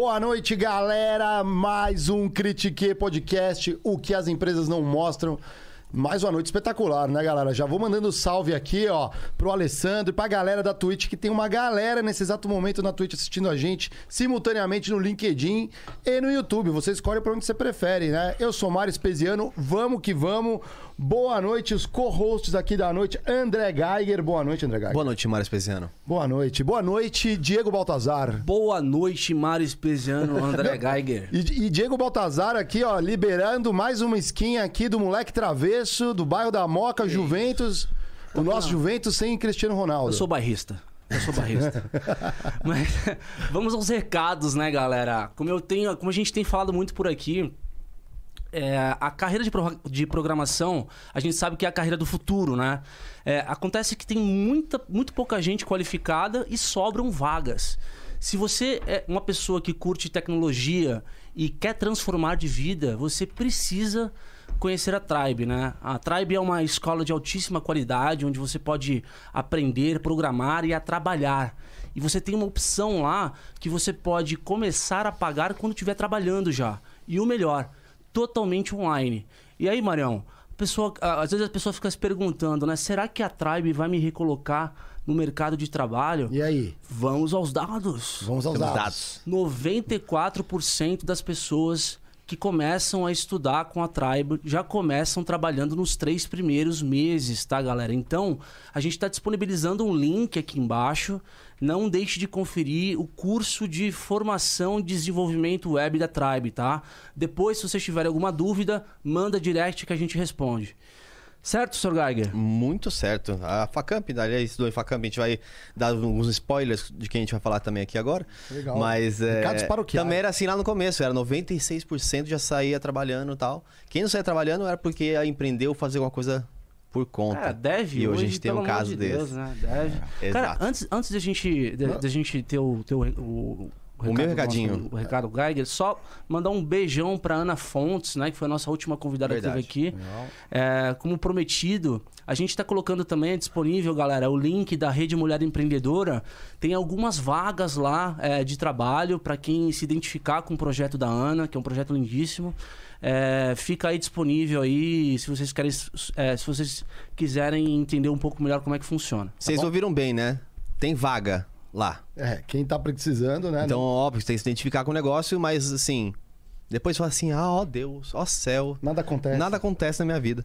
Boa noite, galera. Mais um Critique Podcast, o que as empresas não mostram. Mais uma noite espetacular, né, galera? Já vou mandando salve aqui, ó, pro Alessandro e pra galera da Twitch, que tem uma galera nesse exato momento na Twitch assistindo a gente simultaneamente no LinkedIn e no YouTube. Você escolhe pra onde você prefere, né? Eu sou Mário Espesiano, vamos que vamos. Boa noite, os co-hosts aqui da noite, André Geiger. Boa noite, André Geiger. Boa noite, Mário Espesiano. Boa noite. Boa noite, Diego Baltazar. Boa noite, Mário Espesiano, André Geiger. E, e Diego Baltazar aqui, ó, liberando mais uma skin aqui do moleque travesso, do bairro da Moca, Juventus. O nosso Juventus sem Cristiano Ronaldo. Eu sou bairrista. Eu sou barrista. Mas vamos aos recados, né, galera? Como eu tenho, como a gente tem falado muito por aqui, é, a carreira de, pro, de, programação, a gente sabe que é a carreira do futuro, né? É, acontece que tem muita, muito pouca gente qualificada e sobram vagas. Se você é uma pessoa que curte tecnologia e quer transformar de vida, você precisa conhecer a Tribe, né? A Tribe é uma escola de altíssima qualidade, onde você pode aprender, programar e a trabalhar. E você tem uma opção lá que você pode começar a pagar quando estiver trabalhando já. E o melhor, totalmente online. E aí, Marião, pessoa, às vezes a pessoa fica se perguntando, né? Será que a Tribe vai me recolocar no mercado de trabalho? E aí? Vamos aos dados. Vamos aos dados. dados. 94% das pessoas que começam a estudar com a Tribe já começam trabalhando nos três primeiros meses, tá, galera? Então, a gente está disponibilizando um link aqui embaixo. Não deixe de conferir o curso de formação e desenvolvimento web da Tribe, tá? Depois, se vocês tiverem alguma dúvida, manda direct que a gente responde. Certo, Sr. Geiger? Muito certo. A Facamp, aliás, do Facamp, a gente vai dar alguns spoilers de quem a gente vai falar também aqui agora. Legal. Mas é, que também era assim lá no começo, era 96% já saía trabalhando e tal. Quem não saía trabalhando era porque empreendeu fazer alguma coisa por conta. É, deve. E hoje, a gente tem um caso de desse. Deus, né? Deve. É, Cara, exato. antes, antes da gente, de, de gente ter o, ter o, o o, o meu recadinho. Nosso, o recado Geiger, só mandar um beijão para Ana Fontes, né, que foi a nossa última convidada Verdade. que teve aqui. É, como prometido, a gente está colocando também disponível, galera, o link da Rede Mulher Empreendedora. Tem algumas vagas lá é, de trabalho para quem se identificar com o projeto da Ana, que é um projeto lindíssimo. É, fica aí disponível aí se vocês querem, é, se vocês quiserem entender um pouco melhor como é que funciona. Vocês tá ouviram bem, né? Tem vaga lá. É, quem tá precisando, né? Então, óbvio, tem que se identificar com o negócio, mas assim. Depois fala assim: ah, ó Deus, ó céu. Nada acontece. Nada acontece na minha vida.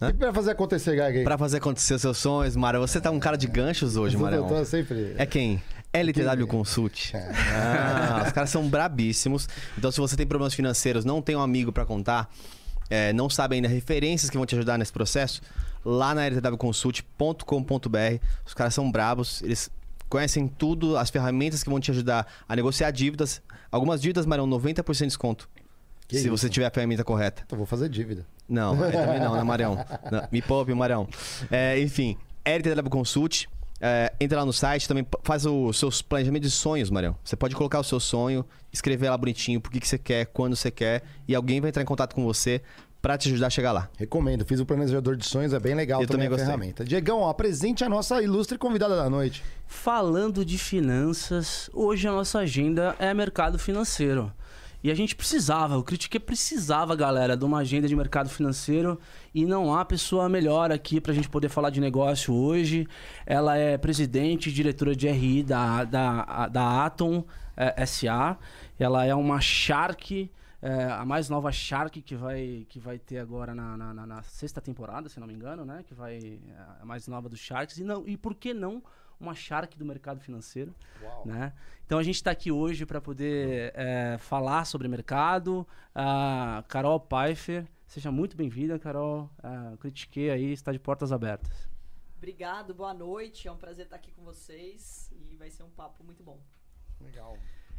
Né? E pra fazer acontecer, Gaga? Pra fazer acontecer seus sonhos, Mário. Você tá um cara de ganchos hoje, Mário. Eu tô sempre. É quem? LTW Consult. É. Ah, os caras são brabíssimos. Então, se você tem problemas financeiros, não tem um amigo para contar, é, não sabe ainda referências que vão te ajudar nesse processo, lá na ltwconsult.com.br. Os caras são brabos, eles conhecem tudo, as ferramentas que vão te ajudar a negociar dívidas. Algumas dívidas, Marão, 90% de desconto. Que se isso? você tiver a ferramenta correta. Então vou fazer dívida. Não, também não, né, Marão? Não, me poupe, Marão. É, enfim, LTW Consult. É, entra lá no site, também faz os seus planejamentos de sonhos, Marião. Você pode colocar o seu sonho, escrever lá bonitinho, por que, que você quer, quando você quer, e alguém vai entrar em contato com você para te ajudar a chegar lá. Recomendo. Fiz o planejador de sonhos, é bem legal Eu também, também a ferramenta. Diegão, apresente a nossa ilustre convidada da noite. Falando de finanças, hoje a nossa agenda é mercado financeiro. E a gente precisava, o Critique precisava, galera, de uma agenda de mercado financeiro e não há pessoa melhor aqui para a gente poder falar de negócio hoje. Ela é presidente e diretora de RI da, da, da Atom é, SA. Ela é uma Shark é, a mais nova Shark que vai, que vai ter agora na, na, na, sexta temporada, se não me engano, né? Que vai. É a mais nova dos Sharks. E, não, e por que não uma Shark do mercado financeiro? Uau. Né? Então a gente está aqui hoje para poder é, falar sobre mercado. A Carol Pfeiffer, seja muito bem-vinda, Carol. Uh, critiquei aí, está de portas abertas. Obrigado, boa noite. É um prazer estar aqui com vocês e vai ser um papo muito bom. Legal.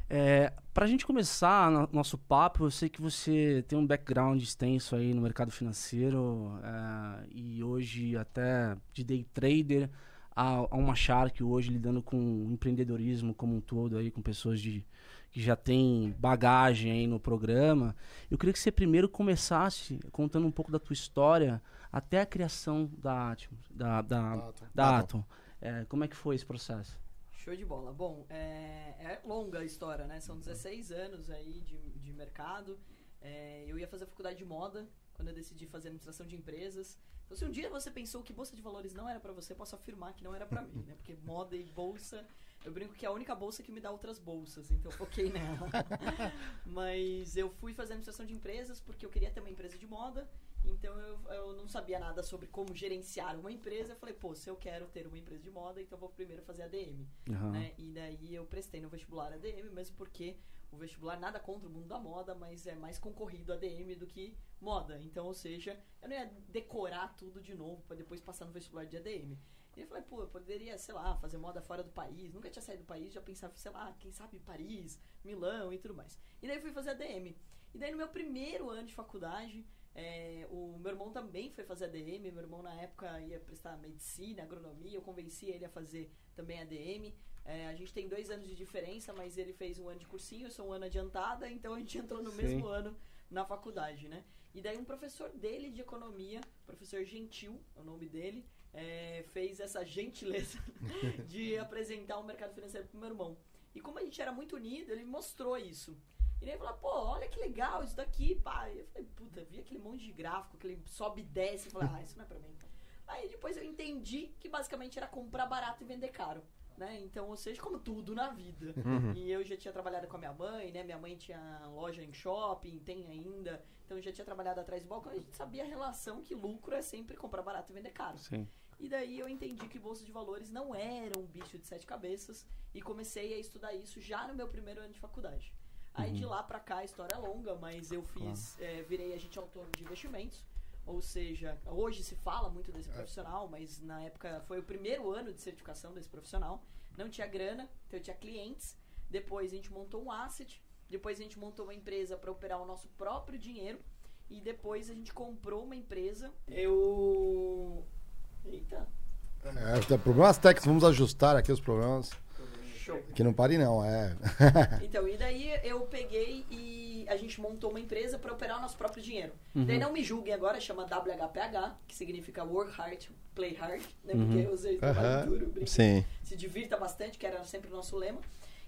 É, para a gente começar no, nosso papo, eu sei que você tem um background extenso aí no mercado financeiro é, e hoje até de day trader a, a uma Shark hoje lidando com empreendedorismo como um todo aí com pessoas de que já tem bagagem aí no programa. Eu queria que você primeiro começasse contando um pouco da tua história até a criação da Atom, da, da, da, Atom. Da Atom. É, como é que foi esse processo? Show de bola. Bom, é, é longa a história, né? São 16 anos aí de, de mercado. É, eu ia fazer faculdade de moda quando eu decidi fazer administração de empresas. Então, se um dia você pensou que bolsa de valores não era para você, posso afirmar que não era para mim, né? Porque moda e bolsa, eu brinco que é a única bolsa que me dá outras bolsas, então eu foquei nela. Mas eu fui fazer administração de empresas porque eu queria ter uma empresa de moda, então eu, eu não sabia nada sobre como gerenciar uma empresa. Eu falei, pô, se eu quero ter uma empresa de moda, então eu vou primeiro fazer ADM. Aham. Né? E daí eu prestei no vestibular ADM, mesmo porque o vestibular nada contra o mundo da moda, mas é mais concorrido ADM do que moda. Então, ou seja, eu não ia decorar tudo de novo para depois passar no vestibular de ADM. E eu falei, pô, eu poderia, sei lá, fazer moda fora do país. Nunca tinha saído do país, já pensava, sei lá, quem sabe Paris, Milão e tudo mais. E daí fui fazer ADM. E daí no meu primeiro ano de faculdade, é, o meu irmão também foi fazer ADM. Meu irmão na época ia prestar medicina, agronomia. Eu convenci ele a fazer também ADM. É, a gente tem dois anos de diferença, mas ele fez um ano de cursinho, eu sou um ano adiantada, então a gente entrou no Sim. mesmo ano na faculdade, né? E daí um professor dele de economia, professor Gentil, é o nome dele, é, fez essa gentileza de apresentar o mercado financeiro pro meu irmão. E como a gente era muito unido, ele mostrou isso. E ele falou, pô, olha que legal isso daqui, pá. E eu falei, puta, vi aquele monte de gráfico, aquele sobe e desce. Eu falei, ah, isso não é pra mim. Aí depois eu entendi que basicamente era comprar barato e vender caro. Né? Então, ou seja, como tudo na vida. E eu já tinha trabalhado com a minha mãe, né? Minha mãe tinha loja em shopping, tem ainda. Então eu já tinha trabalhado atrás do balcão. A gente sabia a relação que lucro é sempre comprar barato e vender caro. Sim. E daí eu entendi que bolsa de valores não era um bicho de sete cabeças e comecei a estudar isso já no meu primeiro ano de faculdade. Aí de lá pra cá a história é longa, mas eu fiz, eh, virei agente autônomo de investimentos. Ou seja, hoje se fala muito desse profissional, mas na época foi o primeiro ano de certificação desse profissional. Não tinha grana, então eu tinha clientes. Depois a gente montou um asset. Depois a gente montou uma empresa para operar o nosso próprio dinheiro. E depois a gente comprou uma empresa. Eu. Eita. É, tem problemas técnicos, vamos ajustar aqui os problemas. Show. Que não pare não, é. Então, e daí eu peguei e a gente montou uma empresa para operar o nosso próprio dinheiro. Daí não me julguem agora, chama WHPH, que significa Work Hard, Play Hard, né? Porque vocês trabalham Aham. duro, brinca- Sim. se divirta bastante, que era sempre o nosso lema.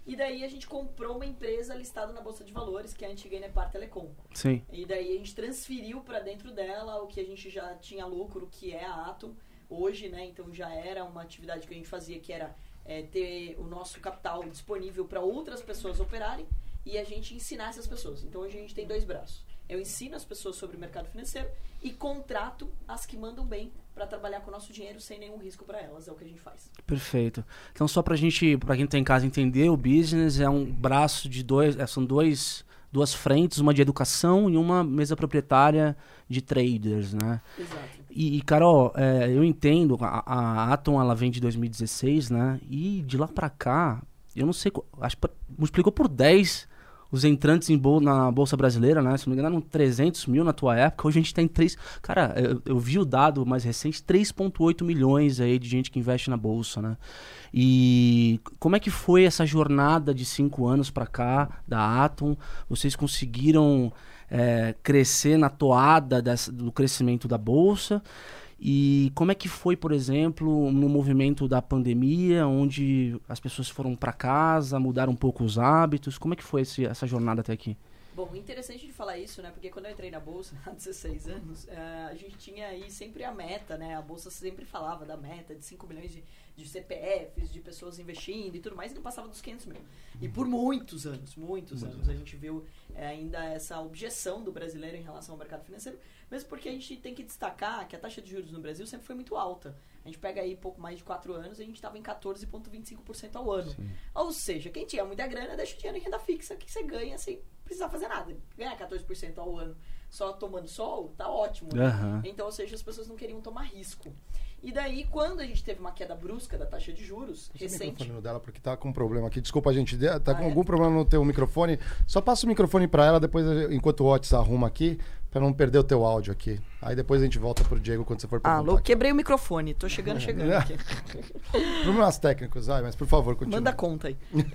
E daí a gente comprou uma empresa listada na Bolsa de Valores, que é a antiga Inepar Telecom. Sim. E daí a gente transferiu para dentro dela o que a gente já tinha lucro, que é a Atom hoje, né? Então já era uma atividade que a gente fazia que era é, ter o nosso capital disponível para outras pessoas operarem e a gente ensinar essas pessoas. Então hoje a gente tem dois braços. Eu ensino as pessoas sobre o mercado financeiro e contrato as que mandam bem para trabalhar com o nosso dinheiro sem nenhum risco para elas. É o que a gente faz. Perfeito. Então, só pra gente, pra quem tá em casa entender, o business é um braço de dois, é, são dois, duas frentes, uma de educação e uma mesa proprietária de traders, né? Exato. E, Carol, é, eu entendo, a, a Atom ela vem de 2016, né? E de lá pra cá, eu não sei, acho que multiplicou por 10 os entrantes em bol- na Bolsa Brasileira, né? Se não me engano, eram 300 mil na tua época. Hoje a gente tem 3. Cara, eu, eu vi o dado mais recente: 3,8 milhões aí de gente que investe na Bolsa, né? E como é que foi essa jornada de cinco anos pra cá da Atom? Vocês conseguiram é, crescer na toada dessa- do crescimento da Bolsa? E como é que foi, por exemplo, no movimento da pandemia, onde as pessoas foram para casa, mudaram um pouco os hábitos? Como é que foi esse- essa jornada até aqui? Bom, interessante de falar isso, né? Porque quando eu entrei na Bolsa, há 16 anos, eh, a gente tinha aí sempre a meta, né? A Bolsa sempre falava da meta de 5 milhões de, de CPFs, de pessoas investindo e tudo mais, e não passava dos 500 mil. E por muitos anos, muitos anos, a gente viu eh, ainda essa objeção do brasileiro em relação ao mercado financeiro, mesmo porque a gente tem que destacar que a taxa de juros no Brasil sempre foi muito alta. A gente pega aí pouco mais de 4 anos, a gente estava em 14,25% ao ano. Ou seja, quem tinha muita grana deixa o dinheiro em renda fixa, que você ganha sem precisar fazer nada. Ganhar 14% ao ano só tomando sol, tá ótimo. né? Aham. Então, ou seja, as pessoas não queriam tomar risco. E daí, quando a gente teve uma queda brusca da taxa de juros, o recente, microfone no dela, porque tá com um problema aqui. Desculpa, gente. Tá Ah, com é? algum problema no teu microfone. Só passa o microfone pra ela, depois, enquanto o Otis arruma aqui, pra não perder o teu áudio aqui. Aí depois a gente volta pro Diego quando você for perguntar. Alô, quebrei o microfone. Tô chegando, chegando aqui. Problemas técnicos, vai, mas por favor, continue. Manda conta aí.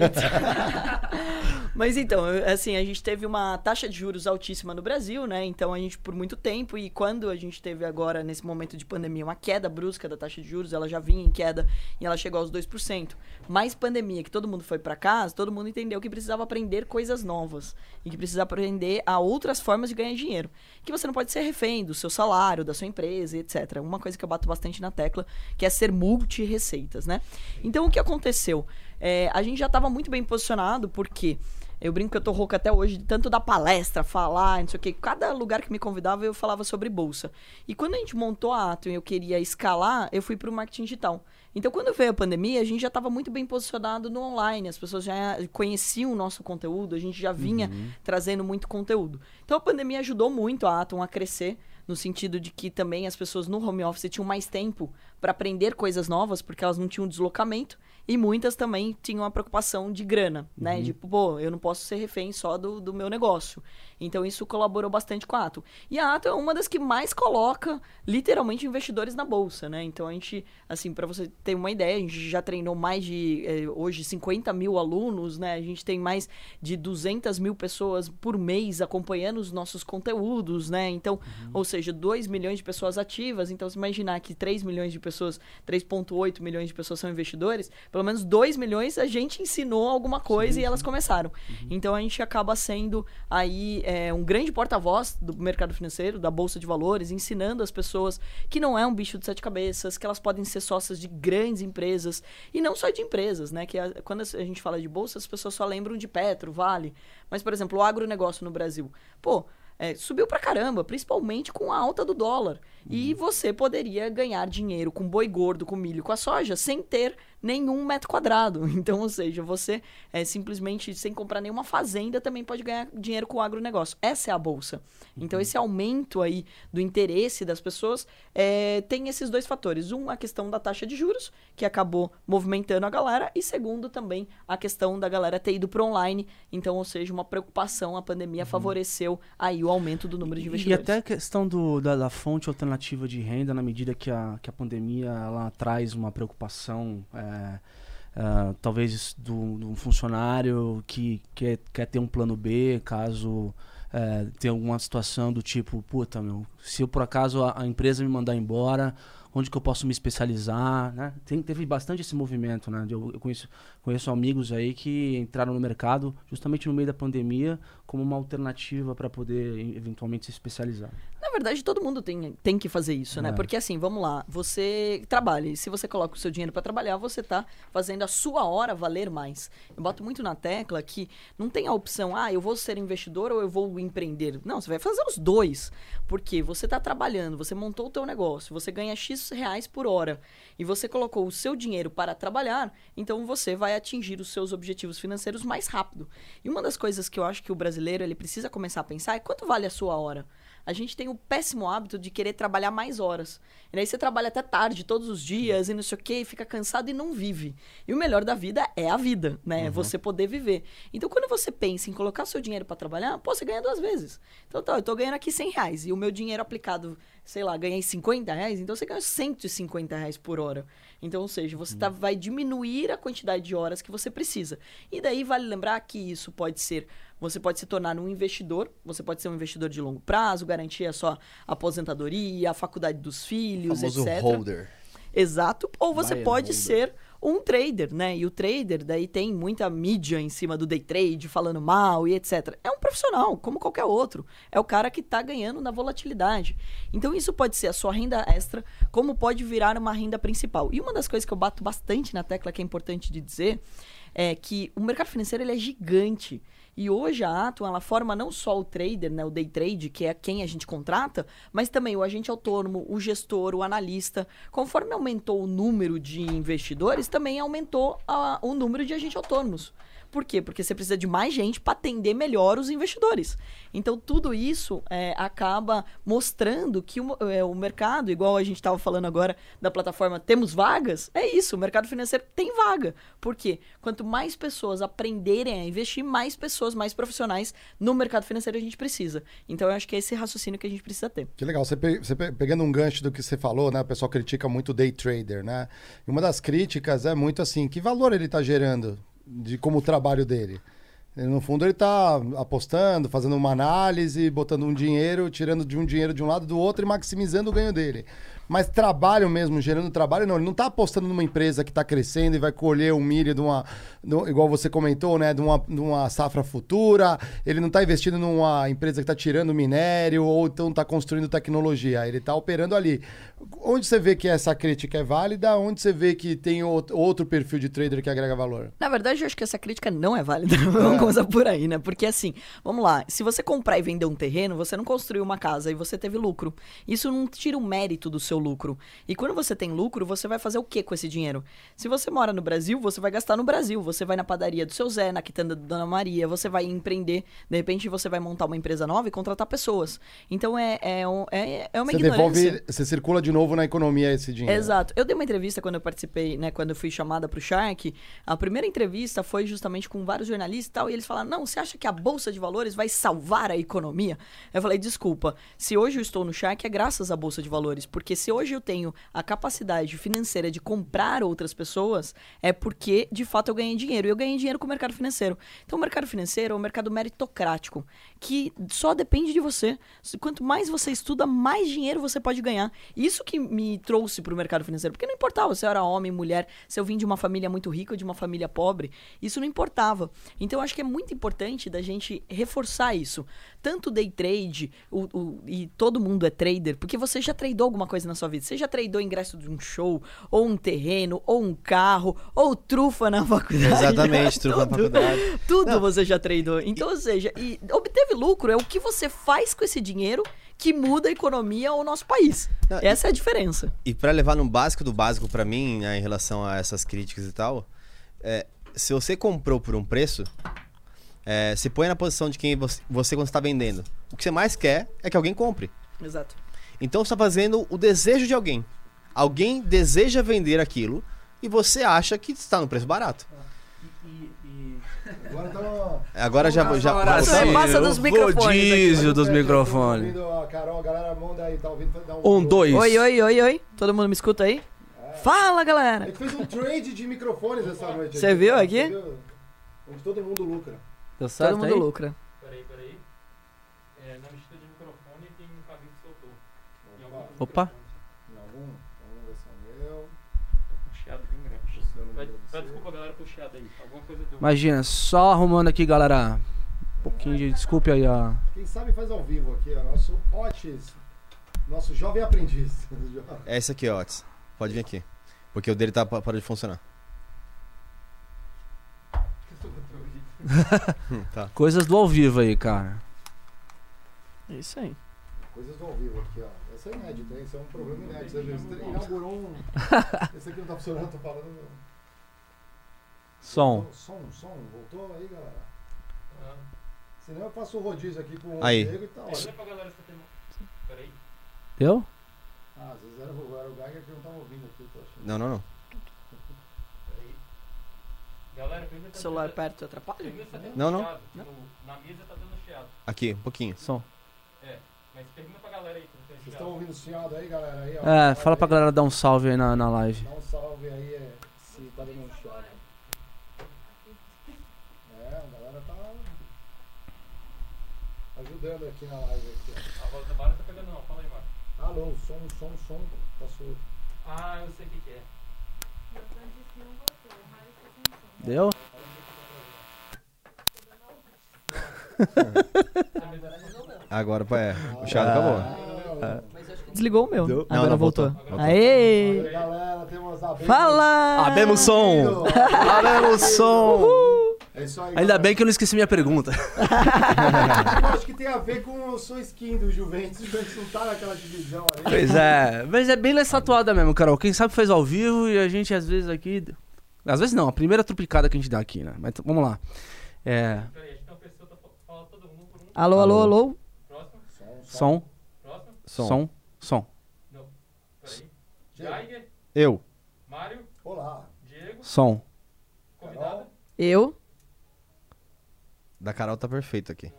Mas então, assim, a gente teve uma taxa de juros altíssima no Brasil, né? Então a gente por muito tempo e quando a gente teve agora nesse momento de pandemia uma queda brusca da taxa de juros, ela já vinha em queda e ela chegou aos 2%. Mais pandemia, que todo mundo foi para casa, todo mundo entendeu que precisava aprender coisas novas e que precisava aprender a outras formas de ganhar dinheiro. Que você não pode ser refém do seu salário, da sua empresa, etc. Uma coisa que eu bato bastante na tecla, que é ser multi-receitas, né? Então, o que aconteceu? É, a gente já estava muito bem posicionado, porque eu brinco que eu tô rouca até hoje, tanto dar palestra, falar, não sei o quê. Cada lugar que me convidava, eu falava sobre bolsa. E quando a gente montou a Atom e eu queria escalar, eu fui pro marketing digital. Então, quando veio a pandemia, a gente já estava muito bem posicionado no online. As pessoas já conheciam o nosso conteúdo, a gente já vinha uhum. trazendo muito conteúdo. Então, a pandemia ajudou muito a Atom a crescer no sentido de que também as pessoas no home office tinham mais tempo para aprender coisas novas, porque elas não tinham deslocamento. E muitas também tinham a preocupação de grana, né? Uhum. De, pô, eu não posso ser refém só do, do meu negócio. Então isso colaborou bastante com a Ato. E a Ato é uma das que mais coloca, literalmente, investidores na bolsa, né? Então a gente, assim, para você ter uma ideia, a gente já treinou mais de, eh, hoje, 50 mil alunos, né? A gente tem mais de 200 mil pessoas por mês acompanhando os nossos conteúdos, né? Então, uhum. ou seja, 2 milhões de pessoas ativas. Então, se imaginar que 3 milhões de pessoas, 3,8 milhões de pessoas são investidores, pelo menos 2 milhões a gente ensinou alguma coisa sim, e elas começaram. Uhum. Então a gente acaba sendo aí é, um grande porta-voz do mercado financeiro, da Bolsa de Valores, ensinando as pessoas que não é um bicho de sete cabeças, que elas podem ser sócias de grandes empresas. E não só de empresas, né? Que a, quando a gente fala de bolsa, as pessoas só lembram de Petro, Vale. Mas, por exemplo, o agronegócio no Brasil. Pô, é, subiu pra caramba, principalmente com a alta do dólar. Uhum. E você poderia ganhar dinheiro com boi gordo, com milho, com a soja, sem ter nenhum metro quadrado. Então, ou seja, você é, simplesmente sem comprar nenhuma fazenda também pode ganhar dinheiro com o agronegócio. Essa é a bolsa. Então, uhum. esse aumento aí do interesse das pessoas é, tem esses dois fatores. Um, a questão da taxa de juros, que acabou movimentando a galera, e segundo, também a questão da galera ter ido para online. Então, ou seja, uma preocupação, a pandemia uhum. favoreceu aí o aumento do número de investidores. E até a questão do, da, da fonte alternativa de renda, na medida que a, que a pandemia ela traz uma preocupação. É, uh, talvez do, um funcionário que quer, quer ter um plano B caso uh, tenha alguma situação do tipo, puta, meu, se eu por acaso a, a empresa me mandar embora, onde que eu posso me especializar, né? Tem, teve bastante esse movimento, né? Eu, eu, conheço, conheço amigos aí que entraram no mercado justamente no meio da pandemia como uma alternativa para poder eventualmente se especializar. Na verdade, todo mundo tem, tem que fazer isso, né? é. Porque assim, vamos lá, você trabalha e se você coloca o seu dinheiro para trabalhar, você está fazendo a sua hora valer mais. Eu boto muito na tecla que não tem a opção, ah, eu vou ser investidor ou eu vou empreender. Não, você vai fazer os dois. Porque você está trabalhando, você montou o teu negócio, você ganha X reais por hora e você colocou o seu dinheiro para trabalhar, então você vai atingir os seus objetivos financeiros mais rápido. E uma das coisas que eu acho que o brasileiro ele precisa começar a pensar é quanto vale a sua hora? a gente tem o péssimo hábito de querer trabalhar mais horas. E aí você trabalha até tarde, todos os dias, e não sei o quê, fica cansado e não vive. E o melhor da vida é a vida, né? É uhum. você poder viver. Então, quando você pensa em colocar seu dinheiro para trabalhar, pô, você ganha duas vezes. Então, tá, eu tô ganhando aqui 100 reais, e o meu dinheiro aplicado, sei lá, ganhei 50 reais, então você ganha 150 reais por hora. Então, ou seja, você tá, uhum. vai diminuir a quantidade de horas que você precisa. E daí vale lembrar que isso pode ser você pode se tornar um investidor, você pode ser um investidor de longo prazo, garantir a sua aposentadoria, a faculdade dos filhos, Famoso etc. holder. Exato. Ou você pode ser um trader, né? E o trader, daí tem muita mídia em cima do day trade, falando mal e etc. É um profissional, como qualquer outro. É o cara que está ganhando na volatilidade. Então, isso pode ser a sua renda extra, como pode virar uma renda principal. E uma das coisas que eu bato bastante na tecla que é importante de dizer é que o mercado financeiro ele é gigante. E hoje a Atom, ela forma não só o trader, né, o day trade, que é quem a gente contrata, mas também o agente autônomo, o gestor, o analista. Conforme aumentou o número de investidores, também aumentou a, o número de agentes autônomos. Por quê? Porque você precisa de mais gente para atender melhor os investidores. Então, tudo isso é, acaba mostrando que o, é, o mercado, igual a gente estava falando agora da plataforma Temos Vagas, é isso, o mercado financeiro tem vaga. Por quê? Quanto mais pessoas aprenderem a investir, mais pessoas, mais profissionais no mercado financeiro a gente precisa. Então, eu acho que é esse raciocínio que a gente precisa ter. Que legal. Você, pe você pe pegando um gancho do que você falou, né? O pessoal critica muito o day trader, né? E uma das críticas é muito assim, que valor ele está gerando? De como o trabalho dele. Ele, no fundo, ele tá apostando, fazendo uma análise, botando um dinheiro, tirando de um dinheiro de um lado do outro e maximizando o ganho dele. Mas trabalho mesmo, gerando trabalho, não. Ele não tá apostando numa empresa que tá crescendo e vai colher um milho de uma. no- igual você comentou, né? De uma, de uma safra futura. Ele não tá investindo numa empresa que tá tirando minério ou então tá construindo tecnologia. Ele tá operando ali. Onde você vê que essa crítica é válida? Onde você vê que tem out- outro perfil de trader que agrega valor? Na verdade, eu acho que essa crítica não é válida. Vamos começar por aí, né? Porque assim, vamos lá. Se você comprar e vender um terreno, você não construiu uma casa e você teve lucro. Isso não tira o mérito do seu lucro. E quando você tem lucro, você vai fazer o que com esse dinheiro? Se você mora no Brasil, você vai gastar no Brasil. Você vai na padaria do seu Zé, na quitanda da Dona Maria, você vai empreender. De repente, você vai montar uma empresa nova e contratar pessoas. Então, é, é, é, é uma Você ignorância. devolve, você circula de novo na economia esse dinheiro. Exato. Eu dei uma entrevista quando eu participei, né? Quando eu fui chamada pro Shark. A primeira entrevista foi justamente com vários jornalistas e tal. E eles falaram: Não, você acha que a Bolsa de Valores vai salvar a economia? Eu falei: Desculpa, se hoje eu estou no Shark é graças à Bolsa de Valores. Porque se hoje eu tenho a capacidade financeira de comprar outras pessoas, é porque de fato eu ganhei dinheiro. E eu ganhei dinheiro com o mercado financeiro. Então o mercado financeiro é um mercado meritocrático que só depende de você. Quanto mais você estuda, mais dinheiro você pode ganhar. Isso que me trouxe para o mercado financeiro, porque não importava se eu era homem, mulher, se eu vim de uma família muito rica ou de uma família pobre, isso não importava. Então eu acho que é muito importante da gente reforçar isso. Tanto day trade o, o- e todo mundo é trader, porque você já tradou alguma coisa na sua vida. Você já tradou ingresso de um show, ou um terreno, ou um carro, ou trufa na faculdade. Exatamente, trufa na Tudo. faculdade. Tudo você já tradou. Então, ou seja, e obteve lucro é o que você faz com esse dinheiro que muda a economia ou o nosso país. Não, e- Essa é a diferença. E pra levar no básico do básico pra mim, né, em relação a essas críticas e tal, é, se você comprou por um preço, é, se põe na posição de quem você, você quando está vendendo. O que você mais quer é que alguém compre. Exato. Então você está fazendo o desejo de alguém. Alguém deseja vender aquilo e você acha que está no preço barato. Agora tá Agora já, já passa dos microfones rodízio dos Tô microfones. tá? Dá um, dois. Oi, oi, oi, oi. Todo mundo me escuta aí? Fala, A galera. gente fez um trade de microfones essa noite. Você viu aqui? Você viu? Onde todo mundo lucra. Deu certo Todo mundo aí? lucra. Peraí, peraí. É, na mexida de microfone tem um cabinho que soltou. Em algum dos Opa. microfones. Em algum? Vamos ver se é o meu. Chiado bem grande. Puxando Pede, meu do pede seu. desculpa, galera, pro chiado aí. Alguma coisa deu. Imagina, só arrumando aqui, galera. Um pouquinho de desculpe aí, ó. Quem sabe faz ao vivo aqui, ó. Nosso Otis. Nosso jovem aprendiz. É esse aqui. Otis. Pode vir aqui. Porque o dele tá pa- parou de funcionar. Tá. Coisas do ao vivo aí, cara. É isso aí. Coisas do ao vivo aqui, ó. Essa é inédita, hein? Isso é um problema inédito. Você você inaugurou um. Esse aqui não tá funcionando, tô falando. Som. Som, som. Voltou aí, galera? Ah, Senão eu faço o rodízio aqui com o Aí. Diego e tá ótimo. pra galera se tá tendo. Peraí. Deu? Ah, às vezes era, o- era o Geiger que não tava ouvindo aqui, tô achando. Não, não, não. Peraí. Galera, pergunta O celular tá- perto atrapalha? Não, não. chiado. No- na mesa tá dando chiado. Aqui, um pouquinho. Som. Mas pergunta Vocês estão ouvindo o chiado aí, galera? Aí, ó. É, fala Olha pra aí. galera dar um salve aí na, na live. Dá um salve aí é, se tá dando um chiado. É, a galera tá ajudando aqui na live. Aqui, A voz da Mara tá pegando não. Fala aí, Mara. Alô, som, som, som. Tá surdo. Ah, eu sei o que que é. Deu? Agora, é. O chiado acabou. Ah, Desligou o meu. Deu? Não, Agora não, voltou. voltou. Voltou. Aê! Galera, temos a Fala! Abemos som! Abemos som! É isso aí. Ainda galera. bem que eu não esqueci minha pergunta. Eu acho que tem a ver com a sua skin do Juventus. O Juventus não tá naquela divisão ali. Pois é, mas é bem nessa atuada mesmo, Carol. Quem sabe faz ao vivo e a gente às vezes aqui. Às vezes não, a primeira trupicada que a gente dá aqui, né? Mas vamos lá. É. Peraí, acho que tem uma pessoa que tá fa- fala todo mundo por um. Alô, alô, alô. Próximo, Som, próximo. Som. som, som. Peraí. Diego. Geiger, Eu. Mário, Olá. Diego, Som. convidada. Eu. Da Carol tá perfeito aqui.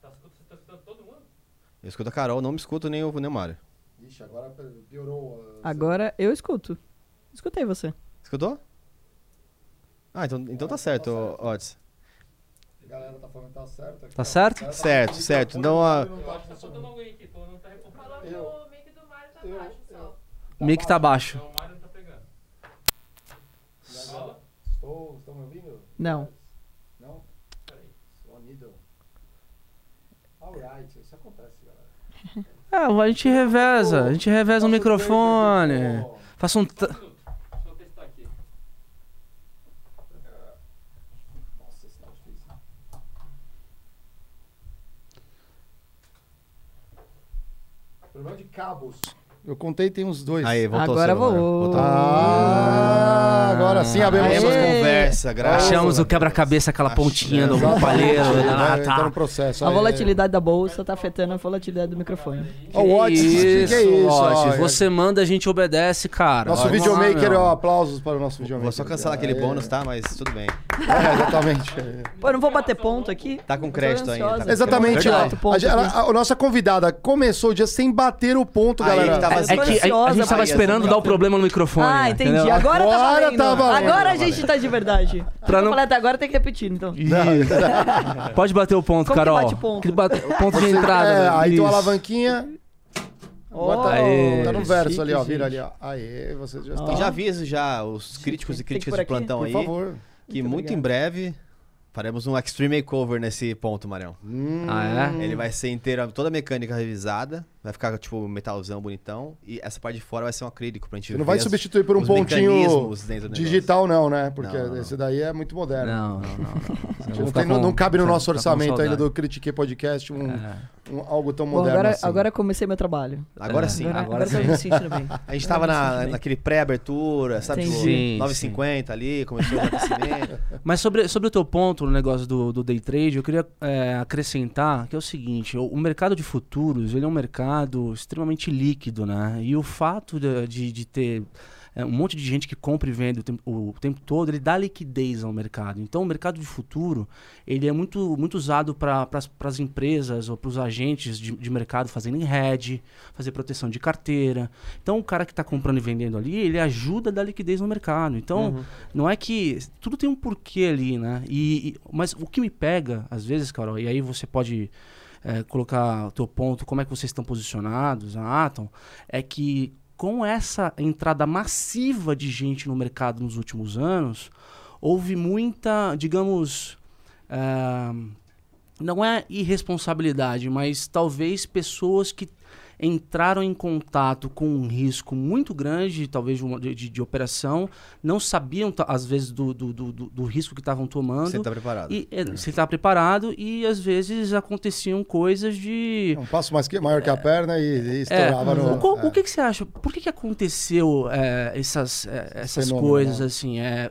Tá escutando, você tá escutando todo mundo? Eu escuto a Carol, não me escuto nem o, nem o Mário. Ixi, agora piorou. uh, Agora eu escuto. Escutei você. Escutou? Ah, então, então tá certo, tá certo. Otis. A galera tá falando que tá certo. aqui, Tá ó. certo? Certo, certo. Então, a- Eu acho que tá faltando alguém aqui, tô não tá reportando. Falou que o mic do Mário tá baixo O mic tá baixo. Então o Mário não tá pegando. Estou, estão me ouvindo? Não. Não? Peraí. Sonido. Alright, isso acontece, galera. É, a gente reveza. A gente reveza o microfone. Faça um. ta- minuto. Deixa eu testar aqui. Nossa, esse tá difícil. Problema de cabos. Eu contei tem uns dois. Aí, voltou Agora vou. Voltou. Ah, agora sim abrimos. Aê! conversa, graças Achamos a o quebra-cabeça, aquela Achamos. pontinha do palheiro. Vai Ah, entrar no tá. processo. A aí. volatilidade da bolsa tá afetando a volatilidade do microfone. Ó, o Watts, que isso, é isso? ó, Watts, é- Você manda, a gente obedece, cara. Nosso videomaker, ó, aplausos para o nosso videomaker. Vou só cancelar aquele Aê. bônus, tá? Mas tudo bem. É, exatamente. Pô, eu não vou bater ponto aqui? Tá com crédito ainda, tá Exatamente, A, nossa convidada começou o dia sem bater o ponto, Aí galera. Que tava É que a- a, ansiosa gente tava esperando dar o problema no microfone. Ah, né? entendi. Entendeu? Agora, Agora tá valendo. tá valendo. Agora a gente tá de verdade. Pra não- falei até agora tem que repetir, então. Não, Pode bater o ponto, Como que Carol. bate ponto? Aquele bate- o ponto de entrada. é, né? aí tem uma alavanquinha. Agora tá, Aê, tá no verso chique, ali, ó. Vira ali, ó. Aê, você já está. E já aviso já os críticos e que críticas por de aqui? plantão Por aí favor. que Muito muito em breve faremos um extreme makeover nesse ponto, Marião. Hum, Ah, é? Ele vai ser inteiro, toda a mecânica revisada, vai ficar tipo metalzão bonitão e essa parte de fora vai ser um acrílico pra gente Você não vai as- substituir por um pontinho mecanismos dentro do digital, não, né? Porque Não, não. esse daí é muito moderno. Não, não, não. não. Tem- com- não cabe no nosso orçamento ainda do Critique Podcast um, É. um- algo tão Bom, moderno agora, assim. agora eu comecei meu trabalho. Agora É, sim. Agora, agora agora, sim. me sentindo bem. A gente tava na, naquele pré-abertura, sabe? Tipo, Sim, 9h50 ali, começou o aquecimento. Mas sobre, sobre o teu ponto no negócio do, do day trade, eu queria é, acrescentar que é o seguinte: o, o mercado de futuros ele é um mercado extremamente líquido, né? E o fato de, de, de ter é, um monte de gente que compra e vende o tempo, o tempo todo, ele dá liquidez ao mercado. Então, o mercado de futuro ele é muito, muito usado para as empresas ou para os agentes de, de mercado fazerem hedge, fazer proteção de carteira. Então, o cara que está comprando e vendendo ali, ele ajuda a dar liquidez no mercado. Então, não é que. Tudo tem um porquê ali, né? E, e- mas o que me pega, às vezes, Carol, e aí você pode é, colocar o teu ponto, como é que vocês estão posicionados, a Atom, é que com essa entrada massiva de gente no mercado nos últimos anos, houve muita, digamos. ah, não é irresponsabilidade, mas talvez pessoas que entraram em contato com um risco muito grande, talvez de, uma- de- de- operação, não sabiam, às vezes, do, do, do, do- risco que estavam tomando. Você tá preparado. E é, você está preparado e às vezes aconteciam coisas de. Um passo mais que, maior que a perna e, e estourava no... o, qual- é. o que, que você acha? Por que, que aconteceu é, essas, é, essas Fenômeno, coisas né? assim? É,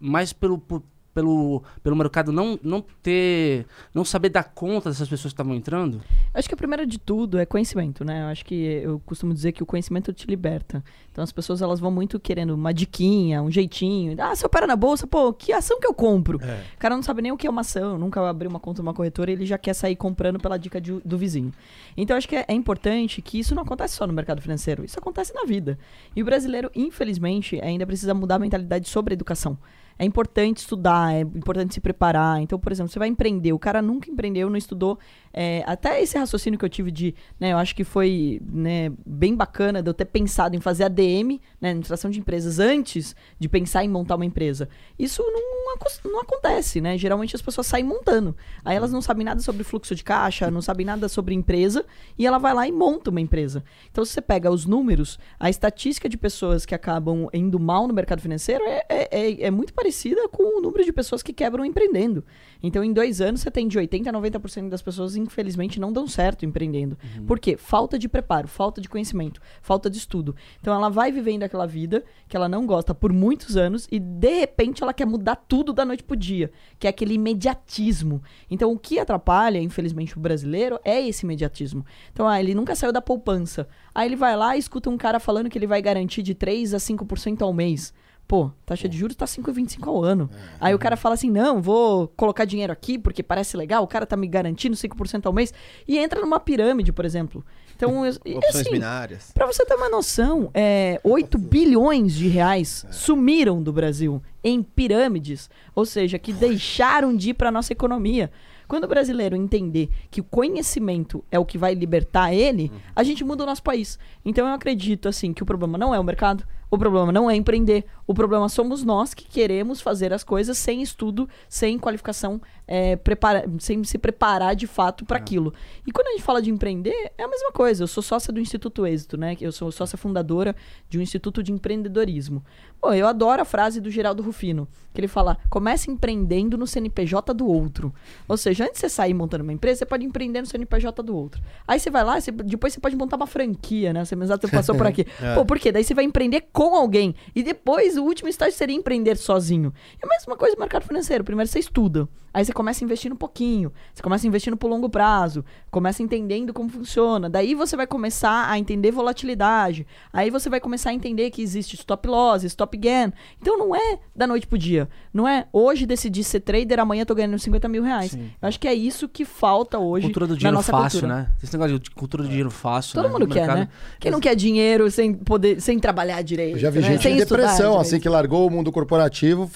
mais pelo, por- pelo, pelo mercado não, não ter. não saber dar conta dessas pessoas que estavam entrando? Acho que a primeira de tudo é conhecimento, né? Eu acho que eu costumo dizer que o conhecimento te liberta. Então as pessoas elas vão muito querendo uma diquinha, um jeitinho. Ah, se eu opera na bolsa, pô, que ação que eu compro? O cara não sabe nem o que é uma ação, nunca abriu uma conta numa corretora e ele já quer sair comprando pela dica de- do vizinho. Então acho que é, é importante que isso não acontece só no mercado financeiro, isso acontece na vida. E o brasileiro, infelizmente, ainda precisa mudar a mentalidade sobre a educação. É importante estudar, é importante se preparar. Então, por exemplo, você vai empreender, o cara nunca empreendeu, não estudou. É, até esse raciocínio que eu tive de, né, eu acho que foi né, bem bacana de eu ter pensado em fazer ADM, né, administração de empresas, antes de pensar em montar uma empresa. Isso não, não acontece, né? Geralmente as pessoas saem montando. Aí elas não sabem nada sobre fluxo de caixa, não sabem nada sobre empresa, e ela vai lá e monta uma empresa. Então, se você pega os números, a estatística de pessoas que acabam indo mal no mercado financeiro é, é, é- é muito parecida com o número de pessoas que quebram empreendendo. Então, em dois anos, você tem de 80% a 90% das pessoas, infelizmente, não dão certo empreendendo. Por quê? Falta de preparo, falta de conhecimento, falta de estudo. Então, ela vai vivendo aquela vida que ela não gosta por muitos anos e, de repente, ela quer mudar tudo da noite pro dia, que é aquele imediatismo. Então, o que atrapalha, infelizmente, o brasileiro é esse imediatismo. Então, ah, ele nunca saiu da poupança. Aí ele vai lá e escuta um cara falando que ele vai garantir de 3 a 5% ao mês. Pô, taxa de juros tá 5,25 ao ano. Aí o cara fala assim: não, vou colocar dinheiro aqui porque parece legal, o cara tá me garantindo 5% ao mês. E entra numa pirâmide, por exemplo. Então, e Opções assim, binárias. Pra você ter uma noção, é, 8 bilhões de reais sumiram do Brasil em pirâmides, ou seja, que deixaram de ir para nossa economia. Quando o brasileiro entender que o conhecimento é o que vai libertar ele, a gente muda o nosso país. Então eu acredito assim que o problema não é o mercado, o problema não é empreender, o problema somos nós que queremos fazer as coisas sem estudo, sem qualificação, é, prepara- sem se preparar de fato para aquilo. E quando a gente fala de empreender, é a mesma coisa. Eu sou sócia do Instituto Êxito, né? Eu sou sócia fundadora de um instituto de empreendedorismo. Pô, eu adoro a frase do Geraldo Rufino, que ele fala: comece empreendendo no CNPJ do outro. Ou seja, antes de você sair montando uma empresa, você pode empreender no CNPJ do outro. Aí você vai lá, você- depois você pode montar uma franquia, né? Você exato, você passou por aqui. Pô, por quê? Daí você vai empreender com alguém. E depois, o último estágio seria empreender sozinho. É a mesma coisa no mercado financeiro. Primeiro você estuda. Aí você começa investindo um pouquinho. Você começa investindo por longo prazo. Começa entendendo como funciona. Daí você vai começar a entender volatilidade. Aí você vai começar a entender que existe stop loss, stop gain. Então não é da noite pro dia. Não é hoje decidi ser trader, amanhã tô ganhando 50 mil reais. Eu acho que é isso que falta hoje Cultura do na dinheiro nossa fácil, cultura. né? Esse negócio de cultura do dinheiro fácil. Todo né? mundo No quer, mercado. né? Quem não quer dinheiro sem poder, sem trabalhar direito? Eu já vi né? gente Sem em depressão, assim, que largou o mundo corporativo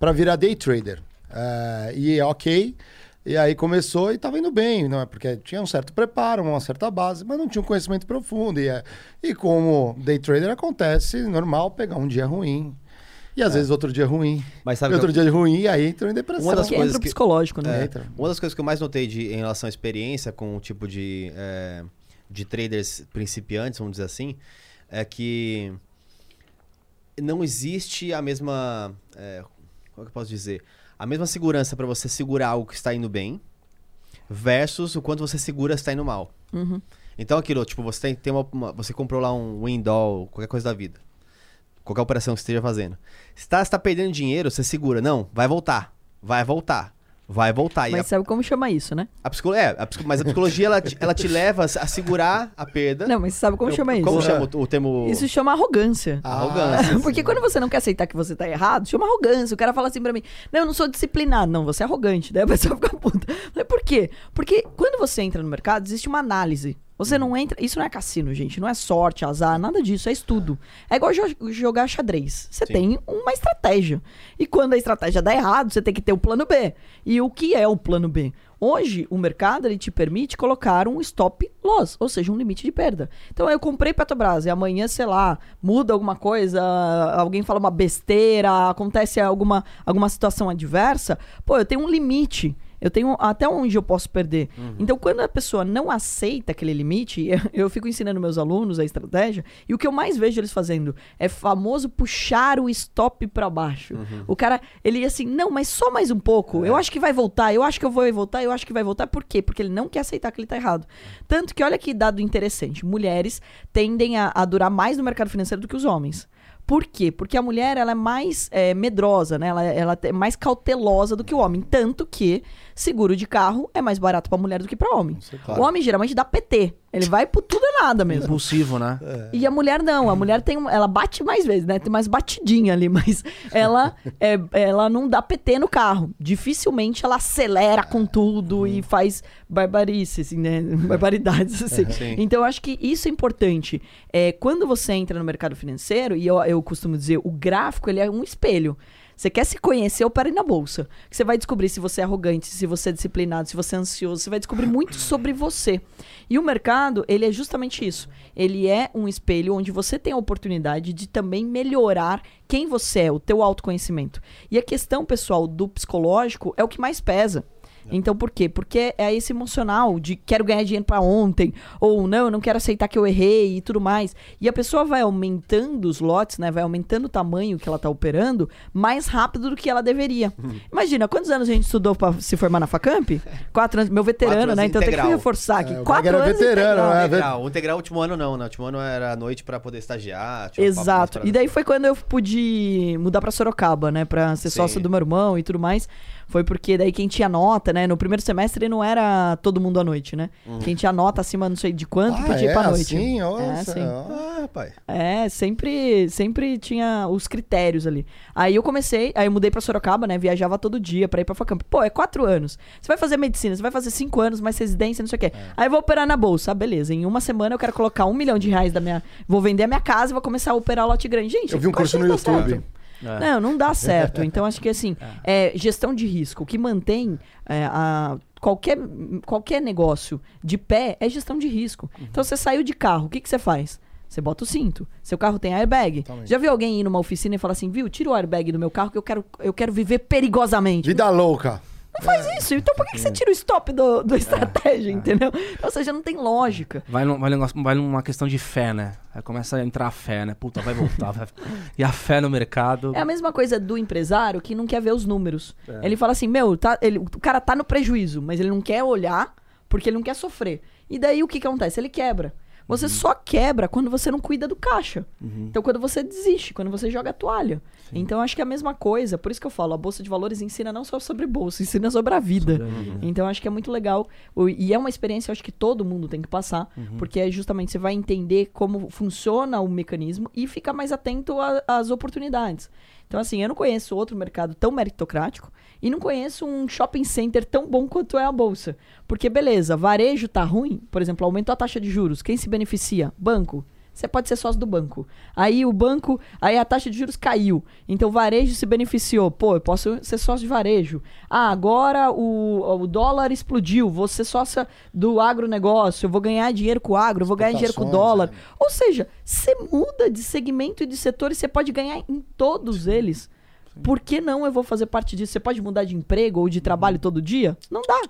pra virar day trader. É, e ok. E aí começou e tava indo bem, não é? Porque tinha um certo preparo, uma certa base, mas não tinha um conhecimento profundo. E, é- e como day trader acontece, normal pegar um dia ruim. E às vezes outro dia ruim. Mas E sabe outro que eu- dia ruim, e aí entrou em depressão. Uma das coisas entra que- psicológico, né? É, Entra. Uma das coisas que eu mais notei de, em relação à experiência com o tipo de, é, de traders principiantes, vamos dizer assim, é que não existe a mesma. é, como é que eu posso dizer? A mesma segurança para você segurar algo que está indo bem versus o quanto você segura se está indo mal. Uhum. Então aquilo, tipo, você tem, tem uma, uma- Você comprou lá um Windows, qualquer coisa da vida. Qualquer operação que você esteja fazendo. Se tá, se tá perdendo dinheiro, você segura. Não, vai voltar. Vai voltar. Vai voltar. E a Mas sabe como chama isso, né? a psicolo... é, a psico- mas a psicologia ela te, ela te leva a segurar a perda. Não, mas sabe como Eu- chama isso? Como chama o, o termo Isso chama arrogância. arrogância? Porque quando você não quer aceitar que você tá errado, chama arrogância. O cara fala assim pra mim: Não, eu não sou disciplinado. Não, você é arrogante. Daí a pessoa fica puta. Falei, por quê? Porque quando você entra no mercado, existe uma análise. Você não entra. Isso não é cassino, gente. Não é sorte, azar, nada disso. É estudo. É igual jo- jogar xadrez. Você Sim. tem uma estratégia. E quando a estratégia dá errado, você tem que ter o plano B. E o que é o plano B? Hoje, o mercado ele te permite colocar um stop loss, ou seja, um limite de perda. Então, eu comprei Petrobras e amanhã, sei lá, muda alguma coisa, alguém fala uma besteira, acontece alguma, alguma situação adversa, pô, eu tenho um limite. Eu tenho até onde eu posso perder. Então, quando a pessoa não aceita aquele limite, eu, eu fico ensinando meus alunos a estratégia, e o que eu mais vejo eles fazendo é famoso puxar o stop pra baixo. O cara, ele assim, não, mas só mais um pouco. Eu acho que vai voltar, eu acho que eu vou voltar, eu acho que vai voltar. Por quê? Porque ele não quer aceitar que ele tá errado. Tanto que, olha que dado interessante: mulheres tendem a, a durar mais no mercado financeiro do que os homens. Por quê? Porque a mulher ela é mais é, medrosa, né? Ela, ela é mais cautelosa do que o homem. Tanto que seguro de carro é mais barato pra mulher do que pra homem. O homem geralmente dá PT. Ele vai por tudo ou nada mesmo. Impulsivo, né? E a mulher não, a mulher tem ela bate mais vezes, né? Tem mais batidinha ali, mas ela é, ela não dá PT no carro. Dificilmente ela acelera com tudo e faz barbarices, assim, né? Barbaridades assim. Sim. Então eu acho que isso é importante. É, quando você entra no mercado financeiro, e eu, eu costumo dizer, o gráfico ele é um espelho. Você quer se conhecer, opera na bolsa. Você vai descobrir se você é arrogante, se você é disciplinado, se você é ansioso. Você vai descobrir muito sobre você. E o mercado, ele é justamente isso. Ele é um espelho onde você tem a oportunidade de também melhorar quem você é, o teu autoconhecimento. E a questão, pessoal, do psicológico é o que mais pesa. Então, por quê? Porque é esse emocional de quero ganhar dinheiro pra ontem, ou não, eu não quero aceitar que eu errei e tudo mais. E a pessoa vai aumentando os lotes, né? Vai aumentando o tamanho que ela tá operando mais rápido do que ela deveria. Imagina, quantos anos a gente estudou pra se formar na Facamp? Quatro anos. Meu veterano, Quatro né? Então tem que reforçar aqui. É, o Quatro era anos veterano, integral. né? Integral. O integral, último ano não, né? O último ano era à noite pra poder estagiar. Exato. E daí foi quando eu pude mudar pra Sorocaba, né? Pra ser Sim. sócio do meu irmão e tudo mais. Foi porque daí quem tinha nota, né? No primeiro semestre não era todo mundo à noite, né? Quem tinha nota acima não sei de quanto Ah, podia ir é pra noite. assim? É, Nossa, assim. ó. Ah, rapaz. É, sempre, sempre tinha os critérios ali. Aí eu comecei, aí eu mudei pra Sorocaba, né? Viajava todo dia pra ir pra Facamp. Pô, é quatro anos. Você vai fazer medicina, você vai fazer cinco anos, mais residência, não sei o quê. Aí eu vou operar na bolsa. Ah, beleza. Em uma semana eu quero colocar um milhão de reais da minha. Vou vender a minha casa e vou começar a operar lote grande. Gente, Eu vi um curso no YouTube. certo? Não, não dá certo. Então acho que assim, é, gestão de risco. O que mantém é, a, qualquer, qualquer negócio de pé é gestão de risco. Então você saiu de carro, o que, que você faz? Você bota o cinto. Seu carro tem airbag. Já viu alguém ir numa oficina e falar assim, viu, tira o airbag do meu carro que eu quero, eu quero viver perigosamente. Vida louca. Não faz isso. Então por que, que você tira o stop do, do estratégia, entendeu? Ou seja, não tem lógica. Vai, num- vai, num vai numa questão de fé, né? Aí começa a entrar a fé, né? Puta, vai voltar. vai- E a fé no mercado. É a mesma coisa do empresário que não quer ver os números. Ele fala assim, meu, tá, ele, o cara tá no prejuízo, mas ele não quer olhar porque ele não quer sofrer. E daí o que, que acontece? Ele quebra. Você só quebra quando você não cuida do caixa. Então, quando você desiste, quando você joga a toalha. Então, acho que é a mesma coisa. Por isso que eu falo, a Bolsa de Valores ensina não só sobre bolsa, ensina sobre a vida. Então, acho que é muito legal. E é uma experiência, acho que todo mundo tem que passar. Porque é justamente, você vai entender como funciona o mecanismo e fica mais atento a- às oportunidades. Então, assim, eu não conheço outro mercado tão meritocrático e não conheço um shopping center tão bom quanto é a bolsa. Porque, beleza, varejo tá ruim, por exemplo, aumentou a taxa de juros. Quem se beneficia? Banco. Você pode ser sócio do banco. Aí o banco, aí a taxa de juros caiu. Então o varejo se beneficiou. Pô, eu posso ser sócio de varejo. Ah, agora o, o dólar explodiu. Vou ser sócia do agronegócio. Eu vou ganhar dinheiro com o agro, eu vou ganhar dinheiro com o dólar. né? Ou seja, você muda de segmento e de setor e você pode ganhar em todos eles. Por que não eu vou fazer parte disso? Você pode mudar de emprego ou de trabalho todo dia? Não dá.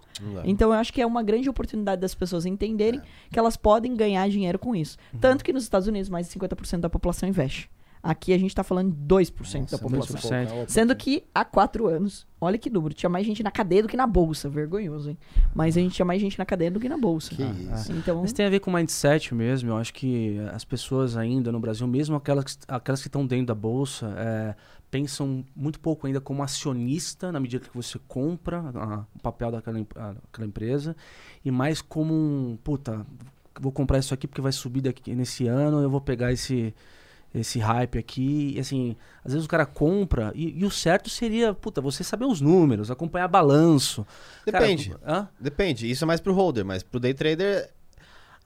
Então eu acho que é uma grande oportunidade das pessoas entenderem que elas podem ganhar dinheiro com isso. Tanto que nos Estados Unidos mais de 50% da população investe. Aqui a gente tá falando de 2% da população. 2%. Sendo que há quatro anos, olha que número, tinha mais gente na cadeia do que na bolsa. Vergonhoso, hein? Mas a gente tinha mais gente na cadeia do que na bolsa. Que isso. Então, Mas tem a ver com mindset mesmo. Eu acho que as pessoas ainda no Brasil, mesmo aquelas, que- aquelas que estão dentro da bolsa, é, pensam muito pouco ainda como acionista na medida que você compra ah, o papel daquela, daquela empresa e mais como um, puta, vou comprar isso aqui porque vai subir daqui nesse ano, eu vou pegar esse esse hype aqui, e assim, às vezes o cara compra e, e o certo seria, puta, você saber os números, acompanhar balanço. Cara, Depende. hã? Depende. Isso é mais pro holder, mas pro day trader.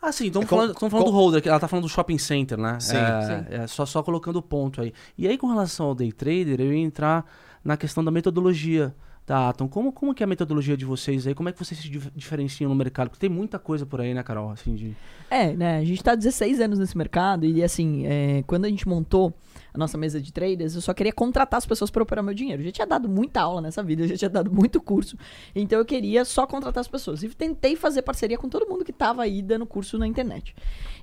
Ah, sim, estamos É falando, falando com- do holder, que ela tá falando do shopping center, né? Sim. É, é só, só colocando o ponto aí. E aí, com relação ao day trader, eu ia entrar na questão da metodologia da Atom. Como, como que é a metodologia de vocês aí? Como é que vocês se dif- diferenciam no mercado? Porque tem muita coisa por aí, né, Carol? Assim, de... É, né? A gente tá há 16 anos nesse mercado e, assim, é, quando a gente montou a nossa mesa de traders, eu só queria contratar as pessoas para operar meu dinheiro. Eu já tinha dado muita aula nessa vida, eu já tinha dado muito curso. Então eu queria só contratar as pessoas. E tentei fazer parceria com todo mundo que tava aí dando curso na internet.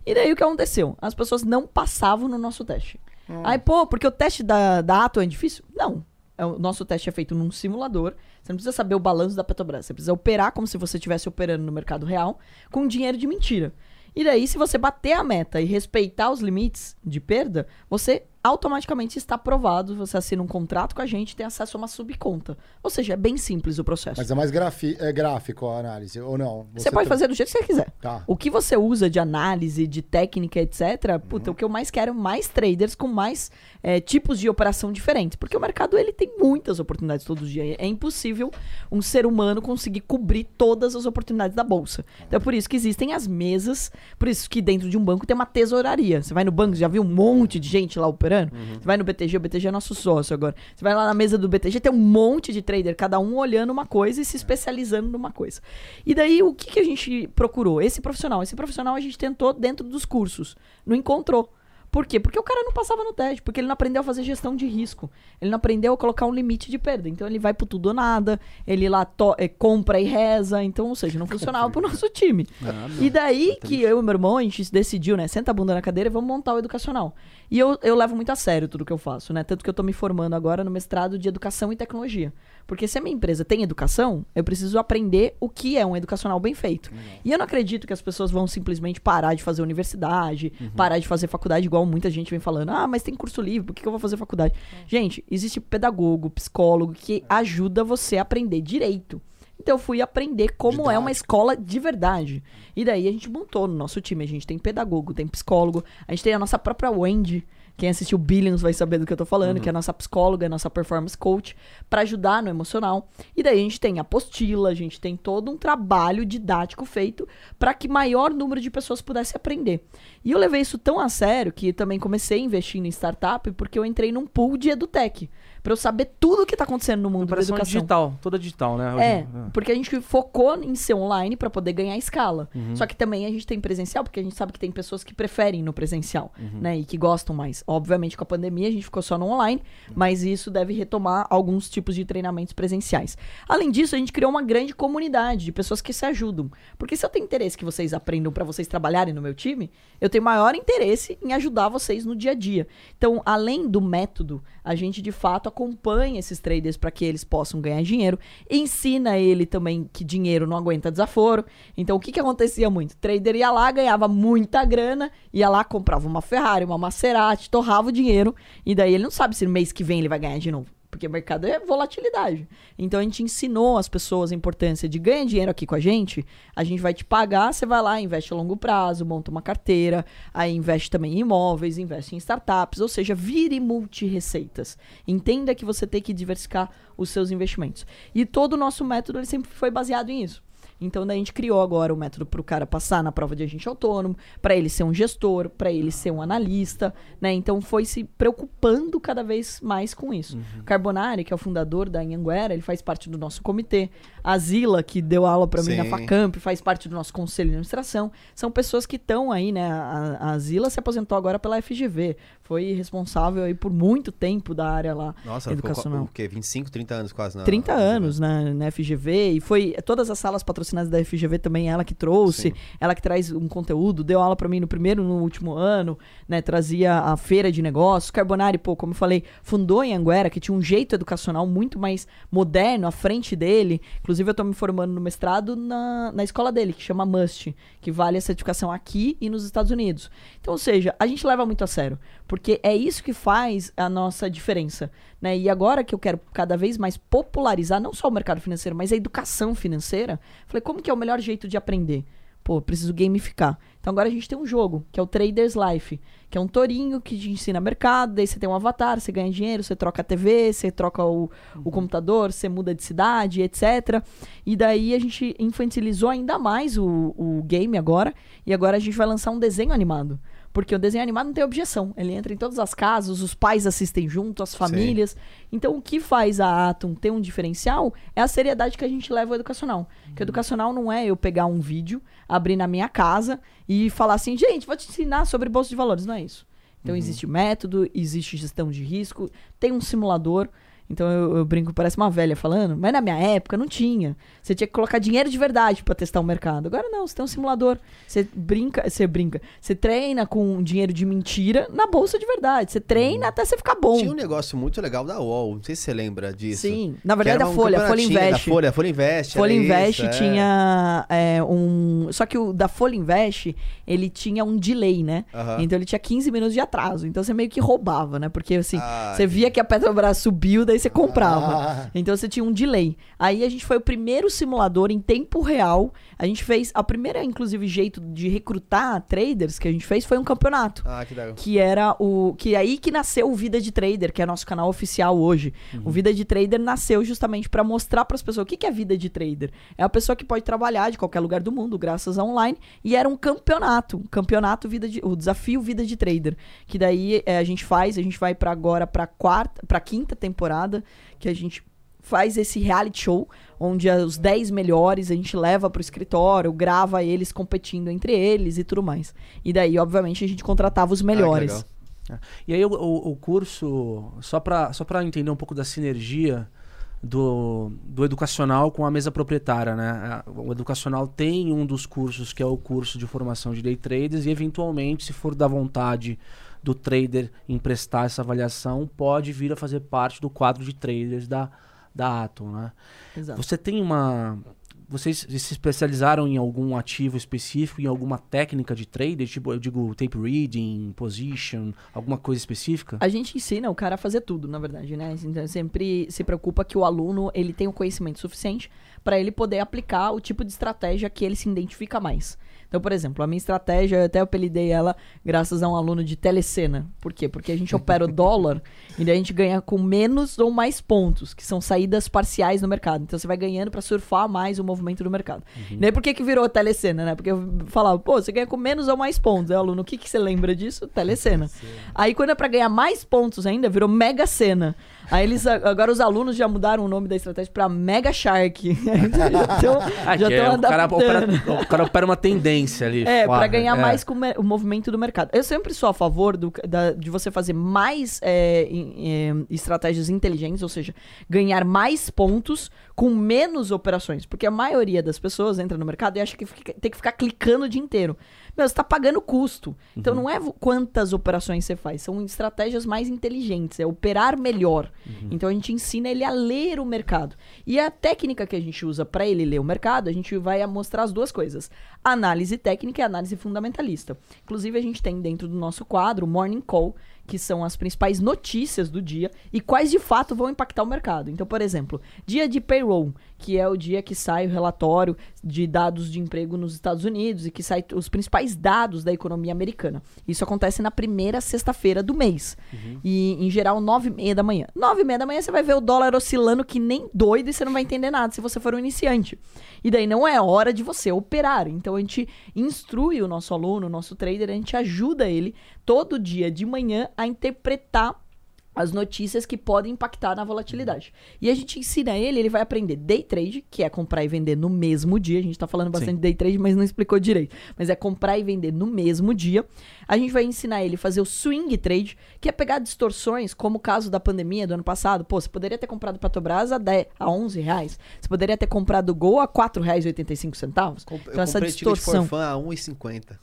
E daí o que aconteceu? As pessoas não passavam no nosso teste. Aí, pô, porque o teste da, da Atom é difícil? Não. É, O nosso teste é feito num simulador. Você não precisa saber o balanço da Petrobras. Você precisa operar como se você estivesse operando no mercado real com dinheiro de mentira. E daí, se você bater a meta e respeitar os limites de perda, você automaticamente está aprovado. Você assina um contrato com a gente e tem acesso a uma subconta. Ou seja, é bem simples o processo. Mas é mais é gráfico a análise, ou não? Você, pode tem- fazer do jeito que você quiser. Tá. O que você usa de análise, de técnica, etc. Puta, o que eu mais quero é mais traders com mais é, tipos de operação diferentes. Porque o mercado ele tem muitas oportunidades todo dia. É impossível um ser humano conseguir cobrir todas as oportunidades da bolsa. Então é por isso que existem as mesas. Por isso que dentro de um banco tem uma tesouraria. Você vai no banco, já viu um monte de gente lá operando? Você vai no BTG, o BTG é nosso sócio agora. Você vai lá na mesa do BTG, tem um monte de trader, cada um olhando uma coisa e se especializando numa coisa. E daí, o que, que a gente procurou? Esse profissional. Esse profissional a gente tentou dentro dos cursos. Não encontrou. Por quê? Porque o cara não passava no teste, porque ele não aprendeu a fazer gestão de risco. Ele não aprendeu a colocar um limite de perda. Então ele vai pro tudo ou nada, ele lá eh, compra e reza. Então, ou seja, não funcionava pro nosso time. E daí que eu e meu irmão, a gente decidiu, né? Senta a bunda na cadeira e vamos montar o educacional. E eu, eu levo muito a sério tudo que eu faço, né? Tanto que eu tô me formando agora no mestrado de educação e tecnologia. Porque se a minha empresa tem educação, eu preciso aprender o que é um educacional bem feito. E eu não acredito que as pessoas vão simplesmente parar de fazer universidade, parar de fazer faculdade, igual muita gente vem falando. Ah, mas tem curso livre, por que eu vou fazer faculdade? Gente, existe pedagogo, psicólogo que ajuda você a aprender direito. Então eu fui aprender como é uma Didático. escola de verdade. E daí a gente montou no nosso time. A gente tem pedagogo, tem psicólogo, a gente tem a nossa própria Wendy. Quem assistiu Billions vai saber do que eu tô falando, que é a nossa psicóloga, a nossa performance coach, pra ajudar no emocional. E daí a gente tem apostila, a gente tem todo um trabalho didático feito para que maior número de pessoas pudesse aprender. E eu levei isso tão a sério que também comecei investindo em startup porque eu entrei num pool de edutech, Pra eu saber tudo o que tá acontecendo no mundo da Operação educação. digital, toda digital, né? É, Hoje- porque a gente focou em ser online pra poder ganhar escala. Uhum. Só que também a gente tem presencial, porque a gente sabe que tem pessoas que preferem no presencial, Uhum. né? E que gostam mais. Obviamente, com a pandemia, a gente ficou só no online, mas isso deve retomar alguns tipos de treinamentos presenciais. Além disso, a gente criou uma grande comunidade de pessoas que se ajudam. Porque se eu tenho interesse que vocês aprendam pra vocês trabalharem no meu time, eu tenho maior interesse em ajudar vocês no dia a dia. Então, além do método, a gente de fato acompanha esses traders para que eles possam ganhar dinheiro, ensina ele também que dinheiro não aguenta desaforo. Então, o que que acontecia muito? O trader ia lá, ganhava muita grana, ia lá, comprava uma Ferrari, uma Maserati, torrava o dinheiro, e daí ele não sabe se no mês que vem ele vai ganhar de novo. Porque mercado é volatilidade. Então a gente ensinou as pessoas a importância de ganhar dinheiro aqui com a gente. A gente vai te pagar, você vai lá, investe a longo prazo, monta uma carteira, aí investe também em imóveis, investe em startups, ou seja, vire multi-receitas. Entenda que você tem que diversificar os seus investimentos. E todo o nosso método ele sempre foi baseado nisso. Então, daí a gente criou agora o método para o cara passar na prova de agente autônomo, para ele ser um gestor, para ele ser um analista, né? Então, foi se preocupando cada vez mais com isso. O Carbonari, que é o fundador da Anhanguera, ele faz parte do nosso comitê. A Zila, que deu aula para mim na. Facamp, faz parte do nosso conselho de administração. São pessoas que estão aí, né? A, a Zila se aposentou agora pela FGV. Foi responsável aí por muito tempo da área lá Nossa, educacional. o quê? 25, 30 anos quase na 30 na- anos na, na FGV e foi todas as salas patrocinadas da FGV também ela que trouxe, Sim. ela que traz um conteúdo, deu aula pra mim no primeiro, no último ano, né, trazia a feira de negócios, Carbonari, pô, como eu falei, fundou em Anguera, que tinha um jeito educacional muito mais moderno à frente dele, inclusive eu tô me formando no mestrado na, na escola dele, que chama Must, que vale a certificação aqui e nos Estados Unidos. Então, ou seja, a gente leva muito a sério, porque é isso que faz a nossa diferença, né? E agora que eu quero cada vez mais popularizar não só o mercado financeiro, mas a educação financeira, falei, como que é o melhor jeito de aprender? Pô, preciso gamificar. Então agora a gente tem um jogo, que é o Traders Life, que é um tourinho que te ensina mercado, daí você tem um avatar, você ganha dinheiro, você troca a TV, você troca o, o computador, você muda de cidade, etc. E daí a gente infantilizou ainda mais o, o game agora, e agora a gente vai lançar um desenho animado. Porque o desenho animado não tem objeção. Ele entra em todas as casas, os pais assistem junto, as famílias. Então, o que faz a Atom ter um diferencial é a seriedade que a gente leva ao educacional. Que o educacional não é eu pegar um vídeo, abrir na minha casa e falar assim, gente, vou te ensinar sobre bolsa de valores. Não é isso. Então, existe método, existe gestão de risco, tem um simulador. Então eu, eu brinco, parece uma velha falando, mas na minha época não tinha. Você tinha que colocar dinheiro de verdade pra testar o mercado. Agora não, você tem um simulador. Você brinca, você brinca. Você treina com dinheiro de mentira na bolsa de verdade. Você treina até você ficar bom. Tinha um negócio muito legal da UOL, não sei se você lembra disso. Sim, na verdade era a um Folha, Folha campeonatinho da Invest. Folha, Folha Invest. Folha Invest isso, é. tinha é, um. Só que o da Folha Invest, ele tinha um delay, né? Aham. Então ele tinha 15 minutos de atraso. Então você meio que roubava, né? Porque assim, Ah, você via que a Petrobras subiu, daí você comprava. Ah. Então você tinha um delay. Aí a gente foi o primeiro simulador em tempo real. A gente fez. A primeira, inclusive, jeito de recrutar traders que a gente fez foi um campeonato Ah, que legal. que era o que é aí que nasceu o Vida de Trader, que é nosso canal oficial hoje. O Vida de Trader nasceu justamente para mostrar para as pessoas o que que é Vida de Trader. É a pessoa que pode trabalhar de qualquer lugar do mundo graças a online e era um campeonato, um campeonato Vida de, o desafio Vida de Trader, que daí é, a gente faz, a gente vai para agora para quarta, para quinta temporada, que a gente faz esse reality show, onde os 10 melhores a gente leva pro escritório, grava eles competindo entre eles e tudo mais. E daí, obviamente, a gente contratava os melhores. legal. E aí o, o, o curso, só pra, só pra entender um pouco da sinergia do, do educacional com a mesa proprietária, né? O educacional tem um dos cursos que é o curso de formação de day traders e eventualmente, se for da vontade do trader emprestar essa avaliação, pode vir a fazer parte do quadro de traders da, da Atom, né? Exato. Você tem uma. vocês se especializaram em algum ativo específico, em alguma técnica de trader? Tipo, eu digo tape reading, position, alguma coisa específica? A gente ensina o cara a fazer tudo, na verdade, né? Então, sempre se preocupa que o aluno ele tenha o conhecimento suficiente para ele poder aplicar o tipo de estratégia que ele se identifica mais. Então, por exemplo, a minha estratégia, eu até apelidei ela graças a um aluno de telecena. Por quê? Porque a gente opera o dólar e daí a gente ganha com menos ou mais pontos, que são saídas parciais no mercado. Então você vai ganhando para surfar mais o movimento do mercado. E daí por que que virou telecena, né? Porque eu falava, pô, você ganha com menos ou mais pontos. Aí aluno, o que que você lembra disso? Telecena. Aí quando é para ganhar mais pontos ainda, virou mega cena. Aí eles agora os alunos já mudaram o nome da estratégia para Mega Shark. já tão, Ah, já é, o, cara opera, o cara opera uma tendência ali. É, pra ganhar é. mais com o me- o movimento do mercado. Eu sempre sou a favor do- da- de você fazer mais é, em- em, estratégias inteligentes, ou seja, ganhar mais pontos com menos operações. Porque a maioria das pessoas entra no mercado e acha que fica- tem que ficar clicando o dia inteiro. Meu, você tá pagando custo. Então não é quantas operações você faz, são estratégias mais inteligentes, é operar melhor. Então a gente ensina ele a ler o mercado. E a técnica que a gente usa para ele ler o mercado, a gente vai mostrar as duas coisas: análise técnica e análise fundamentalista. Inclusive a gente tem dentro do nosso quadro Morning Call, que são as principais notícias do dia e quais de fato vão impactar o mercado. Então, por exemplo, dia de payroll, que é o dia que sai o relatório de dados de emprego nos Estados Unidos e que sai os principais dados da economia americana. Isso acontece na primeira sexta-feira do mês. E, em geral, nove e meia da manhã. Nove e meia da manhã você vai ver o dólar oscilando que nem doido e você não vai entender nada se você for um iniciante. E daí não é hora de você operar. Então a gente instrui o nosso aluno, o nosso trader, a gente ajuda ele todo dia de manhã a interpretar as notícias que podem impactar na volatilidade. E a gente ensina ele, ele vai aprender day trade, que é comprar e vender no mesmo dia. A gente tá falando bastante de day trade, mas não explicou direito. Mas é comprar e vender no mesmo dia. A gente vai ensinar ele a fazer o swing trade, que é pegar distorções, como o caso da pandemia do ano passado. Pô, você poderia ter comprado Petrobras a, 10, a 11 reais. Você poderia ter comprado Gol a R$ 4,85 Comp- Então eu essa ticket distorção. for a 1,50.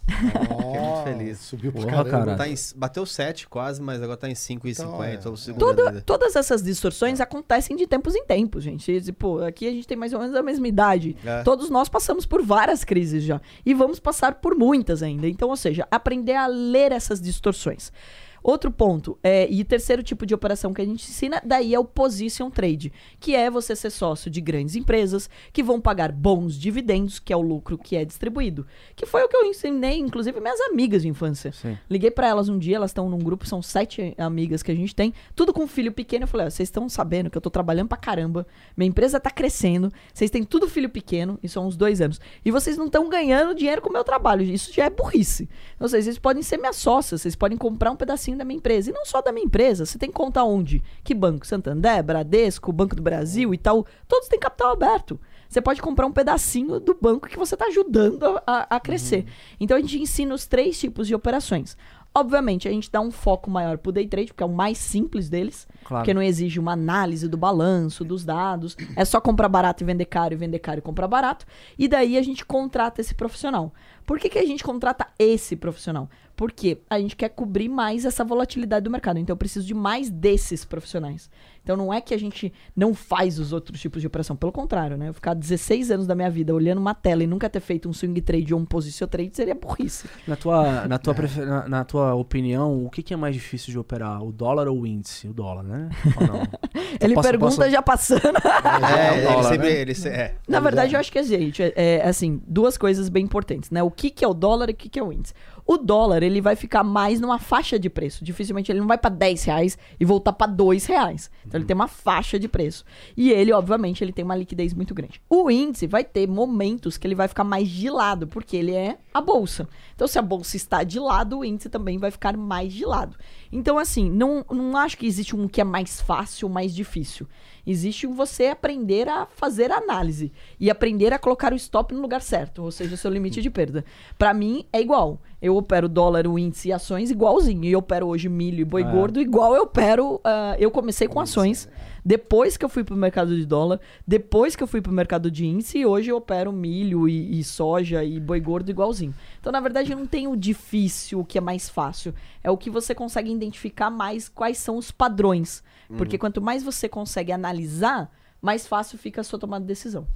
Ó, feliz. Subiu pra Porra, caramba. cara. Tá em, bateu 7 quase, mas agora tá em 5,50. Então, é. Segurando Toda- todas essas distorções acontecem de tempos em tempos, gente. E, Tipo, aqui a gente tem mais ou menos a mesma idade. É. Todos nós passamos por várias crises já. E vamos passar por muitas ainda. Então, ou seja, aprender a ler essas distorções. Outro ponto, é, e o terceiro tipo de operação que a gente ensina, daí é o position trade, que é você ser sócio de grandes empresas que vão pagar bons dividendos, que é o lucro que é distribuído. Que foi o que eu ensinei, inclusive, minhas amigas de infância. Sim. Liguei pra elas um dia, elas estão num grupo, são sete amigas que a gente tem, tudo com filho pequeno. Eu falei: ó, vocês estão sabendo que eu tô trabalhando pra caramba, minha empresa tá crescendo, vocês têm tudo filho pequeno, isso há uns dois anos, e vocês não estão ganhando dinheiro com o meu trabalho. Isso já é burrice. Seja, vocês podem ser minhas sócias, vocês podem comprar um pedacinho da minha empresa. E não só da minha empresa, você tem conta onde? Que banco? Santander, Bradesco, Banco do Brasil e tal. Todos têm capital aberto. Você pode comprar um pedacinho do banco que você está ajudando a, a- crescer. Então a gente ensina os três tipos de operações. Obviamente, a gente dá um foco maior pro day trade, porque é o mais simples deles. Claro. Porque não exige uma análise do balanço, dos dados. É só comprar barato e vender caro, e vender caro e comprar barato. E daí a gente contrata esse profissional. Por que, que a gente contrata esse profissional? Porque a gente quer cobrir mais essa volatilidade do mercado. Então eu preciso de mais desses profissionais. Então não é que a gente não faz os outros tipos de operação. Pelo contrário, né? Eu ficar 16 anos da minha vida olhando uma tela e nunca ter feito um swing trade ou um position trade seria burrice. Na tua, na, tua prefer- na, na tua opinião, o que, que é mais difícil de operar? O dólar ou o índice? O dólar, né? Ou não? Ele posso- pergunta posso- já passando. É, ele dólar, sempre. né? Ele, se- é. Na verdade, eu acho que é, gente, é, é, assim, duas coisas bem importantes, né? O que, que é o dólar e o que, que é o índice. O dólar, ele vai ficar mais numa faixa de preço. Dificilmente ele não vai para 10 reais e voltar para 2 reais. Então ele tem uma faixa de preço. E ele, obviamente, ele tem uma liquidez muito grande. O índice vai ter momentos que ele vai ficar mais de lado, porque ele é a bolsa. Então, se a bolsa está de lado, o índice também vai ficar mais de lado. Então, assim, não, não acho que existe um que é mais fácil ou mais difícil. Existe você aprender a fazer análise e aprender a colocar o stop no lugar certo, ou seja, o seu limite de perda. Pra mim é igual. Eu opero dólar, o índice e ações igualzinho. E eu opero hoje milho e boi É. gordo igual eu opero. ah, eu comecei com ações, depois que eu fui pro mercado de dólar, depois que eu fui pro mercado de índice, e hoje eu opero milho e, e soja e boi gordo igualzinho. Então, na verdade, não tem o difícil, o que é mais fácil. É o que você consegue identificar mais quais são os padrões. Porque quanto mais você consegue analisar, mais fácil fica a sua tomada de decisão.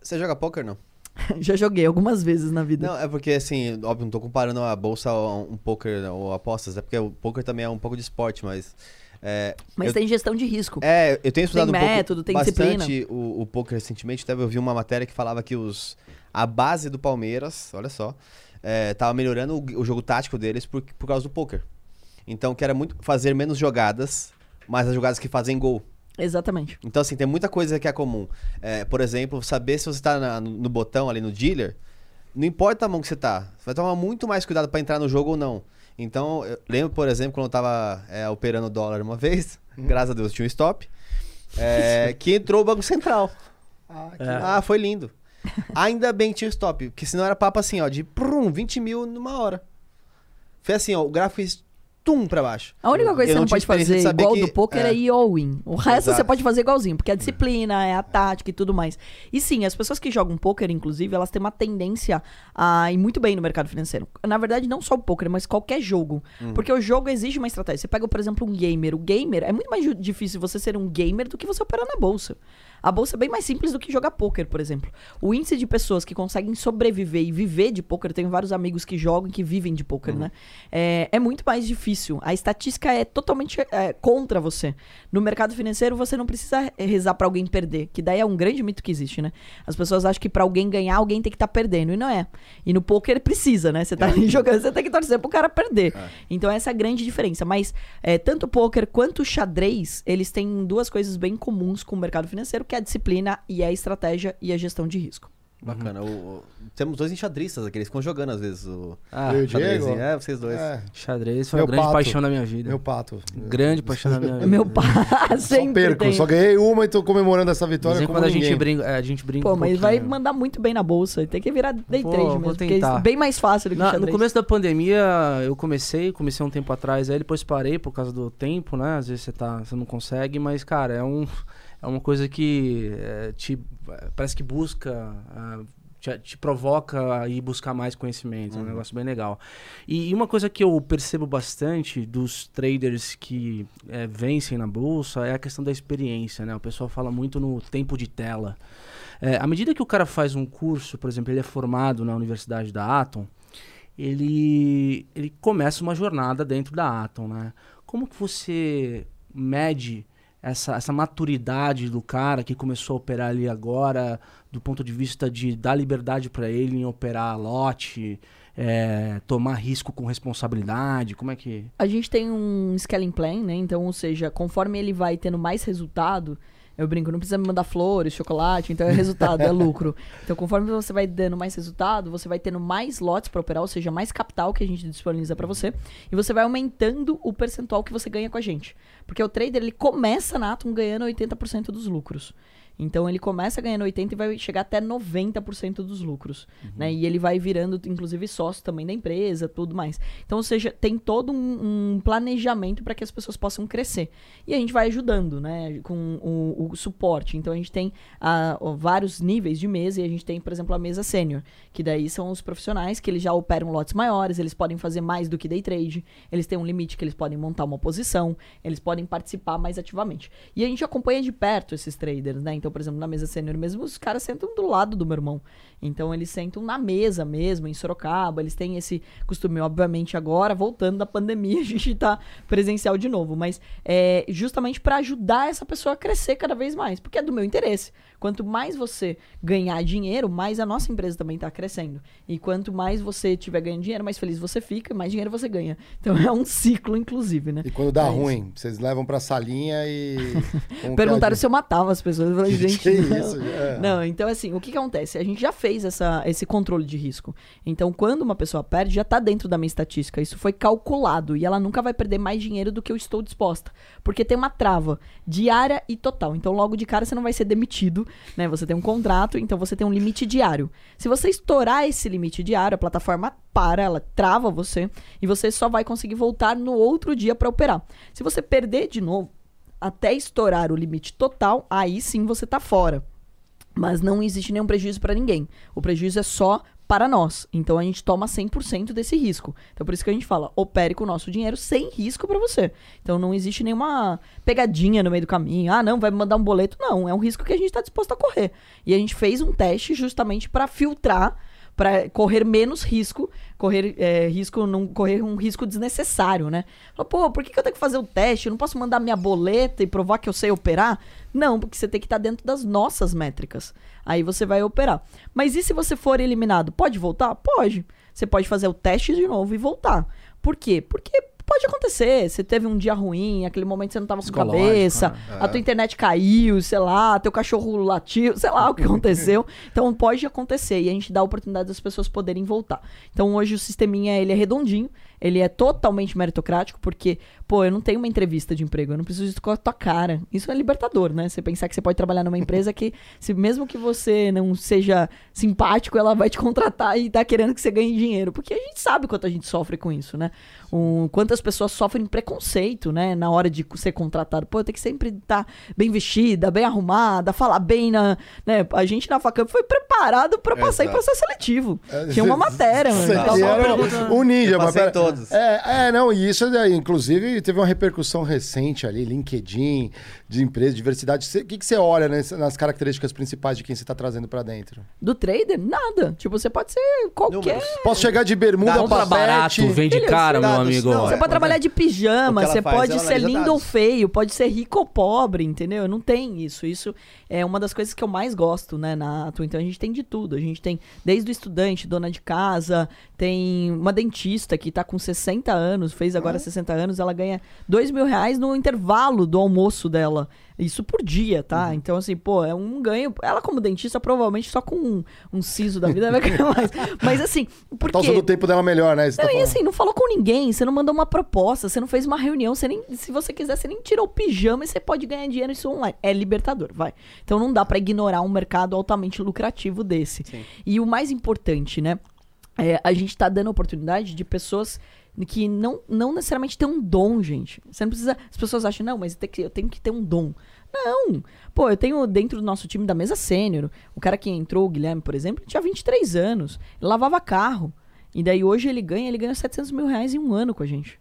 Você joga poker, não? Já joguei algumas vezes na vida. Não, é porque assim, óbvio, não tô comparando a bolsa a um poker ou apostas, é porque o poker também é um pouco de esporte, mas. É, Mas eu, tem gestão de risco. é, eu tenho estudado um método, pouco tem bastante o, o poker recentemente, até eu vi uma matéria que falava que os a base do Palmeiras, olha só, é, tava melhorando o, o jogo tático deles por, por causa do poker. Então, que era muito fazer menos jogadas, mas as jogadas que fazem gol. Exatamente. Então, assim, tem muita coisa que é comum. É, por exemplo, saber se você tá na- no, no botão ali no dealer, não importa a mão que você tá. Você vai tomar muito mais cuidado pra entrar no jogo ou não. Então, eu lembro, por exemplo, quando eu tava é, operando dólar uma vez, graças a Deus tinha um stop, é, que entrou o Banco Central. Ah, que- É. Ah, foi lindo. Ainda bem que tinha o stop, porque senão era papo assim, ó, de prum, 20 mil numa hora. Foi assim, ó, o gráfico tum pra baixo. A única coisa que você não pode fazer igual que- do poker é, é. ir all in. O resto você Exato. pode fazer igualzinho, porque é a disciplina, é a tática e tudo mais. E sim, as pessoas que jogam poker, inclusive, elas têm uma tendência a ir muito bem no mercado financeiro. Na verdade, não só o poker, mas qualquer jogo. Uhum. Porque o jogo exige uma estratégia. Você pega, por exemplo, um gamer. O gamer, é muito mais difícil você ser um gamer do que você operar na bolsa. A bolsa é bem mais simples do que jogar poker, por exemplo. O índice de pessoas que conseguem sobreviver e viver de poker, tenho vários amigos que jogam e que vivem de poker, né? É, é muito mais difícil. A estatística é totalmente é, contra você. No mercado financeiro, você não precisa rezar pra alguém perder, que daí é um grande mito que existe, né? As pessoas acham que pra alguém ganhar, alguém tem que estar perdendo, e não é. E no poker precisa, né? Você tá ali jogando, você tem que torcer pro cara perder. Então essa é a grande diferença. Mas é, tanto o poker quanto o xadrez, eles têm duas coisas bem comuns com o mercado financeiro, que é a disciplina e a estratégia e a gestão de risco. Bacana. O- o- temos dois enxadristas aqui, eles ficam jogando às vezes o Ah, Eu e. Diego? É, vocês dois. É, xadrez foi Meu uma grande pato. paixão da minha vida. meu pato. Grande paixão da minha vida. Meu Só sempre perco, tem. só ganhei uma e tô comemorando essa vitória como quando a gente, brinca, é, a gente brinca Pô, um mas vai mandar muito bem na bolsa. Tem que virar day Pô, trade mesmo, porque é bem mais fácil do que Na- xadrez. no começo da pandemia, eu comecei, comecei um tempo atrás, aí depois parei por causa do tempo, né? Às vezes você, tá, você não consegue, mas, cara, é, um, é uma coisa que é, te, parece que busca, ah, te, te provoca a ir buscar mais conhecimento. É um negócio bem legal. E, e uma coisa que eu percebo bastante dos traders que é, vencem na bolsa é a questão da experiência, né? O pessoal fala muito no tempo de tela. É, à medida que o cara faz um curso, por exemplo, ele é formado na Universidade da Atom, ele, ele começa uma jornada dentro da Atom, né? Como que você mede essa, essa maturidade do cara que começou a operar ali agora, do ponto de vista de dar liberdade para ele em operar lote, é, tomar risco com responsabilidade? Como é que. A gente tem um scaling plan, né? Então, ou seja, conforme ele vai tendo mais resultado, eu brinco, não precisa me mandar flores, chocolate, então é resultado, é lucro. Então, conforme você vai dando mais resultado, você vai tendo mais lotes para operar, ou seja, mais capital que a gente disponibiliza para você, e você vai aumentando o percentual que você ganha com a gente. Porque o trader, ele começa na Atom ganhando 80% dos lucros. Então ele começa ganhando 80 e vai chegar até 90% dos lucros, né? E ele vai virando, inclusive, sócio também da empresa, tudo mais. Então, ou seja, tem todo um, um planejamento para que as pessoas possam crescer. E a gente vai ajudando, né? Com o, o suporte. Então a gente tem ah, vários níveis de mesa e a gente tem, por exemplo, a mesa sênior, que daí são os profissionais que eles já operam lotes maiores, eles podem fazer mais do que day trade, eles têm um limite que eles podem montar uma posição, eles podem participar mais ativamente. E a gente acompanha de perto esses traders, né? Então, por exemplo, na mesa sênior mesmo, os caras sentam do lado do meu irmão. Então, eles sentam na mesa mesmo, em Sorocaba. Eles têm esse costume, obviamente, agora, voltando da pandemia, a gente tá presencial de novo. Mas é justamente para ajudar essa pessoa a crescer cada vez mais, porque é do meu interesse. Quanto mais você ganhar dinheiro, mais a nossa empresa também tá crescendo. E quanto mais você tiver ganhando dinheiro, mais feliz você fica, mais dinheiro você ganha. Então é um ciclo, inclusive, né? E quando dá É isso. ruim, vocês levam pra salinha e. que Perguntaram é? se eu matava as pessoas. Eu falei, gente. Que não. isso? É. Não, então assim, o que, que acontece? A gente já fez essa, esse controle de risco. Então, quando uma pessoa perde, já tá dentro da minha estatística. Isso foi calculado e ela nunca vai perder mais dinheiro do que eu estou disposta. Porque tem uma trava diária e total. Então, logo de cara, você não vai ser demitido, né? Você tem um contrato, então você tem um limite diário. Se você estourar esse limite diário, a plataforma para, ela trava você e você só vai conseguir voltar no outro dia para operar. Se você perder de novo, até estourar o limite total, aí sim você tá fora. Mas não existe nenhum prejuízo para ninguém. O prejuízo é só para nós. Então a gente toma 100% desse risco. Então por isso que a gente fala, opere com o nosso dinheiro sem risco para você. Então não existe nenhuma pegadinha no meio do caminho. Ah, não, vai me mandar um boleto. Não, é um risco que a gente está disposto a correr. E a gente fez um teste justamente para filtrar para correr menos risco, correr é, risco, não correr um risco desnecessário, né? Pô, por que, que eu tenho que fazer o teste? Eu não posso mandar minha boleta e provar que eu sei operar? Não, porque você tem que estar dentro das nossas métricas. Aí você vai operar. Mas e se você for eliminado? Pode voltar? Pode. Você pode fazer o teste de novo e voltar. Por quê? Porque pode acontecer. Você teve um dia ruim, aquele momento você não tava com cabeça, né? a tua internet caiu, sei lá, teu cachorro latiu, sei lá o que aconteceu. Então pode acontecer e a gente dá a oportunidade das pessoas poderem voltar. Então hoje o sisteminha ele é redondinho, ele é totalmente meritocrático, porque, pô, eu não tenho uma entrevista de emprego, eu não preciso disso com a tua cara. Isso é libertador, né? Você pensar que você pode trabalhar numa empresa que, se mesmo que você não seja simpático, ela vai te contratar e tá querendo que você ganhe dinheiro. Porque a gente sabe quanto a gente sofre com isso, né? Um, quantas pessoas sofrem preconceito, né? Na hora de ser contratado. Pô, tem que sempre estar bem vestida, bem arrumada, falar bem na. Né? A gente na Facamp foi preparado pra passar em Exato. processo seletivo. Tinha uma matéria, mano. Você era o ninja, mas pera- todos. É, é, não, e isso daí, inclusive, teve uma repercussão recente ali, LinkedIn, de empresa, diversidade. O que, que você olha nessa- nas características principais de quem você tá trazendo pra dentro? Do trader? Nada. Tipo, você pode ser qualquer. Números. Posso chegar de bermuda, Dá, Compra papete? barato, vende caro, meu amigo. não, Você é, pode trabalhar é. de pijama, você faz, pode ela ser lindo ou dados. feio, pode ser rico ou pobre, entendeu? Não tem isso. Isso é uma das coisas que eu mais gosto, né, na Atu. Então a gente tem de tudo. A gente tem desde o estudante, dona de casa, tem uma dentista que tá com 60 anos, fez agora 60 anos, ela ganha 2 mil reais no intervalo do almoço dela. Isso por dia, tá? Então, assim, pô, é um ganho. Ela, como dentista, provavelmente só com um, um siso da vida vai ganhar mais. Mas, assim, por Tá usando o tempo dela melhor, né? Você tá Não, e assim, não falou com ninguém, você não mandou uma proposta, você não fez uma reunião, você nem, se você quiser, você nem tirou o pijama e você pode ganhar dinheiro isso online. É libertador, vai. Então não dá pra ignorar um mercado altamente lucrativo desse. E o mais importante, né? É, a gente tá dando oportunidade de pessoas que não, não necessariamente têm um dom, gente. Você não precisa. As pessoas acham, não, mas tem eu tenho que ter um dom. Não. Pô, eu tenho dentro do nosso time da mesa sênior, o cara que entrou, o Guilherme, por exemplo, tinha 23 anos. Ele lavava carro. E daí hoje ele ganha, ele ganha 700 mil reais em um ano com a gente.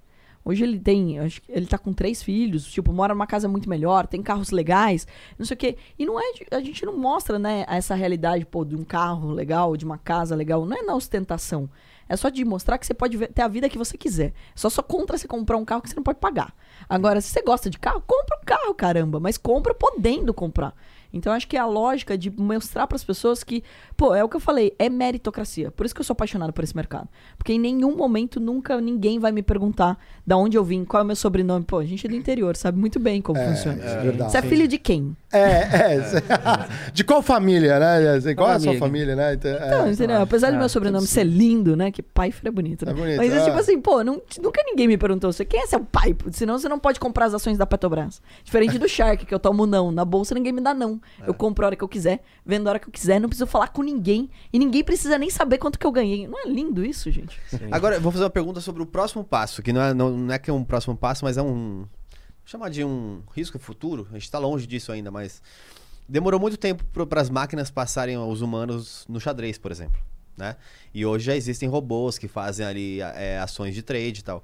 Hoje ele tem, ele tá com três filhos, tipo, mora numa casa muito melhor, tem carros legais, não sei o quê. E não é, a gente não mostra, né, essa realidade, pô, de um carro legal, de uma casa legal, não é na ostentação. É só de mostrar que você pode ter a vida que você quiser. Só só contra você comprar um carro que você não pode pagar. Agora, se você gosta de carro, compra um carro, caramba, mas compra podendo comprar. Então, acho que é a lógica de mostrar para as pessoas que, pô, é o que eu falei, é meritocracia. Por isso que eu sou apaixonado por esse mercado. Porque em nenhum momento, nunca ninguém vai me perguntar da onde eu vim, qual é o meu sobrenome. Pô, a gente é do interior, sabe muito bem como funciona. é verdade. Você é filho de quem? É, é. cê- De qual família, né? Assim, Qual é a sua família, né? Então, é. Então, entendeu? Apesar do É, meu sobrenome ser lindo, né? Que pai é bonito, né? É bonito, Mas é é. tipo assim, pô, não- nunca ninguém me perguntou você quem é seu pai, senão você não pode comprar as ações da Petrobras. Diferente do Shark, que eu tomo não. Na bolsa ninguém me dá não. É. Eu compro a hora que eu quiser, vendo a hora que eu quiser, não preciso falar com ninguém. E ninguém precisa nem saber quanto que eu ganhei. Não é lindo isso, gente? Agora, eu vou fazer uma pergunta sobre o próximo passo, que não é, não, não é que é um próximo passo, mas é um. Chamar de um risco futuro. A gente tá longe disso ainda, mas. Demorou muito tempo para as máquinas passarem os humanos no xadrez, por exemplo. Né? E hoje já existem robôs que fazem ali é, ações de trade e tal.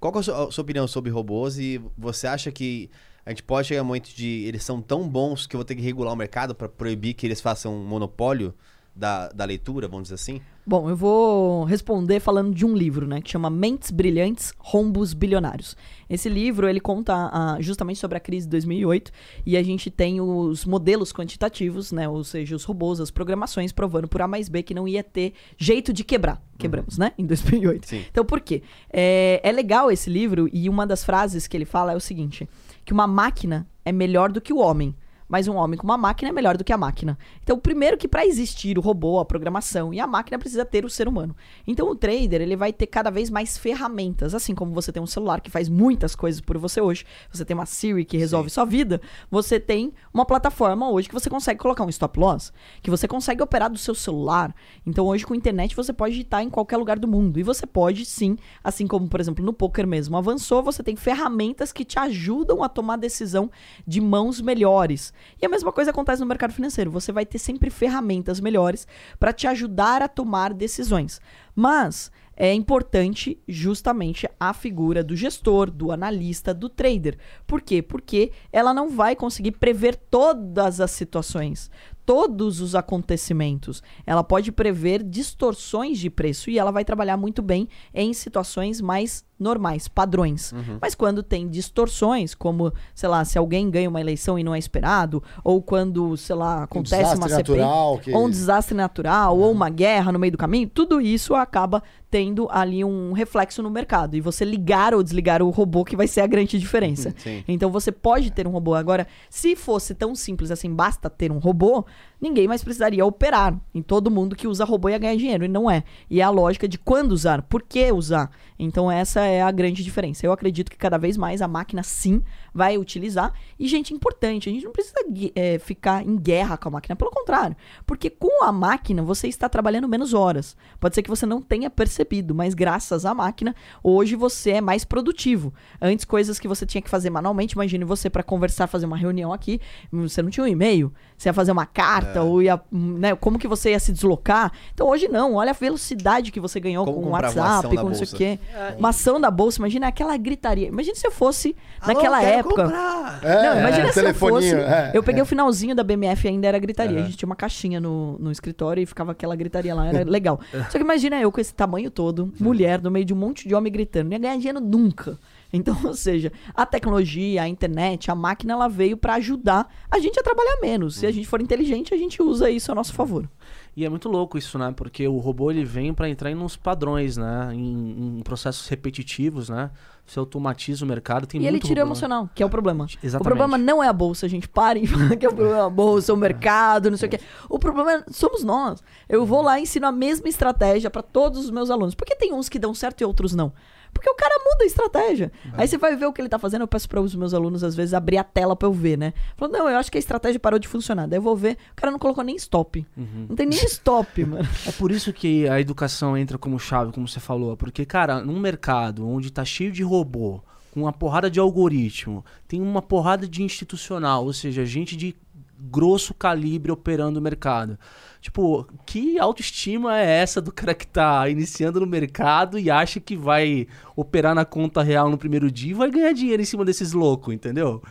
Qual é a sua, a sua opinião sobre robôs e você acha que a gente pode chegar a um momento de eles são tão bons que eu vou ter que regular o mercado para proibir que eles façam um monopólio da, da leitura, vamos dizer assim? Bom, eu vou responder falando de um livro, né, que chama Mentes Brilhantes, Rombos Bilionários. Esse livro, ele conta ah, justamente sobre a crise de 2008 e a gente tem os modelos quantitativos, né, ou seja, os robôs, as programações provando por A mais B que não ia ter jeito de quebrar. Quebramos, né, em 2008. Sim. Então, por quê? É, é legal esse livro e uma das frases que ele fala é o seguinte, que uma máquina é melhor do que o homem, mas um homem com uma máquina é melhor do que a máquina. Então, primeiro que para existir o robô, a programação e a máquina precisa ter o ser humano. Então, o trader, ele vai ter cada vez mais ferramentas, assim como você tem um celular que faz muitas coisas por você hoje, você tem uma Siri que resolve sua vida, você tem uma plataforma hoje que você consegue colocar um stop loss, que você consegue operar do seu celular. Então, hoje com a internet você pode estar em qualquer lugar do mundo e você pode sim, assim como por exemplo no poker mesmo avançou, você tem ferramentas que te ajudam a tomar decisão de mãos melhores. E a mesma coisa acontece no mercado financeiro. Você vai ter sempre ferramentas melhores para te ajudar a tomar decisões. Mas é importante justamente a figura do gestor, do analista, do trader. Por quê? Porque ela não vai conseguir prever todas as situações, todos os acontecimentos. Ela pode prever distorções de preço e ela vai trabalhar muito bem em situações mais normais, padrões. Mas quando tem distorções, como, sei lá, se alguém ganha uma eleição e não é esperado, ou quando, sei lá, acontece desastre uma CPI, que- ou um desastre natural, ou uma guerra no meio do caminho, tudo isso acaba tendo ali um reflexo no mercado. E você ligar ou desligar o robô que vai ser a grande diferença. Sim. Então você pode ter um robô. Agora, se fosse tão simples assim, basta ter um robô, ninguém mais precisaria operar. E todo mundo que usa robô ia ganhar dinheiro. E não é. E é a lógica de quando usar, por que usar. Então essa é a grande diferença. Eu acredito que cada vez mais a máquina sim vai utilizar. E, gente, importante, a gente não precisa eh, ficar em guerra com a máquina. Pelo contrário. Porque com a máquina você está trabalhando menos horas. Pode ser que você não tenha percebido, mas graças à máquina, hoje você é mais produtivo. Antes, coisas que você tinha que fazer manualmente, imagine você para conversar, fazer uma reunião aqui, você não tinha um e-mail, você ia fazer uma carta, ou ia, né, como que você ia se deslocar. Então hoje não, olha a velocidade que você ganhou Como com o WhatsApp, com não sei o quê. Uma ação da bolsa, imagina aquela gritaria. Imagina se eu fosse Alô, naquela quero época. comprar. É, Não, imagina é, se eu fosse. é, eu peguei é. o finalzinho da BMF ainda era gritaria. A gente tinha uma caixinha no, no escritório e ficava aquela gritaria lá, era legal. Só que imagina eu com esse tamanho todo, mulher, no meio de um monte de homem gritando. Não ia ganhar dinheiro nunca. Então, ou seja, a tecnologia, a internet, a máquina, ela veio pra ajudar a gente a trabalhar menos. Se a gente for inteligente, a gente usa isso a nosso favor. E é muito louco isso, né? Porque o robô ele vem para entrar em uns padrões, né? Em, em processos repetitivos, né? Você automatiza o mercado, tem e ele muito tira o robô, né? emocional, que é o problema. Exatamente. O problema não é a bolsa, gente. Parem de falar que é o problema a bolsa, o mercado, não sei o quê. O problema é, somos nós. Eu vou lá e ensino a mesma estratégia pra todos os meus alunos. Por que tem uns que dão certo e outros não? Porque o cara muda a estratégia. Aí você vai ver o que ele tá fazendo. Eu peço para os meus alunos, às vezes, abrir a tela pra eu ver, né? Falando, não, eu acho que a estratégia parou de funcionar. Daí eu vou ver, o cara não colocou nem stop. Não tem nem stop, mano. É por isso que a educação entra como chave, como você falou. Porque, cara, num mercado onde tá cheio de robô, com uma porrada de algoritmo, tem uma porrada de institucional, ou seja, gente de grosso calibre operando o mercado. Tipo, que autoestima é essa do cara que tá iniciando no mercado e acha que vai operar na conta real no primeiro dia e vai ganhar dinheiro em cima desses loucos, entendeu?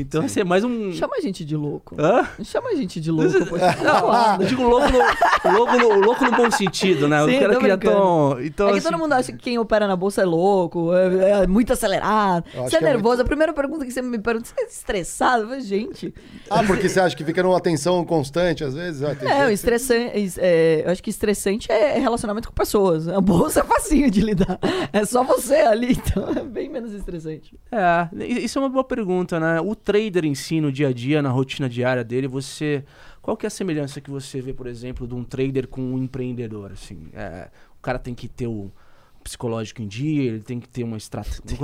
Então, esse é mais um. Chama a gente de louco. Hã? Chama a gente de louco, pô. Não, eu digo louco no, louco no, louco no bom sentido, né? Sim, Os caras tô que já estão. Então, é que assim, todo mundo acha que quem opera na bolsa é louco, é, é muito acelerado. Você é que é nervoso. A primeira pergunta que você me pergunta, você é estressado? Eu falei, gente. Ah, porque você acha que fica numa tensão constante às vezes? Ah, É, o estressante. é, eu acho que estressante é relacionamento com pessoas. A bolsa é facinho de lidar. É só você ali, então é bem menos estressante. É, isso é uma boa pergunta, né? O trader em si, no dia a dia, na rotina diária dele, você. Qual que é a semelhança que você vê, por exemplo, de um trader com um empreendedor? Assim, é, o cara tem que ter o psicológico em dia, ele tem que ter uma estratégia.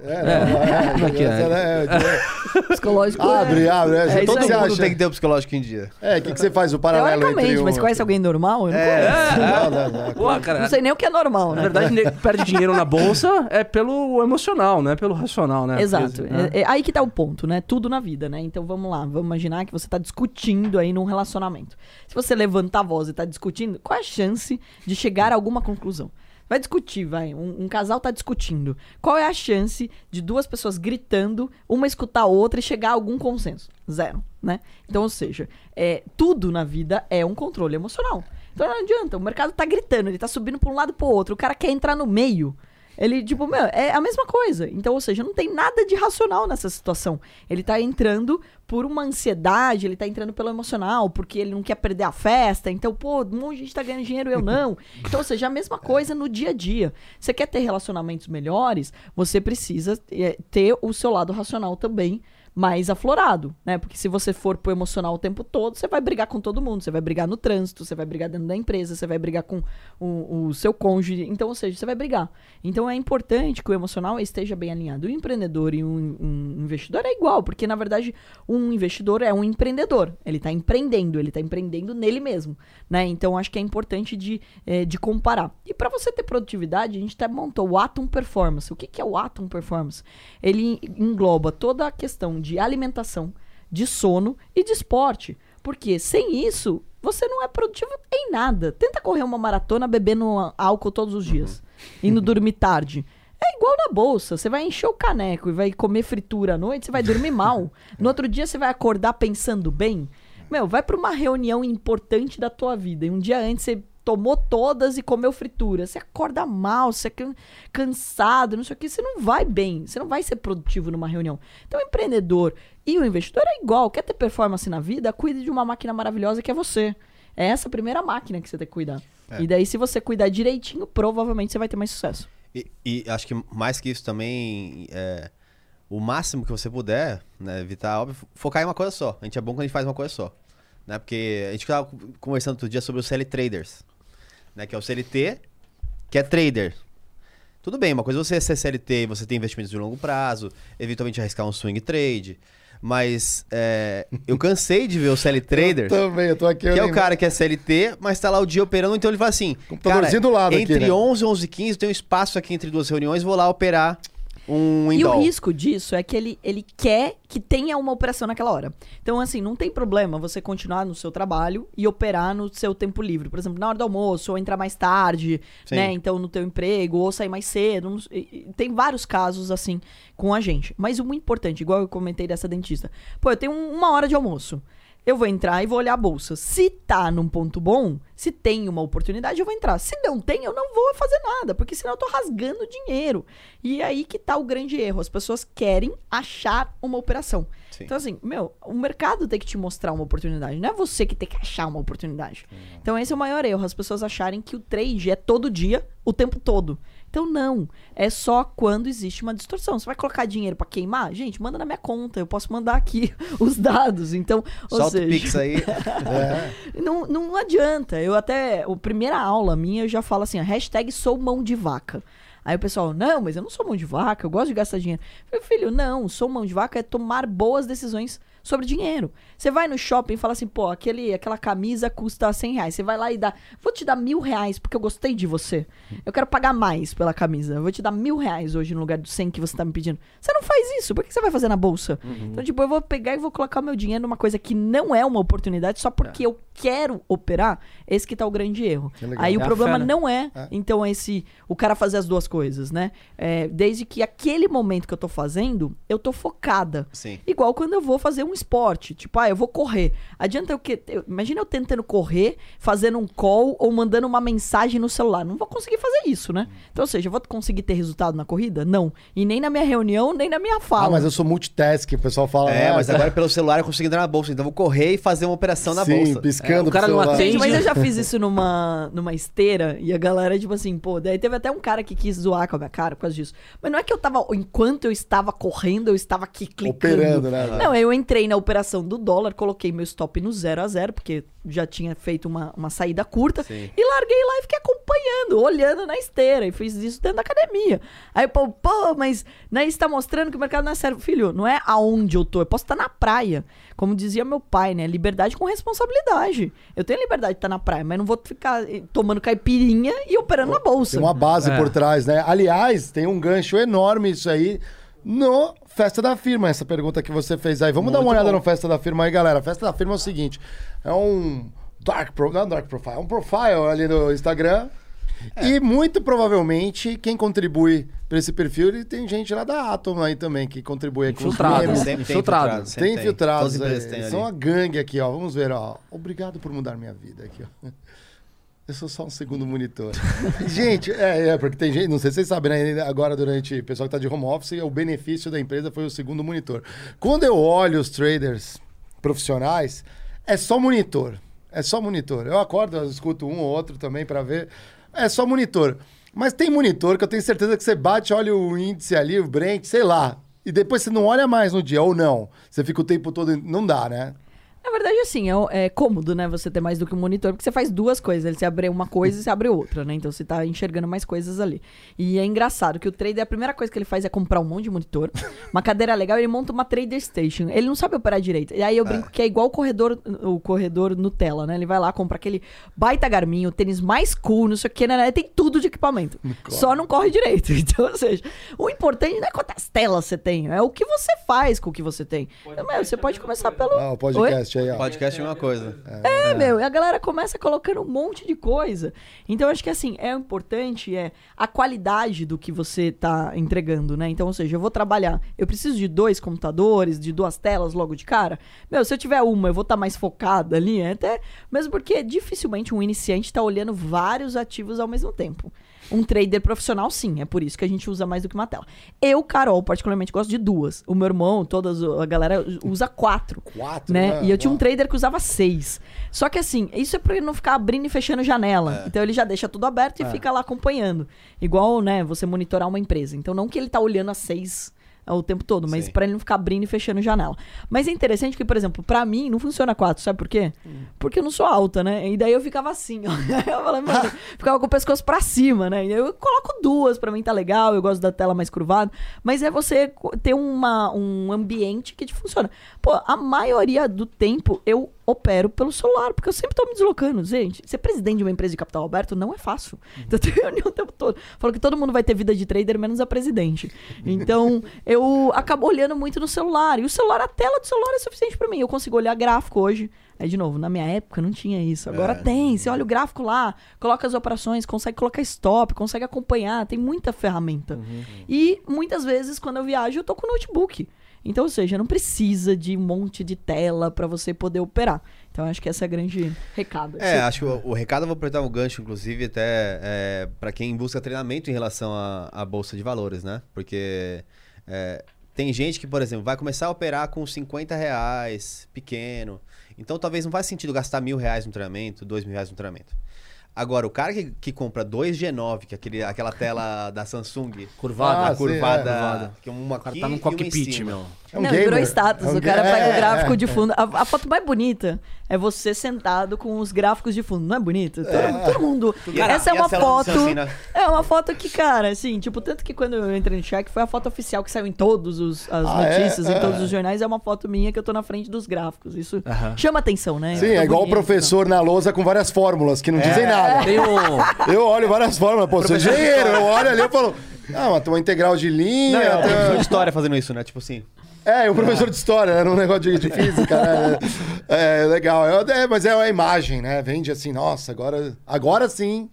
É, não, é, é é? é, é, Psicológico. Abre, abre. É, É todo mundo acha? tem que ter o psicológico em dia. É, o que, que você faz? O paralelo entre um... mas conhece alguém normal? Eu não conheço. Não, não, não. Porra, cara. Não sei nem o que é normal, Na né? verdade, nego perde dinheiro na bolsa é pelo emocional, não é pelo racional, né? Exato. Porque, né? É, é aí que tá o ponto, né? Tudo na vida, né? Então vamos lá, vamos imaginar que você tá discutindo aí num relacionamento. Se você levantar a voz e tá discutindo, qual é a chance de chegar a alguma conclusão? Vai discutir, vai. Um, um casal tá discutindo. Qual é a chance de duas pessoas gritando, uma escutar a outra e chegar a algum consenso? Zero, né? Então, ou seja, é, tudo na vida é um controle emocional. Então não adianta, o mercado tá gritando, ele tá subindo pra um lado pro outro, o cara quer entrar no meio. Ele, tipo, meu, é a mesma coisa. Então, ou seja, não tem nada de racional nessa situação. Ele tá entrando por uma ansiedade, ele tá entrando pelo emocional, porque ele não quer perder a festa. Então, pô, um monte de gente tá ganhando dinheiro, eu não. Então, ou seja, a mesma coisa no dia a dia. Você quer ter relacionamentos melhores, você precisa é, ter o seu lado racional também mais aflorado, né? Porque se você for pro emocional o tempo todo, você vai brigar com todo mundo. Você vai brigar no trânsito, você vai brigar dentro da empresa, você vai brigar com o, o seu cônjuge. Então, ou seja, você vai brigar. Então, é importante que o emocional esteja bem alinhado. O empreendedor e um, um investidor é igual, porque, na verdade, um investidor é um empreendedor. Ele tá empreendendo, ele tá empreendendo nele mesmo, né? Então, acho que é importante de, eh, de comparar. E para você ter produtividade, a gente até montou o Atom Performance. O que, que é o Atom Performance? Ele engloba toda a questão de alimentação, de sono e de esporte. Porque sem isso, você não é produtivo em nada. Tenta correr uma maratona bebendo álcool todos os dias, indo dormir tarde. É igual na bolsa, você vai encher o caneco e vai comer fritura à noite, você vai dormir mal. No outro dia você vai acordar pensando bem. Meu, vai pra uma reunião importante da tua vida e um dia antes você tomou todas e comeu fritura. Você acorda mal, você é can- cansado, não sei o que, você não vai bem, você não vai ser produtivo numa reunião. Então, o empreendedor e o investidor é igual. Quer ter performance na vida? Cuide de uma máquina maravilhosa que é você. É essa a primeira máquina que você tem que cuidar. E daí, se você cuidar direitinho, provavelmente você vai ter mais sucesso. E, e acho que mais que isso também, é, o máximo que você puder, né, evitar, óbvio, focar em uma coisa só. A gente é bom quando a gente faz uma coisa só. Né? Porque a gente estava conversando outro dia sobre os CL Traders, né? Que é o CLT, que é trader. Tudo bem, uma coisa é você ser CLT e você ter investimentos de longo prazo, eventualmente arriscar um swing trade. Mas é, eu cansei de ver o CL Traders. Também, eu tô aqui. eu Que é o cara que é CLT, mas tá lá o dia operando, então ele fala assim: cara, do lado aqui, entre né? 11 e 11 e 15, tem um espaço aqui entre duas reuniões, vou lá operar um E o indol. risco disso é que ele, ele quer que tenha uma operação naquela hora. Então, assim, não tem problema você continuar no seu trabalho e operar no seu tempo livre. Por exemplo, na hora do almoço, ou entrar mais tarde, Sim. né? Então, no teu emprego, ou sair mais cedo. Tem vários casos, assim, com a gente. Mas o muito importante, igual eu comentei dessa dentista. Pô, eu tenho um- uma hora de almoço. Eu vou entrar e vou olhar a bolsa. Se tá num ponto bom, se tem uma oportunidade, eu vou entrar. Se não tem, eu não vou fazer nada, porque senão eu tô rasgando dinheiro. E é aí que tá o grande erro. As pessoas querem achar uma operação. Sim. Então, assim, meu, o mercado tem que te mostrar uma oportunidade. Não é você que tem que achar uma oportunidade. Então, esse é o maior erro. As pessoas acharem que o trade é todo dia, o tempo todo. Então, não. É só quando existe uma distorção. Você vai colocar dinheiro pra queimar? Gente, manda na minha conta. Eu posso mandar aqui os dados. Então, ou Solta o seja, Pix aí. não, não adianta. Eu até. A primeira aula minha eu já falo assim: a hashtag sou mão de vaca. Aí o pessoal, não, mas eu não sou mão de vaca, eu gosto de gastar dinheiro. Eu falei, filho, não, sou mão de vaca é tomar boas decisões sobre dinheiro. Você vai no shopping e fala assim, pô, aquele, aquela camisa custa 100 reais. Você vai lá e dá, vou te dar mil reais porque eu gostei de você. Eu quero pagar mais pela camisa. Eu vou te dar mil reais hoje no lugar dos 100 que você tá me pedindo. Você não faz isso, por que você vai fazer na bolsa? Então, tipo, eu vou pegar e vou colocar o meu dinheiro numa coisa que não é uma oportunidade só porque eu quero operar. Esse que tá o grande erro. Aí É o problema né? não é, então, esse. O cara fazer as duas coisas, né? É, desde que aquele momento que eu tô fazendo, eu tô focada. Sim. Igual quando eu vou fazer um esporte. Tipo, ah, eu vou correr. Adianta eu que. eu- imagina eu tentando correr, fazendo um call ou mandando uma mensagem no celular. Não vou conseguir fazer isso, né? Então, ou seja, eu vou conseguir ter resultado na corrida? Não. E nem na minha reunião, nem na minha fala. Ah, mas eu sou multitask, o pessoal fala. É, ah, mas agora pelo celular eu consigo entrar na bolsa, então eu vou correr e fazer uma operação na Sim, bolsa. piscando É, o cara pro não atende. Mas eu já fiz isso numa, numa esteira e a galera, tipo assim, pô, daí teve até um cara que quis zoar com a minha cara por causa disso. Mas não é que eu tava, enquanto eu estava correndo, eu estava aqui clicando. Operando, né? Não, eu entrei na operação do dólar, coloquei meu stop no 0 a 0 porque já tinha feito uma, uma saída curta, Sim. e larguei lá e fiquei acompanhando, olhando na esteira, e fiz isso dentro da academia. Aí, pô, pô, mas né, isso tá mostrando que o mercado não é sério. Filho, não é aonde eu tô, eu posso estar na praia. Como dizia meu pai, né? Liberdade com responsabilidade. Eu tenho liberdade de estar na praia, mas não vou ficar eh, tomando caipirinha e operando na bolsa. Tem uma base É. por trás, né? Aliás, tem um gancho enorme isso aí no Festa da Firma, essa pergunta que você fez aí. Vamos dar uma Muito olhada bom. no Festa da Firma aí, galera. Festa da Firma é o seguinte: é um dark pro, não é um dark profile, é um profile ali no Instagram. É. E muito provavelmente quem contribui para esse perfil, ele tem gente lá da Atom aí também que contribui aí com os Infiltrado. memes. Tem Infiltrado. Tem infiltrados têm ali. São uma gangue aqui, ó. Vamos ver, ó. Obrigado por mudar minha vida aqui, ó. Eu sou só um segundo monitor. gente, é, é, porque tem gente, não sei se vocês sabem, né? Agora, durante o pessoal que tá de home office, o benefício da empresa foi o segundo monitor. Quando eu olho os traders profissionais, é só monitor. É só monitor. Eu acordo, eu escuto um ou outro também para ver. É só monitor. Mas tem monitor que eu tenho certeza que você bate, olha o índice ali, o Brent, sei lá. E depois você não olha mais no dia, ou não. Você fica o tempo todo. Não dá, né? Na verdade, assim, é, é cômodo, né? Você ter mais do que um monitor, porque você faz duas coisas. Ele se abre uma coisa e se abre outra, né? Então você tá enxergando mais coisas ali. E é engraçado que o trader, a primeira coisa que ele faz é comprar um monte de monitor, uma cadeira legal, ele monta uma trader station. Ele não sabe operar direito. E aí eu brinco que é igual o corredor, o corredor Nutella, né? Ele vai lá, compra aquele baita Garmin, o tênis mais cool, não sei o que, né? Tem tudo de equipamento. Só não corre direito. Então, ou seja, o importante não é quantas telas você tem, é o que você faz com o que você tem. Então, meu, você pode começar pelo. Ah, o podcast aí, ó. Podcast é uma coisa. É, meu, e a galera começa colocando um monte de coisa. Então, eu acho que assim, é importante é a qualidade do que você tá entregando, né? Então, ou seja, eu vou trabalhar, eu preciso de dois computadores, de duas telas logo de cara. Meu, se eu tiver uma, eu vou estar mais focada ali, é até mesmo porque dificilmente um iniciante tá olhando vários ativos ao mesmo tempo. Um trader profissional, sim, é por isso que a gente usa mais do que uma tela. Eu, Carol, particularmente gosto de duas. O meu irmão, todas a galera usa quatro Quatro, né? né? E eu tinha um trader que usava seis. Só que assim, isso é pra ele não ficar abrindo e fechando janela. Então ele já deixa tudo aberto e fica lá acompanhando. Igual, né, você monitorar uma empresa. Então não que ele tá olhando as seis o tempo todo, mas pra ele não ficar abrindo e fechando janela. Mas é interessante que, por exemplo, pra mim não funciona quatro, sabe por quê? Porque eu não sou alta, né? E daí eu ficava assim, ó. Eu falei, mano, ficava com o pescoço pra cima, né? E eu coloco duas, pra mim tá legal, eu gosto da tela mais curvada. Mas é você ter uma, um ambiente que te funciona. Pô, a maioria do tempo eu opero pelo celular, porque eu sempre tô me deslocando. Gente, ser presidente de uma empresa de capital aberto não é fácil. Então eu tenho reunião o tempo todo. Falo que todo mundo vai ter vida de trader, menos a presidente. Então eu acabo olhando muito no celular. E o celular, a tela do celular é suficiente pra mim. Eu consigo olhar gráfico hoje. Aí, de novo, na minha época não tinha isso. Agora tem. Você olha o gráfico lá, coloca as operações, consegue colocar stop, consegue acompanhar. Tem muita ferramenta. E muitas vezes, quando eu viajo, eu tô com notebook. Então, ou seja, não precisa de um monte de tela pra você poder operar. Então, acho que esse é o grande recado. É, acho que o, o recado eu vou aproveitar o gancho, inclusive, até é, para quem busca treinamento em relação à, à Bolsa de Valores, né? Porque é, tem gente que, por exemplo, vai começar a operar com 50 reais, pequeno. Então talvez não faz sentido gastar mil reais no treinamento, dois mil reais no treinamento. Agora, o cara que, que compra dois G9, que é aquele, aquela tela da Samsung, Curvada. Ah, curvada, sim, é. Curvada. que é uma O cara aqui tá num cockpit, meu. É um não, gamer. virou status. É um o cara ga- pega é, o gráfico é. de fundo. A, a foto mais bonita é você sentado com os gráficos de fundo. Não é bonito? Todo, todo mundo. Cara, Essa é uma foto. Sancina? É uma foto que, cara, assim, tipo, tanto que quando eu entrei no cheque foi a foto oficial que saiu em todos os as Ah, é? notícias, em É. todos os jornais, é uma foto minha que eu tô na frente dos gráficos. Isso chama atenção, né? Sim, Fica é igual o bonito, professor na lousa com várias fórmulas que não dizem nada. Tem um. Eu olho várias fórmulas, pô, sou engenheiro, eu olho ali e falo, ah, mas tem uma integral de linha. Não, é professor de história fazendo isso, né? Tipo assim. É, o professor de história, era um negócio de, de física, né? É, legal. É, mas é uma imagem, né? Vende assim, nossa, agora, agora sim.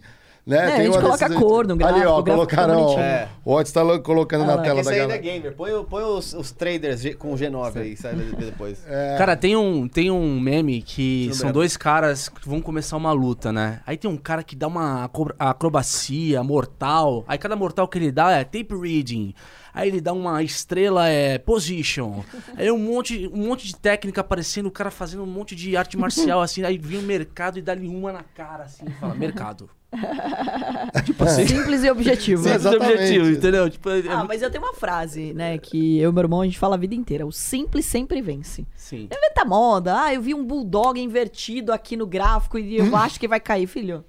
Né? É, a gente uma coloca desses- cor no Ali, gráfico, ó, o gráfico fica colocaram. É. O Otis tá lo- colocando Ah na tela Esse da aí ainda é galera. gamer. Põe, o- põe os, os traders com G9 aí, sabe? Depois. É. Cara, tem um, tem um meme que são dois caras que vão começar uma luta, né? Aí tem um cara que dá uma acro- acrobacia mortal. Aí cada mortal que ele dá é tape reading. Aí ele dá uma estrela, é position. Aí um monte, um monte de técnica aparecendo, o cara fazendo um monte de arte marcial, assim. Aí vem o mercado e dá-lhe uma na cara, assim, e fala, mercado. tipo assim, Simples e objetivo. Sim, simples exatamente. objetivo, entendeu? Tipo, é- Ah, mas eu tenho uma frase, né, que eu e meu irmão a gente fala a vida inteira. O simples sempre vence. Sim. Não inventa moda. Ah, eu vi um bulldog invertido aqui no gráfico e eu acho que vai cair, filho.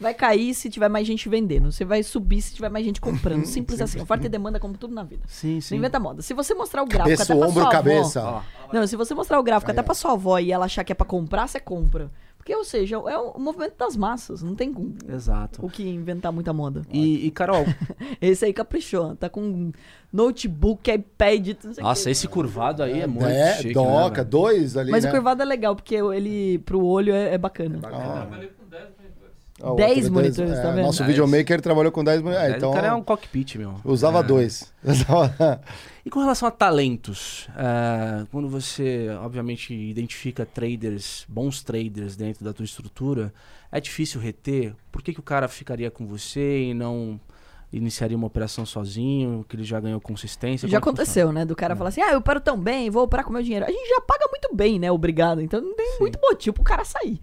Vai cair se tiver mais gente vendendo. Você vai subir se tiver mais gente comprando. Simples assim. Oferta e demanda como tudo na vida. Sim, Não sim. inventa moda. Se você mostrar o gráfico Cabeça, até pra ombro, sua cabeça. avó... Não, se você mostrar o gráfico até pra sua avó e ela achar que é pra comprar, você compra. Porque, ou seja, é o movimento das massas. Não tem Exato. o que inventar muita moda. E, e, Carol, Esse aí caprichou. Tá com notebook, iPad, não sei nossa, quê. esse curvado aí é muito É, chique, né, doca, velho? dois ali, Mas né? o curvado é legal, porque ele, pro olho, é, é bacana. Ah, Trabalhei com 10 monitores. ó, 10 outro, monitores, é, tá vendo? Nosso videomaker trabalhou com 10 monitores. É, É, então O cara é um cockpit, meu. usava É. dois. E com relação a talentos, é, quando você, obviamente, identifica traders, bons traders dentro da tua estrutura, é difícil reter? Por que, que o cara ficaria com você e não iniciaria uma operação sozinho, que ele já ganhou consistência? Já aconteceu, né? Do cara falar assim, ah, eu opero tão bem, vou operar com meu dinheiro. A gente já paga muito bem, né? Obrigado. Então não tem muito motivo pro cara sair.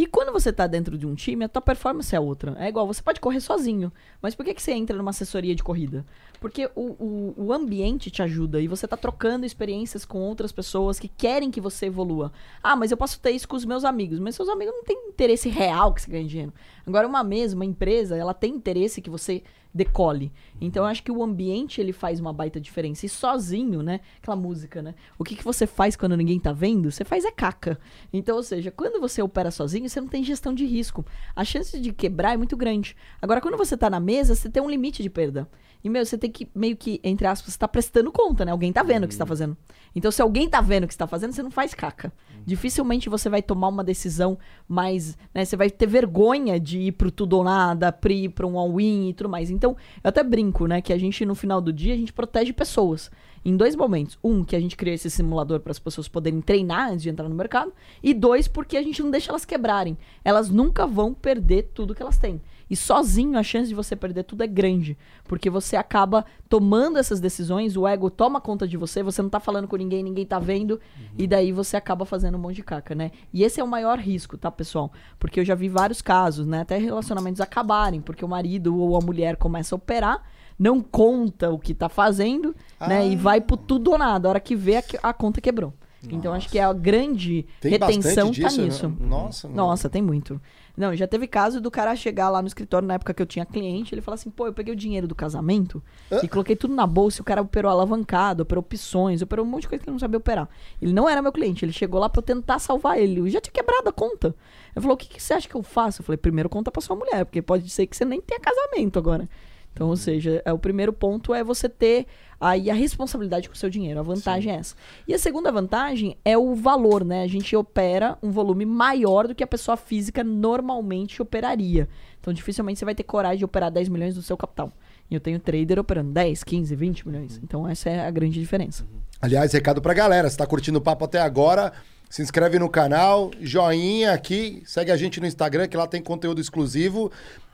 E quando você tá dentro de um time, a tua performance é outra. É igual, você pode correr sozinho. Mas por que, que você entra numa assessoria de corrida? Porque o, o, o ambiente te ajuda e você tá trocando experiências com outras pessoas que querem que você evolua. Ah, mas eu posso ter isso com os meus amigos. Mas seus amigos não têm interesse real que você ganhe dinheiro. Agora, uma mesa, uma empresa, ela tem interesse que você decole. Então, eu acho que o ambiente, ele faz uma baita diferença. E sozinho, né? Aquela música, né? O que, que você faz quando ninguém tá vendo? Você faz é caca. Então, ou seja, quando você opera sozinho, você não tem gestão de risco. A chance de quebrar é muito grande. Agora, quando você tá na mesa, você tem um limite de perda. E, meu, você tem que, meio que, entre aspas, você tá prestando conta, né? Alguém tá vendo o que você tá fazendo. Então, se alguém tá vendo o que você tá fazendo, você não faz caca. Dificilmente você vai tomar uma decisão mais, né? Você vai ter vergonha de ir pro tudo ou nada, pra ir pra um all-in e tudo mais. Então, eu até brinco, né? Que a gente, no final do dia, a gente protege pessoas. Em dois momentos. Um, que a gente cria esse simulador para as pessoas poderem treinar antes de entrar no mercado. E dois, porque a gente não deixa elas quebrarem. Elas nunca vão perder tudo que elas têm. E sozinho a chance de você perder tudo é grande. Porque você acaba tomando essas decisões, o ego toma conta de você, você não tá falando com ninguém, ninguém tá vendo, e daí você acaba fazendo um monte de caca, né? E esse é o maior risco, tá, pessoal? Porque eu já vi vários casos, né? Até relacionamentos acabarem, porque o marido ou a mulher começa a operar, não conta o que tá fazendo, né? E vai pro tudo ou nada. A hora que vê, a, que- a conta quebrou. Então acho que a grande Tem retenção tá disso, né? nisso. Nossa, não. Nossa, tem muito. Não, já teve caso do cara chegar lá no escritório na época que eu tinha cliente, ele falar assim, pô, eu peguei o dinheiro do casamento Hã? e coloquei tudo na bolsa e o cara operou alavancado, operou opções, operou um monte de coisa que eu não sabia operar. Ele não era meu cliente, ele chegou lá pra eu tentar salvar ele. Eu já tinha quebrado a conta. Ele falou, o que, que você acha que eu faço? Eu falei, primeiro conta pra sua mulher, porque pode ser que você nem tenha casamento agora. Então, ou seja, é, o primeiro ponto é você ter aí a responsabilidade com o seu dinheiro. A vantagem é essa. E a segunda vantagem é o valor, né? A gente opera um volume maior do que a pessoa física normalmente operaria. Então, dificilmente você vai ter coragem de operar 10 milhões do seu capital. E eu tenho trader operando 10, 15, 20 milhões. Então, essa é a grande diferença. Aliás, recado pra galera. Se tá curtindo o papo até agora, se inscreve no canal, joinha aqui, segue a gente no Instagram, que lá tem conteúdo exclusivo.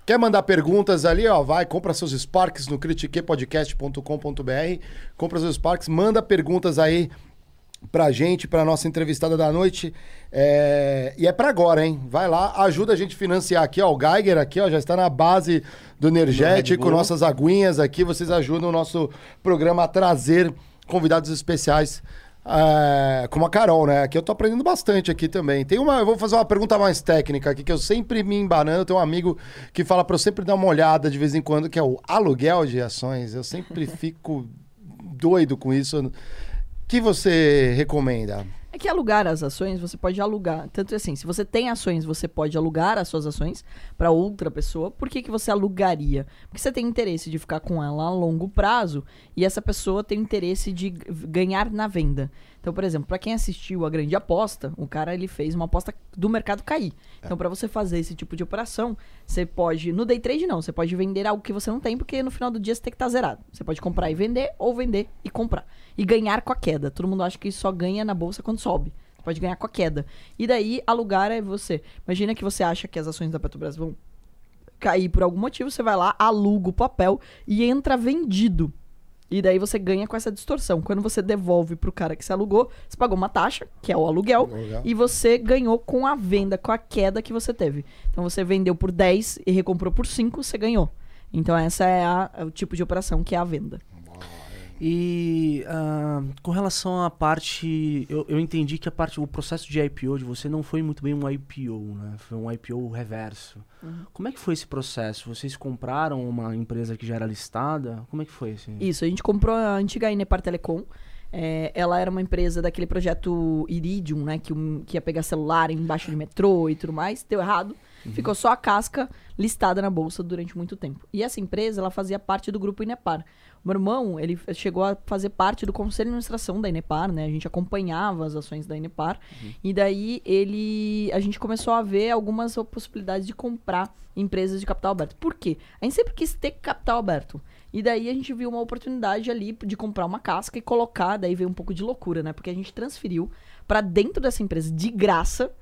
Quer mandar perguntas ali, ó, vai, compra seus Sparks no critiquepodcast.com.br, compra seus Sparks, manda perguntas aí pra gente, pra nossa entrevistada da noite. É, E é pra agora, hein? Vai lá, ajuda a gente a financiar aqui, ó. O Geiger aqui, ó, já está na base do energético, nossas aguinhas aqui. Vocês ajudam o nosso programa a trazer convidados especiais. É, como a Carol, né? Aqui eu tô aprendendo bastante aqui também. Tem uma, eu vou fazer uma pergunta mais técnica aqui que eu sempre me embanando. Tenho um amigo que fala pra eu sempre dar uma olhada de vez em quando, que é o aluguel de ações. Eu sempre fico doido com isso. que você recomenda? É que alugar as ações, você pode alugar. Tanto assim, se você tem ações, você pode alugar as suas ações para outra pessoa. Por que, que você alugaria? Porque você tem interesse de ficar com ela a longo prazo e essa pessoa tem interesse de ganhar na venda. Então, por exemplo, para quem assistiu a grande aposta, o cara ele fez uma aposta do mercado cair. Então, para você fazer esse tipo de operação, você pode no day trade não, você pode vender algo que você não tem, porque no final do dia você tem que estar zerado. Você pode comprar e vender ou vender e comprar e ganhar com a queda. Todo mundo acha que só ganha na bolsa quando sobe. Você pode ganhar com a queda. E daí alugar é você. Imagina que você acha que as ações da Petrobras vão cair por algum motivo, você vai lá, aluga o papel e entra vendido. E daí você ganha com essa distorção. Quando você devolve pro cara que você alugou, você pagou uma taxa, que é o aluguel, Aluguel. e você ganhou com a venda, com a queda que você teve. Então você vendeu por 10 e recomprou por 5, você ganhou. Então essa é, a- é o tipo de operação que é a venda. E ah, com relação à parte, eu, eu entendi que a parte, o processo de IPO de você não foi muito bem um IPO, né? Foi um IPO reverso. Como é que foi esse processo? Vocês compraram uma empresa que já era listada? Como é que foi esse? Isso, a gente comprou a antiga Inepar Telecom. É, ela era uma empresa daquele projeto Iridium, né? Que, um- que ia pegar celular embaixo de metrô e tudo mais. Deu errado. Ficou só a casca listada na bolsa durante muito tempo. E essa empresa, ela fazia parte do grupo Inepar. Meu irmão, ele chegou a fazer parte do conselho de administração da Inepar, né? A gente acompanhava as ações da Inepar. E daí ele. A gente começou a ver algumas possibilidades de comprar empresas de capital aberto. Por quê? A gente sempre quis ter capital aberto. E daí a gente viu uma oportunidade ali de comprar uma casca e colocar, daí veio um pouco de loucura, né? Porque a gente transferiu para dentro dessa empresa de graça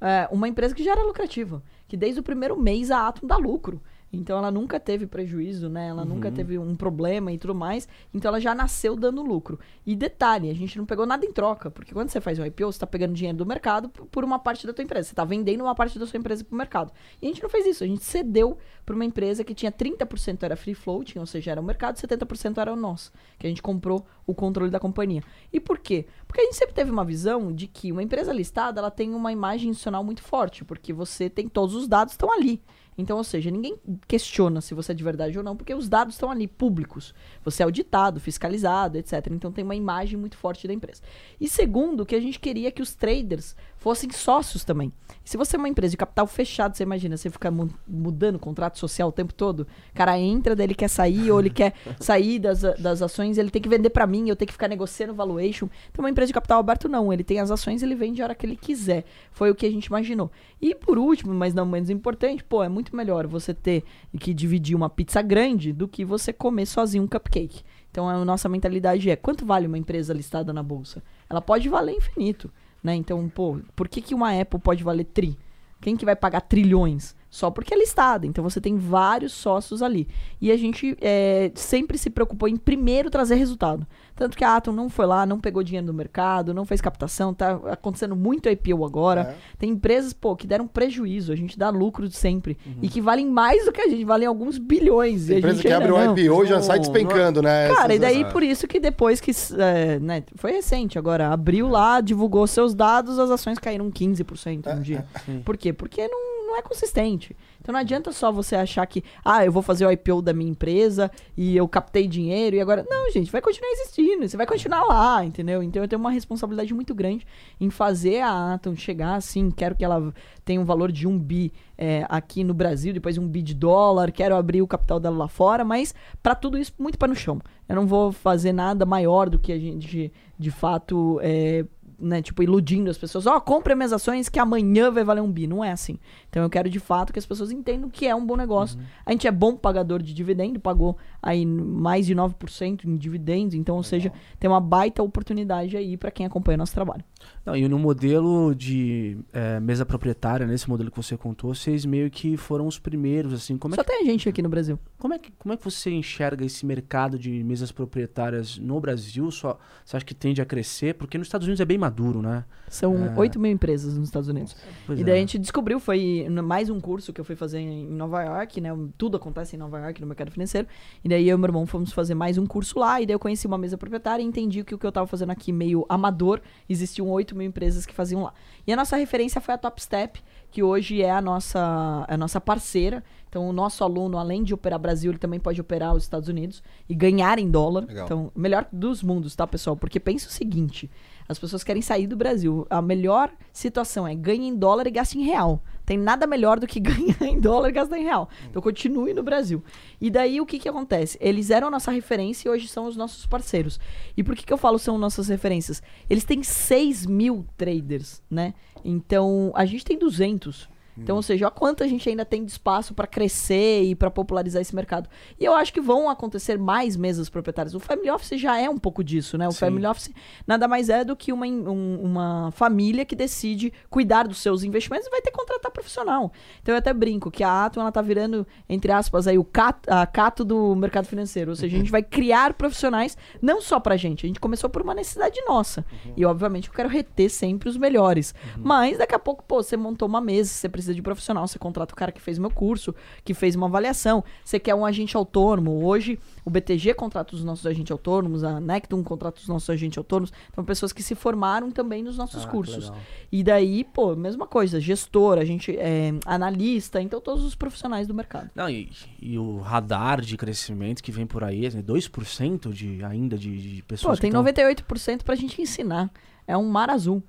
é, uma empresa que já era lucrativa, que desde o primeiro mês a Atom dá lucro. Então ela nunca teve prejuízo, né? Ela Uhum. nunca teve um problema e tudo mais. Então ela já nasceu dando lucro. E detalhe, a gente não pegou nada em troca, porque quando você faz um IPO, você tá pegando dinheiro do mercado por uma parte da tua empresa. Você tá vendendo uma parte da sua empresa pro mercado. E a gente não fez isso, a gente cedeu para uma empresa que tinha 30% era free floating, ou seja, era o mercado, 70% era o nosso, que a gente comprou o controle da companhia. E por quê? Porque a gente sempre teve uma visão de que uma empresa listada, ela tem uma imagem institucional muito forte, porque você tem todos os dados estão ali. Então, ou seja, ninguém questiona se você é de verdade ou não, porque os dados estão ali, públicos. Você é auditado, fiscalizado, etc. Então tem uma imagem muito forte da empresa. E segundo, que a gente queria que os traders fossem sócios também. Se você é uma empresa de capital fechado, você imagina, você fica mu- mudando o contrato social o tempo todo, o cara entra, daí ele quer sair, ou ele quer sair das, das ações, ele tem que vender pra mim, eu tenho que ficar negociando valuation. Então, uma empresa de capital aberto, não. Ele tem as ações, ele vende a hora que ele quiser. Foi o que a gente imaginou. E por último, mas não menos importante, pô, é muito melhor você ter que dividir uma pizza grande do que você comer sozinho um cupcake. Então, a nossa mentalidade é: quanto vale uma empresa listada na bolsa? Ela pode valer infinito. Né? Então, pô, por que, que uma Apple pode valer tri? Quem que vai pagar trilhões? Só porque é listada. Então você tem vários sócios ali. E a gente é, sempre se preocupou em primeiro trazer resultado. Tanto que a Atom não foi lá, não pegou dinheiro do mercado, não fez captação, tá acontecendo muito IPO agora. É. Tem empresas, pô, que deram prejuízo, a gente dá lucro sempre. Uhum. E que valem mais do que a gente, valem alguns bilhões. e a Empresa que abre um não. IPO já Não, sai despencando, né? Cara, e Essas- daí por isso que depois que. é, né, foi recente agora. Abriu lá, divulgou seus dados, as ações caíram 15% É, no dia. Por quê? Porque não, não é consistente. Então não adianta só você achar que, ah, eu vou fazer o IPO da minha empresa e eu captei dinheiro e agora. Não, gente, vai continuar existindo, você vai continuar lá, entendeu? Então eu tenho uma responsabilidade muito grande em fazer a Atom chegar assim, quero que ela tenha um valor de um bi é, aqui no Brasil, depois um bi de dólar, quero abrir o capital dela lá fora, mas para tudo isso, muito pé no chão. Eu não vou fazer nada maior do que a gente, de fato, é, né, tipo, iludindo as pessoas. Ó, compre minhas ações que amanhã vai valer um bi. Não é assim. Então eu quero de fato que as pessoas entendam que é um bom negócio. A gente é bom pagador de dividendo, pagou aí mais de 9% em dividendos. Então, ou seja, tem uma baita oportunidade aí para quem acompanha nosso trabalho. Não, e no modelo de é, mesa proprietária, nesse modelo que você contou, vocês meio que foram os primeiros, assim. Como é, Só que, tem gente aqui no Brasil. como, é que, como é que você enxerga esse mercado de mesas proprietárias no Brasil? Só, você acha que tende a crescer? Porque nos Estados Unidos é bem maduro, né? São É. 8 mil empresas nos Estados Unidos. Pois e daí é. a gente descobriu, foi mais um curso que eu fui fazer em Nova York, né? Tudo acontece em Nova York, no mercado financeiro. E daí eu e meu irmão fomos fazer mais um curso lá, e daí eu conheci uma mesa proprietária e entendi que o que eu tava fazendo aqui meio amador, existiam 8 mil empresas que faziam lá. E a nossa referência foi a Top Step, que hoje é a nossa, a nossa parceira. Então, o nosso aluno, além de operar Brasil, ele também pode operar os Estados Unidos e ganhar em dólar. Legal. Então, melhor dos mundos, tá, pessoal? Porque pensa o seguinte: as pessoas querem sair do Brasil. A melhor situação é ganhe em dólar e gaste em real. Tem nada melhor do que ganhar em dólar e gastar em real. Então continue no Brasil. E daí o que que acontece? Eles eram a nossa referência e hoje são os nossos parceiros. E por que que eu falo são nossas referências? Eles têm 6 mil traders, né? Então a gente tem 200. Então, ou seja, olha quanto a gente ainda tem de espaço para crescer e para popularizar esse mercado. E eu acho que vão acontecer mais mesas proprietárias. O Family Office já é um pouco disso, né? O Sim. Family Office nada mais é do que uma, um- uma família que decide cuidar dos seus investimentos e vai ter que contratar profissional. Então eu até brinco que a Atom ela tá virando, entre aspas, aí, o cato, a cato do mercado financeiro. Ou seja, a gente vai criar profissionais não só pra gente. A gente começou por uma necessidade nossa. E obviamente eu quero reter sempre os melhores. Mas daqui a pouco, pô, você montou uma mesa, você precisa de profissional, você contrata o cara que fez meu curso, que fez uma avaliação, você quer um agente autônomo. Hoje o BTG contrata os nossos agentes autônomos, a Necton contrata os nossos agentes autônomos. Então, pessoas que se formaram também nos nossos Ah, cursos. E daí, pô, mesma coisa, gestor, a gente é analista, então todos os profissionais do mercado. Não, e, e o radar de crescimento que vem por aí, né, 2% de, ainda de, de Pô, pessoas tem que tão- 98% pra gente ensinar. É um mar azul.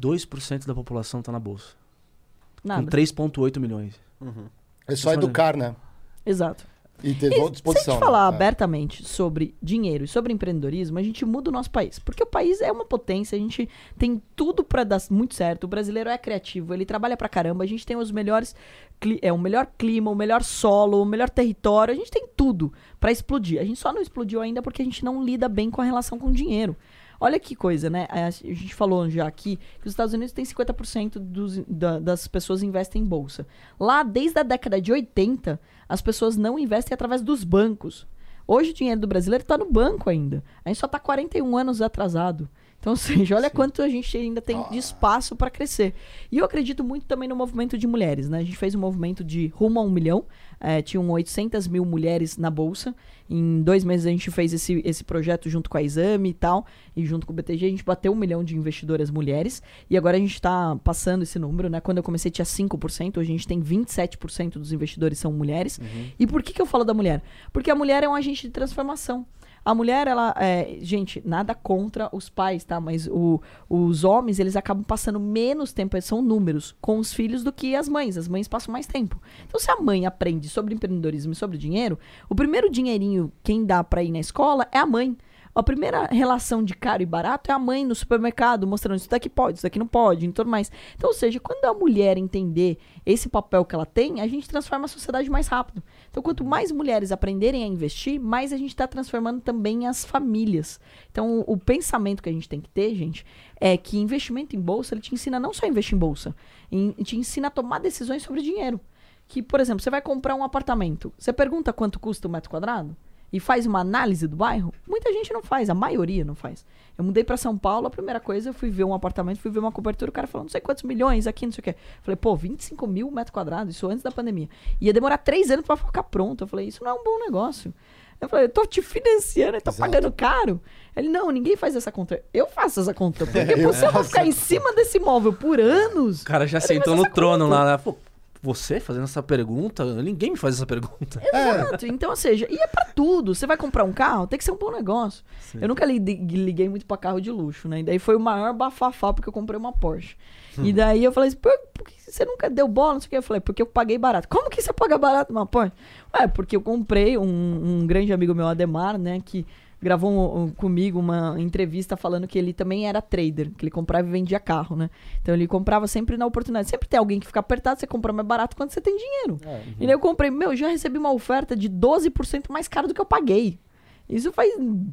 2% da população tá na bolsa. Com Nada. 3,8 milhões. É só educar, né? Exato. E ter E se a disposição. gente falar né? abertamente sobre dinheiro e sobre empreendedorismo, a gente muda o nosso país. Porque o país é uma potência, a gente tem tudo pra dar muito certo. O brasileiro é criativo, ele trabalha pra caramba, a gente tem os melhores. É, o melhor clima, o melhor solo, o melhor território, a gente tem tudo pra explodir. A gente só não explodiu ainda porque a gente não lida bem com a relação com o dinheiro. Olha que coisa, né? A gente falou já aqui que os Estados Unidos têm 50% dos, da- das pessoas investem em bolsa. Lá, desde a década de 80, as pessoas não investem através dos bancos. Hoje o dinheiro do brasileiro está no banco ainda. A gente só está 41 anos atrasado. Então, ou seja, olha quanto a gente ainda tem de espaço para crescer. E eu acredito muito também no movimento de mulheres, né? A gente fez um movimento de rumo a um milhão. Eh, tinham 800 mil mulheres na bolsa. Em dois meses a gente fez esse, esse projeto junto com a Exame e tal. E junto com o BTG a gente bateu um milhão de investidoras mulheres. E agora a gente está passando esse número, né? Quando eu comecei tinha 5%, hoje a gente tem 27% dos investidores são mulheres. E por que, que eu falo da mulher? Porque a mulher é um agente de transformação. A mulher, ela. é, gente, nada contra os pais, tá? Mas o- os homens, eles acabam passando menos tempo, são números, com os filhos do que as mães. As mães passam mais tempo. Então, se a mãe aprende sobre empreendedorismo e sobre dinheiro, o primeiro dinheirinho, quem dá pra ir na escola é a mãe. A primeira relação de caro e barato é a mãe no supermercado, mostrando isso daqui pode, isso daqui não pode, e tudo mais. Então, ou seja, quando a mulher entender esse papel que ela tem, a gente transforma a sociedade mais rápido. Então, quanto mais mulheres aprenderem a investir, mais a gente está transformando também as famílias. Então, o, o pensamento que a gente tem que ter, gente, é que investimento em bolsa, ele te ensina não só a investir em bolsa, em- te ensina a tomar decisões sobre dinheiro. Que, por exemplo, você vai comprar um apartamento, você pergunta quanto custa o metro quadrado? E faz uma análise do bairro? Muita gente não faz, a maioria não faz. Eu mudei pra São Paulo, a primeira coisa, eu fui ver um apartamento, fui ver uma cobertura, o cara falou, não sei quantos milhões aqui, não sei o quê. Falei, pô, 25 mil metros quadrados, isso antes da pandemia. Ia demorar três anos pra ficar pronto. Eu falei, isso não é um bom negócio. Eu falei, eu tô te financiando, eu tô pagando caro. Ele, não, ninguém faz essa conta. Eu faço essa conta. Porque eu você vai ficar em cima desse imóvel por anos. O cara já sentou no trono conta. lá. né? Pô, você fazendo essa pergunta? Ninguém me faz essa pergunta. Exato. Então, ou seja, e é pra tudo. Você vai comprar um carro, tem que ser um bom negócio. Eu nunca li- liguei muito pra carro de luxo, né? E daí foi o maior bafafá porque eu comprei uma Porsche. E daí eu falei assim, por, por que você nunca deu bola? Não sei o que. Eu falei, porque eu paguei barato. Como que você paga barato numa Porsche? Ué, porque eu comprei um, um grande amigo meu, Ademar, né? Que gravou um- um- comigo uma entrevista falando que ele também era trader, que ele comprava e vendia carro, né? Então ele comprava sempre na oportunidade. Sempre tem alguém que fica apertado, você compra mais barato quando você tem dinheiro. E daí eu comprei, meu, já recebi uma oferta de 12% mais caro do que eu paguei. Isso faz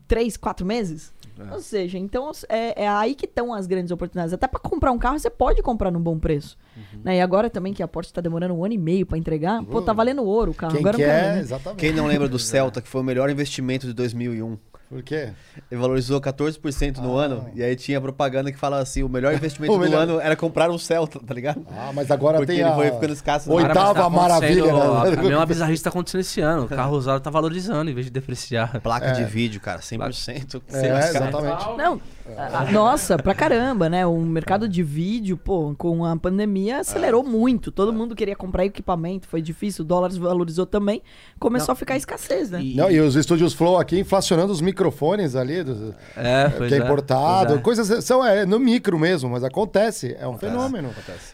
três, quatro meses. Ou seja, então é, é aí que estão as grandes oportunidades. Até para comprar um carro, você pode comprar num bom preço. Né? E agora também que a Porsche tá demorando um ano e meio para entregar, pô, tá valendo ouro o carro. Quem agora quer, quero, né? exatamente. Quem não lembra do Celta, que foi o melhor investimento de 2001? Por quê? Ele valorizou 14% no ano. E aí tinha propaganda que falava assim: o melhor investimento O do melhor- ano era comprar um Celta, tá ligado? Ah, mas agora Porque tem ele a... foi ficando escasso. Oitava Cara, mas tá maravilha, né? A mesma bizarrice tá acontecendo esse ano. O carro usado tá valorizando em vez de depreciar. Placa de vídeo, cara, 100%. É, exatamente. Não, a- nossa, pra caramba, né? O mercado de vídeo, pô, com a pandemia acelerou muito. Todo mundo queria comprar equipamento, foi difícil, o dólar valorizou também. Começou a ficar escassez, né? E- Não, e os estúdios Flow aqui inflacionando os microfones ali, do, É, pois que é é, importado. é. Coisas são é, no micro mesmo, mas acontece. É um fenômeno.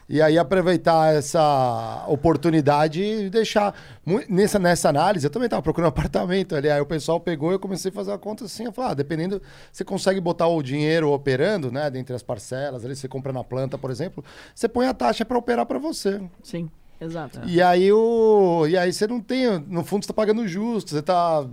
E aí aproveitar essa oportunidade e deixar. Nessa, nessa análise, eu também estava procurando apartamento ali. Aí o pessoal pegou e eu comecei a fazer a conta assim. Eu falei, ah, dependendo. Você consegue botar o dinheiro operando, né? Dentre as parcelas, ali, você compra na planta, por exemplo, você põe a taxa para operar para você. Sim, exato. E aí o. E aí você não tem. No fundo, você tá pagando justo, você tá.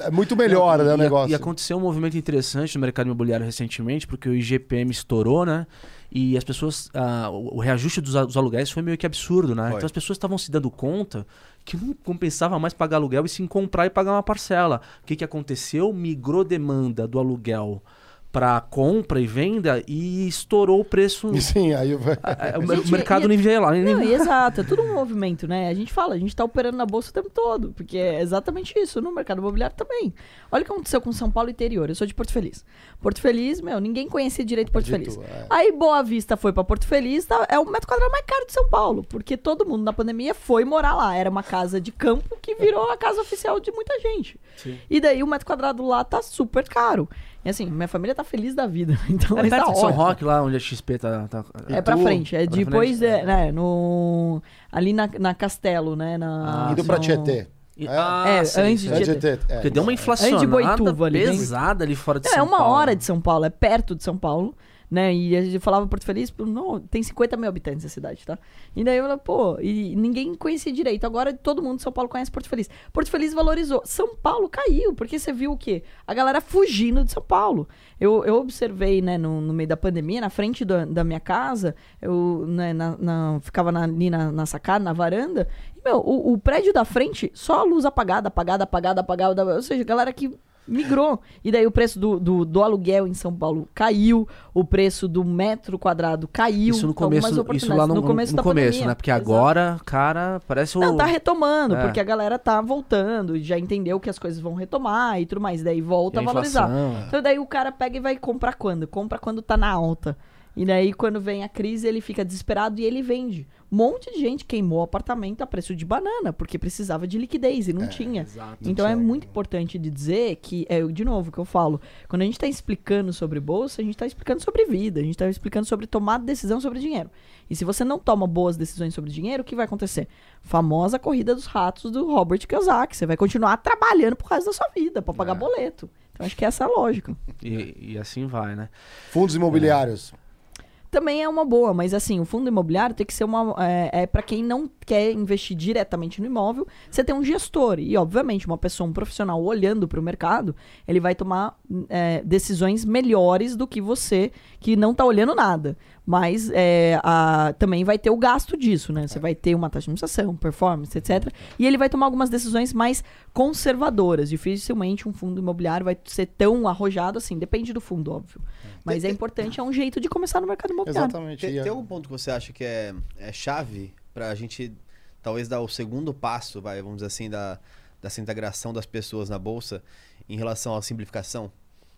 É muito melhor, né, o negócio. E aconteceu um movimento interessante no mercado imobiliário recentemente, porque o IGPM estourou, né? E as pessoas. ah, o reajuste dos aluguéis foi meio que absurdo, né? Foi. Então as pessoas estavam se dando conta que não compensava mais pagar aluguel e sim comprar e pagar uma parcela. O que, que aconteceu? Migrou demanda do aluguel para compra e venda e estourou o preço. Sim, aí vai. O Gente, mercado e- nivelar. Não, e exato, é tudo um movimento, né? A gente fala, a gente tá operando na bolsa o tempo todo, porque é exatamente isso, no mercado imobiliário também. Olha o que aconteceu com São Paulo interior, eu sou de Porto Feliz. Porto Feliz, meu, ninguém conhecia direito Porto Acredito, Feliz. é. Aí Boa Vista foi pra Porto Feliz, tá- é o metro quadrado mais caro de São Paulo, porque todo mundo na pandemia foi morar lá, era uma casa de campo que virou a casa oficial de muita gente. E daí o metro quadrado lá tá super caro. E assim, minha família tá feliz da vida, então É mas tá perto de São. Roque, lá onde a XP tá. tá- É pra Itu, frente, é pra depois, frente. é, né, no... Ali na, na Castelo, né, na... Ah, Indo pra no- Tietê. E- É. Ah, É, sim, antes de- É de é. Porque deu uma inflacionada Boituva ali, bem- pesada ali fora de É, São uma Paulo. hora de São Paulo, é perto de São Paulo. Né? E a gente falava Porto Feliz, pô, não, tem 50 mil habitantes a cidade, tá? E daí eu falei, pô, e ninguém conhecia direito. Agora todo mundo de São Paulo conhece Porto Feliz. Porto Feliz valorizou. São Paulo caiu, porque você viu o quê? A galera fugindo de São Paulo. Eu, eu observei, né, no, no meio da pandemia, na frente da, da minha casa, eu né, na, na- ficava na- ali na, na sacada, na varanda, meu, o, o prédio da frente, só a luz apagada, apagada, apagada, apagada, ou seja, galera que migrou. E daí o preço do, do, do aluguel em São Paulo caiu, o preço do metro quadrado caiu. Isso no então, começo, isso lá no, no começo no da começo, pandemia. né? Porque Exato. agora, cara, parece o. Não, tá retomando, É. porque a galera tá voltando, já entendeu que as coisas vão retomar e tudo mais. Daí volta E a valorizar. é. Então daí o cara pega e vai comprar quando? Compra quando tá na alta. E daí quando vem a crise ele fica desesperado e ele vende. Um monte de gente queimou apartamento a preço de banana, porque precisava de liquidez e não tinha. Exato. Então é muito importante de dizer que, é, de novo, o que eu falo, quando a gente está explicando sobre bolsa, a gente está explicando sobre vida, a gente está explicando sobre tomar decisão sobre dinheiro. E se você não toma boas decisões sobre dinheiro, o que vai acontecer? Famosa corrida dos ratos do Robert Kiyosaki. Você vai continuar trabalhando pro resto da sua vida, para pagar boleto. Então acho que essa é a lógica. E, e assim vai, né? Fundos imobiliários. Também é uma boa, mas assim, o fundo imobiliário tem que ser uma. É, é para quem não quer investir diretamente no imóvel, você tem um gestor. E, obviamente, uma pessoa, um profissional olhando para o mercado, ele vai tomar é, decisões melhores do que você que não tá olhando nada. Mas é, a- também vai ter o gasto disso, né? Você vai ter uma taxa de administração, performance, etc. E ele vai tomar algumas decisões mais conservadoras. Dificilmente um fundo imobiliário vai ser tão arrojado assim. Depende do fundo, óbvio. Mas é importante, é um jeito de começar no mercado imobiliário. Exatamente. Tem, E a- tem algum ponto que você acha que é, é chave pra gente talvez dar o segundo passo, vai, vamos dizer assim, da, dessa integração das pessoas na bolsa em relação à simplificação?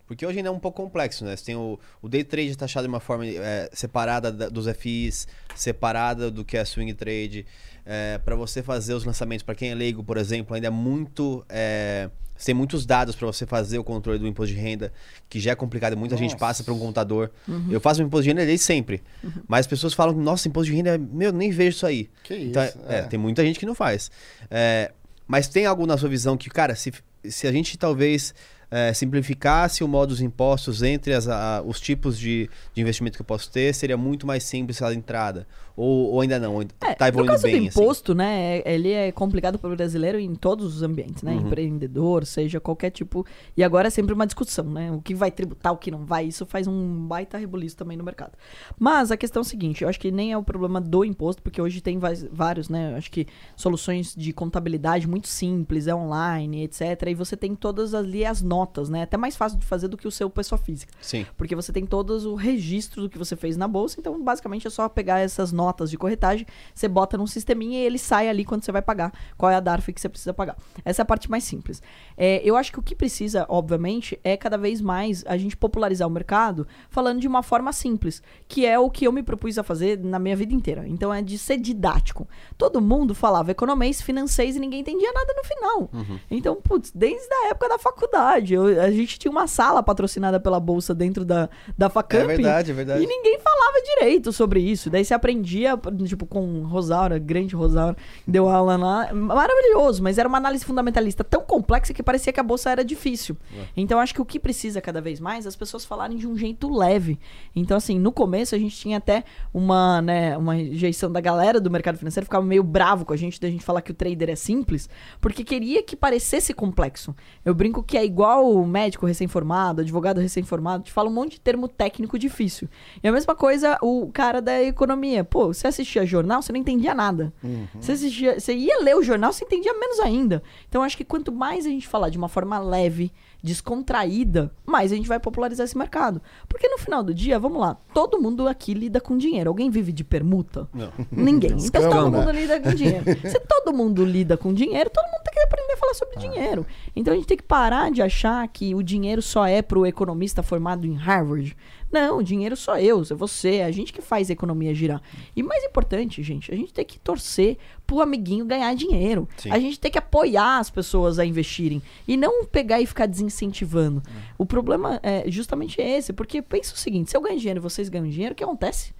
Porque hoje ainda é um pouco complexo, né? Você tem o, o day trade taxado de uma forma é, separada da- dos FIs, separada do que é swing trade. É, para você fazer os lançamentos, para quem é leigo, por exemplo, ainda é muito. É, você tem muitos dados para você fazer o controle do imposto de renda, que já é complicado. Muita gente Nossa. passa para um contador. Eu faço o imposto de renda desde sempre. Mas as pessoas falam que, nossa, imposto de renda, é- meu, nem vejo isso aí. Que isso. Então, é, é, tem muita gente que não faz. É, mas tem algo na sua visão que, cara, se, se a gente talvez é, simplificasse o modo dos impostos entre as, a- os tipos de, de investimento que eu posso ter, seria muito mais simples a entrada. Ou, ou ainda não, É, tá no evoluindo caso bem, do imposto, né, é- ele é complicado para o brasileiro em todos os ambientes, né? Uhum. Empreendedor, seja qualquer tipo. E agora é sempre uma discussão, né? O que vai tributar, o que não vai. Isso faz um baita rebuliço também no mercado. Mas a questão é a seguinte: eu acho que nem é o problema do imposto, porque hoje tem vários, né? Eu acho que soluções de contabilidade muito simples, é online, etc. E você tem todas ali as notas, né? Até mais fácil de fazer do que o seu pessoa física. Sim. Porque você tem todos o registro do que você fez na bolsa, então basicamente é só pegar essas notas de corretagem, você bota num sisteminha e ele sai ali quando você vai pagar, qual é a DARF que você precisa pagar. Essa é a parte mais simples. É, eu acho que o que precisa, obviamente, é cada vez mais a gente popularizar o mercado falando de uma forma simples, que é o que eu me propus a fazer na minha vida inteira. Então é de ser didático. Todo mundo falava economês, financeis e ninguém entendia nada no final. Então, putz, desde a época da faculdade, eu- a gente tinha uma sala patrocinada pela bolsa dentro da, da Facamp. É verdade, é verdade. E ninguém falava direito sobre isso. Daí você aprendia, tipo, com Rosaura, grande Rosaura, deu aula lá. Maravilhoso, mas era uma análise fundamentalista tão complexa que parecia que a bolsa era difícil. Então, acho que o que precisa cada vez mais é as pessoas falarem de um jeito leve. Então, assim, no começo a gente tinha até uma, né, uma rejeição da galera do mercado financeiro, ficava meio bravo com a gente, da gente falar que o trader é simples, porque queria que parecesse complexo. Eu brinco que é igual o médico recém-formado, advogado recém-formado, te fala um monte de termo técnico difícil. E a mesma coisa o cara da economia. Pô, você assistia jornal, você não entendia nada. Você, assistia, você ia ler o jornal, você entendia menos ainda. Então, acho que quanto mais a gente falar de uma forma leve, descontraída, mais a gente vai popularizar esse mercado. Porque no final do dia, vamos lá, todo mundo aqui lida com dinheiro. Alguém vive de permuta? Não. Ninguém. Então todo Escama. mundo lida com dinheiro. Se todo mundo lida com dinheiro, todo mundo tem que aprender a falar sobre dinheiro. Então a gente tem que parar de achar que o dinheiro só é pro economista formado em Harvard. Não, o dinheiro sou eu, é você, é a gente que faz a economia girar. E mais importante, gente, a gente tem que torcer pro amiguinho ganhar dinheiro. Sim. A gente tem que apoiar as pessoas a investirem e não pegar e ficar desincentivando. O problema é justamente esse, porque pensa o seguinte, se eu ganho dinheiro e vocês ganham dinheiro, o que acontece?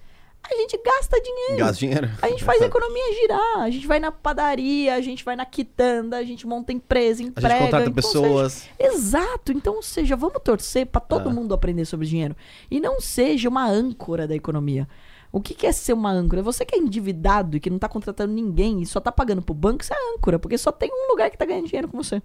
A gente gasta dinheiro. Gasta dinheiro. A gente faz a economia girar. A gente vai na padaria, a gente vai na quitanda, a gente monta empresa, A emprega. gente contrata então, pessoas. seja- exato. Então, ou seja, vamos torcer pra todo É. mundo aprender sobre dinheiro. E não seja uma âncora da economia. O que, que é ser uma âncora? Você que é endividado e que não tá contratando ninguém e só tá pagando pro banco, você é âncora, porque só tem um lugar que tá ganhando dinheiro com você.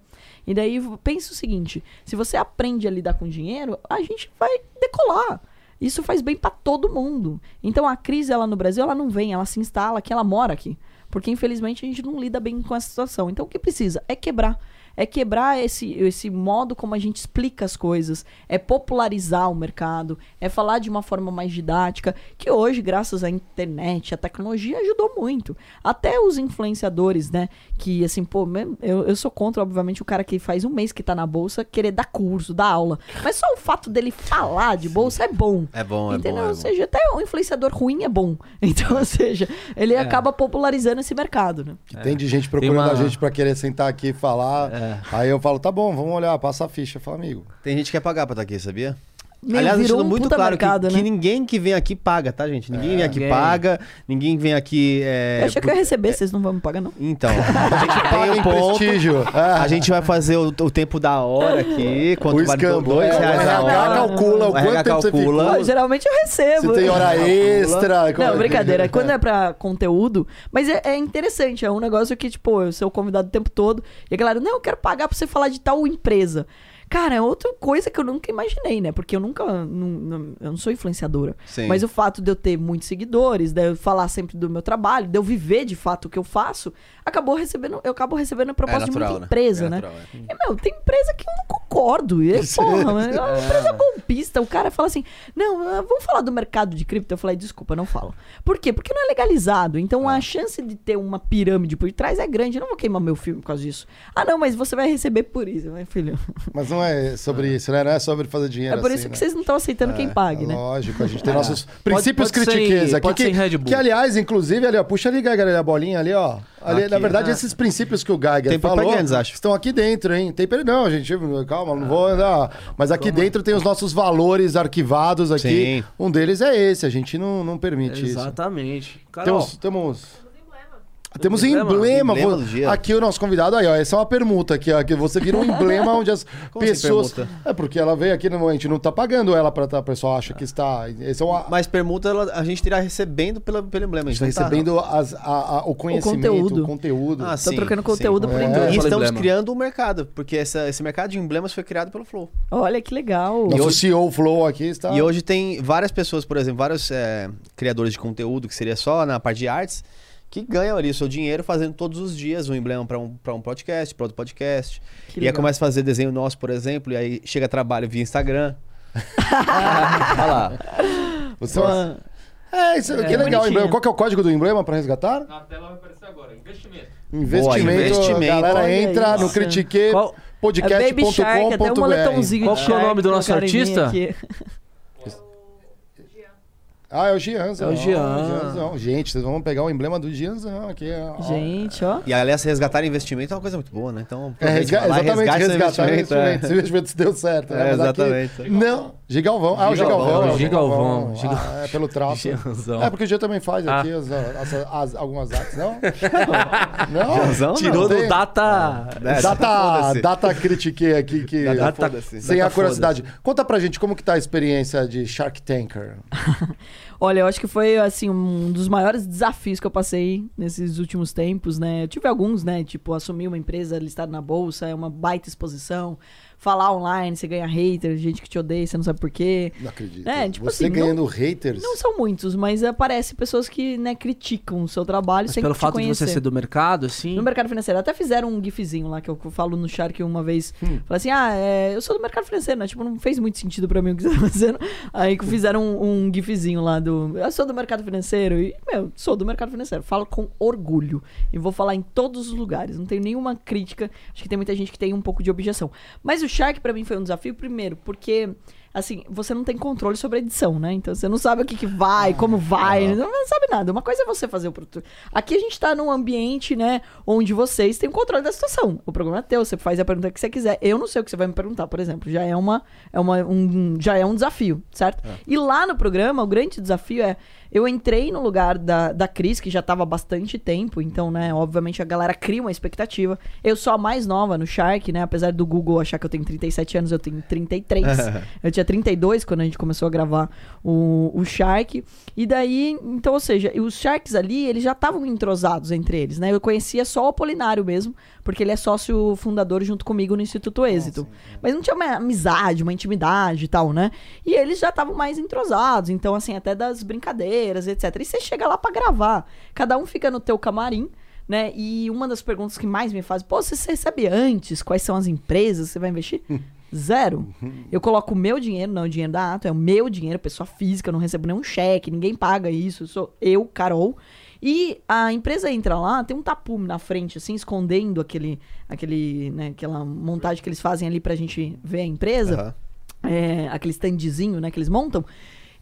E daí pensa o seguinte: se você aprende a lidar com dinheiro, a gente vai decolar. Isso faz bem pra todo mundo. Então a crise ela no Brasil, ela não vem, ela se instala aqui, ela mora aqui. Porque infelizmente a gente não lida bem com essa situação. Então o que precisa? É quebrar. É quebrar esse, esse modo como a gente explica as coisas, é popularizar o mercado, é falar de uma forma mais didática, que hoje, graças à internet, à tecnologia, ajudou muito. Até os influenciadores, né? Que assim, pô, eu, eu sou contra, obviamente, o cara que faz um mês que tá na bolsa querer dar curso, dar aula. Mas só o fato dele falar de bolsa é bom. É bom, é Entendeu? bom. É Ou bom. seja, até um influenciador ruim é bom. Então, ou seja, ele acaba popularizando esse mercado, né? Que tem de gente procurando uma- a gente pra querer sentar aqui e falar. É. Aí eu falo, tá bom, vamos olhar, passa a ficha. Eu falo, amigo. Tem gente que quer pagar pra estar aqui, sabia? Meu, Aliás, virou deixando um muito claro que, mercado, que né? ninguém que vem aqui paga, tá, gente? Ninguém vem aqui Ninguém. paga, ninguém vem aqui. É, eu achei que eu ia receber, vocês não vão me pagar, não. Então, a gente Paga um ponto. prestígio. A gente vai fazer o, o tempo da hora aqui. Quanto o vale escambo. dois é, reais o a hora. calcula o quanto RH tempo você calcula. ficou. Ah, geralmente eu recebo. Você tem hora extra. Não, brincadeira. Quando é pra conteúdo. Mas é, é interessante, é um negócio que, tipo, eu sou convidado o tempo todo. E a galera, não, eu quero pagar pra você falar de tal empresa. Cara, é outra coisa que eu nunca imaginei, né? Porque eu nunca. não- não- eu não sou influenciadora. Sim. Mas o fato de eu ter muitos seguidores, de eu falar sempre do meu trabalho, de eu viver de fato o que eu faço, acabou recebendo. Eu acabo recebendo a proposta de natural, muita né? empresa, É né? natural, é. E, meu, tem empresa que eu não concordo. E, porra, mano, é uma empresa golpista. O cara fala assim: não, ah, vamos falar do mercado de cripto. Eu falei, desculpa, não falo. Por quê? Porque não é legalizado. Então a chance de ter uma pirâmide por trás é grande. Eu não vou queimar meu filme por causa disso. Ah, não, mas você vai receber por isso, meu filho. Mas não é sobre isso, né? Não é sobre fazer dinheiro É por assim, isso que né? vocês não estão aceitando quem pague, né? Lógico, a gente tem nossos princípios pode critiqueiros aqui. pode que, ser Red Bull. que, aliás, inclusive, ali, ó, puxa ali, Geiger, a bolinha ali, ó. Ali, Aqui. na verdade, Ah. esses princípios que o Geiger Tem falou acho. estão aqui dentro, hein? Tem Não, gente, calma, não vou andar. Mas aqui dentro tem os nossos valores arquivados aqui. Sim. Um deles é esse, a gente não, não permite isso. Exatamente. Temos, temos. Temos emblema? emblema. Emblema vo- do dia. Aqui o nosso convidado, aí, ó. Essa é uma permuta aqui, ó. Que você vira um emblema onde as Como assim, pessoas. é porque ela veio aqui, no, a gente não tá pagando ela pra tá, o pessoal acha que está. Esse é uma, Mas permuta ela- a gente irá recebendo pela, pelo emblema. a gente tá não tá- recebendo as- a- a- o conhecimento, o conteúdo. conteúdo. Ah, Tô sim, trocando sim. conteúdo por É. emblema. E estamos emblema. criando um mercado, porque essa- esse mercado de emblemas foi criado pelo Flow. Olha que legal. Nosso hoje- CEO Flow aqui está. E hoje tem várias pessoas, por exemplo, vários é, criadores de conteúdo, que seria só na parte de artes, que ganham ali o seu dinheiro fazendo todos os dias um emblema para um, pra um podcast, para outro podcast. Que e aí legal. começa a fazer desenho nosso, por exemplo, e aí chega trabalho via Instagram. Olha lá. Você- É, isso, que legal. bonitinho. emblema. Qual que é o código do emblema para resgatar? Na tela vai aparecer agora. Investimento. Investimento. investimento. A galera Olha entra no isso. critique Qual- É até um Qual que é o nome do nosso artista? Aqui. Ah, é o Gianzão. É o Gian. Gianzão. Gente, vocês vão pegar o emblema do Gianzão aqui. ó. Gente, ó. E aliás, resgatar investimento é uma coisa muito boa, né? Então, É, resga lá exatamente, resgatar investimento, investimento. Esse investimento deu certo. né? É, aqui- exatamente. Não, Gigalvão. Ah, o Gigalvão, Gigalvão. é o Gigalvão. Ah, é pelo traço. Gianzão. É, porque o Gia também faz Ah. aqui as, as- as- algumas artes, não? não? Gianzão. Tirou do data. É, Data, foda-se. data critiquei aqui que... Data, Data-. Sem data a curiosidade. Conta pra gente como que tá a experiência de Shark Tanker. Olha, eu acho que foi, assim, um dos maiores desafios que eu passei nesses últimos tempos, né? Eu tive alguns, né? Tipo, assumir uma empresa listada na bolsa, é uma baita exposição. Falar online, você ganha hater, gente que te odeia, você não sabe por quê. Não acredito. É, tipo Você assim, não- ganhando haters. Não são muitos, mas aparece pessoas que, né, criticam o seu trabalho Mas sem pelo te fato conhecer. de você ser do mercado, assim. No mercado financeiro. Até fizeram um gifzinho lá que eu falo no Shark uma vez. Hum. Falei assim: ah, é, eu sou do mercado financeiro, né? Tipo, não fez muito sentido pra mim o que você tá fazendo. Aí que fizeram um, um gifzinho lá do. Eu sou do mercado financeiro. E, meu, sou do mercado financeiro. Falo com orgulho. E vou falar em todos os lugares. Não tenho nenhuma crítica. Acho que tem muita gente que tem um pouco de objeção. Mas o Shark pra mim foi um desafio, primeiro, porque. assim, você não tem controle sobre a edição, né? Então você não sabe o que, que vai, como vai, não, não sabe nada. Uma coisa é você fazer o produto. Aqui a gente tá num ambiente, né, onde vocês têm o controle da situação. O programa é teu, você faz a pergunta que você quiser. Eu não sei o que você vai me perguntar, por exemplo. Já é uma, é uma um, já é um desafio, certo? E lá no programa, o grande desafio é eu entrei no lugar da, da Cris, que já tava há bastante tempo, então, né, obviamente a galera cria uma expectativa. Eu sou a mais nova no Shark, né, apesar do Google achar que eu tenho 37 anos, eu tenho 33. eu tinha 32 quando a gente começou a gravar o, o Shark. E daí, então, ou seja, os Sharks ali, eles já estavam entrosados entre eles, né? Eu conhecia só o Apolinário mesmo, porque ele é sócio fundador junto comigo no Instituto Êxito. Mas não tinha uma amizade, uma intimidade e tal, né? E eles já estavam mais entrosados, então, assim, até das brincadeiras, etc. E você chega lá pra gravar. Cada um fica no teu camarim, né? E uma das perguntas que mais me faz, pô, você recebe antes quais são as empresas que você vai investir? Zero. Eu coloco o meu dinheiro, não o dinheiro da Ato, é o meu dinheiro, pessoa física, eu não recebo nenhum cheque, ninguém paga isso, sou eu, Carol. E a empresa entra lá, tem um tapume na frente, assim, escondendo aquele, aquele, né, aquela montagem que eles fazem ali pra gente ver a empresa. Aham. É, aquele standzinho, né, que eles montam.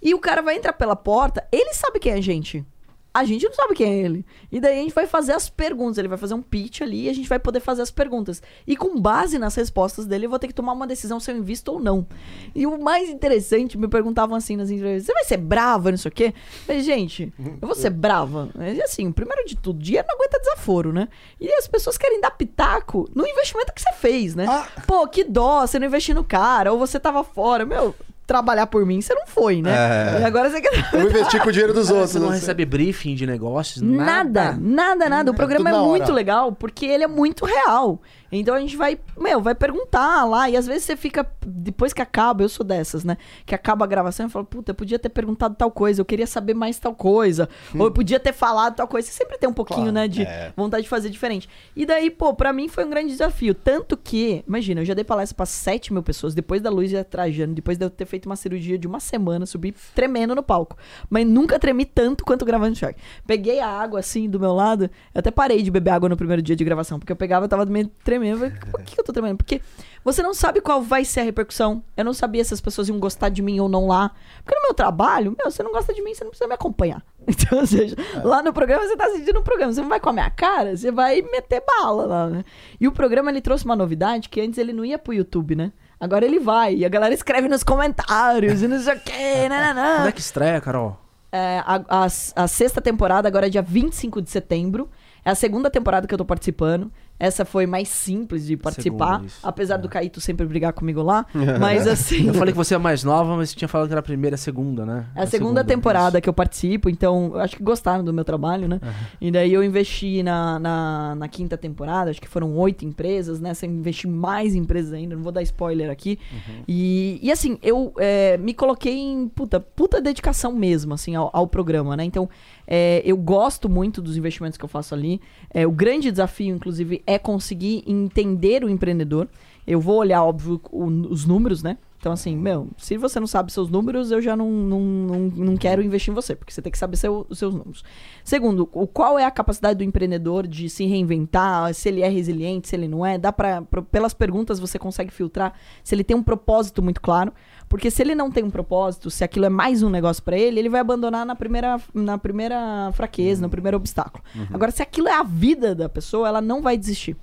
E o cara vai entrar pela porta, ele sabe quem é a gente. A gente não sabe quem é ele. E daí a gente vai fazer as perguntas. Ele vai fazer um pitch ali e a gente vai poder fazer as perguntas. E com base nas respostas dele, eu vou ter que tomar uma decisão se eu invisto ou não. E o mais interessante, me perguntavam assim nas entrevistas: você vai ser brava, não sei o quê? Eu falei, gente, eu vou ser brava. E assim, primeiro de tudo, dinheiro não aguenta desaforo, né? E as pessoas querem dar pitaco no investimento que você fez, né? Ah. Pô, que dó, você não investiu no cara, ou você tava fora. Meu, trabalhar por mim, você não foi, né? É. E agora você quer. Eu vou investir com o dinheiro dos outros. Você não sei. recebe briefing de negócios? Nada, nada, nada. O programa é na muito legal porque ele é muito real. Então a gente vai, meu, vai perguntar lá. E às vezes você fica, depois que acaba, eu sou dessas, né? Que acaba a gravação e fala, puta, eu podia ter perguntado tal coisa, eu queria saber mais tal coisa. Ou eu podia ter falado tal coisa. Você sempre tem um pouquinho, Claro, né, de é. vontade de fazer diferente. E daí, pô, pra mim foi um grande desafio. Tanto que, imagina, eu já dei palestra pra 7 mil pessoas, depois da Luísa Trajano, depois de eu ter feito uma cirurgia de uma semana, subi tremendo no palco. Mas nunca tremi tanto quanto gravando Shark. Peguei a água assim do meu lado, eu até parei de beber água no primeiro dia de gravação, porque eu pegava e tava meio tremendo. Eu falei, por que eu tô tremendo? Porque você não sabe qual vai ser a repercussão. Eu não sabia se as pessoas iam gostar de mim ou não lá. Porque no meu trabalho, meu, você não gosta de mim, você não precisa me acompanhar. Então, ou seja, lá no programa você tá assistindo um programa, você não vai com a minha cara, você vai meter bala lá, né? E o programa ele trouxe uma novidade que antes ele não ia pro YouTube, né? Agora ele vai, e a galera escreve nos comentários e não sei o quê, nananã. Quando é que estreia, Carol? É, a, a- a sexta temporada, agora é dia 25 de setembro. É a segunda temporada que eu tô participando. Essa foi mais simples de participar. Segunda, isso. apesar do Caíto sempre brigar comigo lá. Mas assim. Eu falei que você é mais nova, mas você tinha falado que era a primeira e a segunda, né? É a segunda temporada que eu participo, então eu acho que gostaram do meu trabalho, né? E daí eu investi na, na, na quinta temporada, acho que foram oito empresas, né? Você investi mais empresas ainda, não vou dar spoiler aqui. E, e assim, eu é, me coloquei em puta, puta dedicação mesmo, assim, ao, ao programa, né? Então, é, eu gosto muito dos investimentos que eu faço ali. É, o grande desafio, inclusive, é conseguir entender o empreendedor. Eu vou olhar, óbvio, o- os números, né? Então, assim, meu, se você não sabe seus números, eu já não, não, não, não quero investir em você, porque você tem que saber seu- os seus números. Segundo, o, qual é a capacidade do empreendedor de se reinventar, se ele é resiliente, se ele não é. Dá pra, pro- pelas perguntas você consegue filtrar se ele tem um propósito muito claro. Porque se ele não tem um propósito, se aquilo é mais um negócio pra ele, ele vai abandonar na primeira, na primeira fraqueza, no primeiro obstáculo. Agora, se aquilo é a vida da pessoa, ela não vai desistir.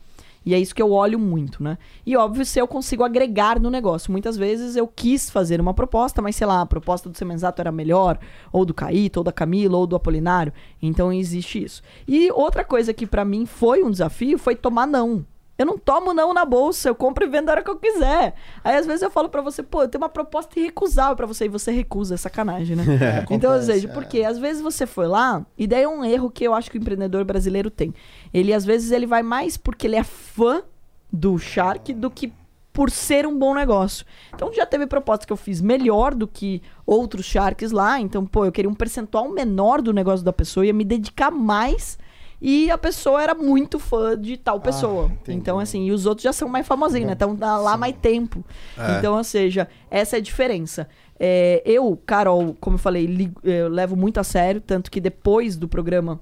E é isso que eu olho muito, né? E óbvio, se eu consigo agregar no negócio. Muitas vezes eu quis fazer uma proposta, mas sei lá, a proposta do Semenzato era melhor, ou do Caíto, ou da Camila, ou do Apolinário. Então existe isso. E outra coisa que pra mim foi um desafio foi tomar não. Eu não tomo não na bolsa, eu compro e vendo a hora que eu quiser. Aí às vezes eu falo pra você, pô, eu tenho uma proposta irrecusável pra você e você recusa, é sacanagem, né? então, ou acontece, seja, é. porque às vezes você foi lá, e daí é um erro que eu acho que o empreendedor brasileiro tem. Ele às vezes ele vai mais porque ele é fã do Shark do que por ser um bom negócio. Então já teve proposta que eu fiz melhor do que outros Sharks lá, então pô, eu queria um percentual menor do negócio da pessoa, ia me dedicar mais e a pessoa era muito fã de tal pessoa. entendi. então assim, e os outros já são mais famosinhos, né? Então dá lá mais tempo. Então, ou seja, essa é a diferença. É, eu, Carol, como eu falei, eu levo muito a sério, tanto que depois do programa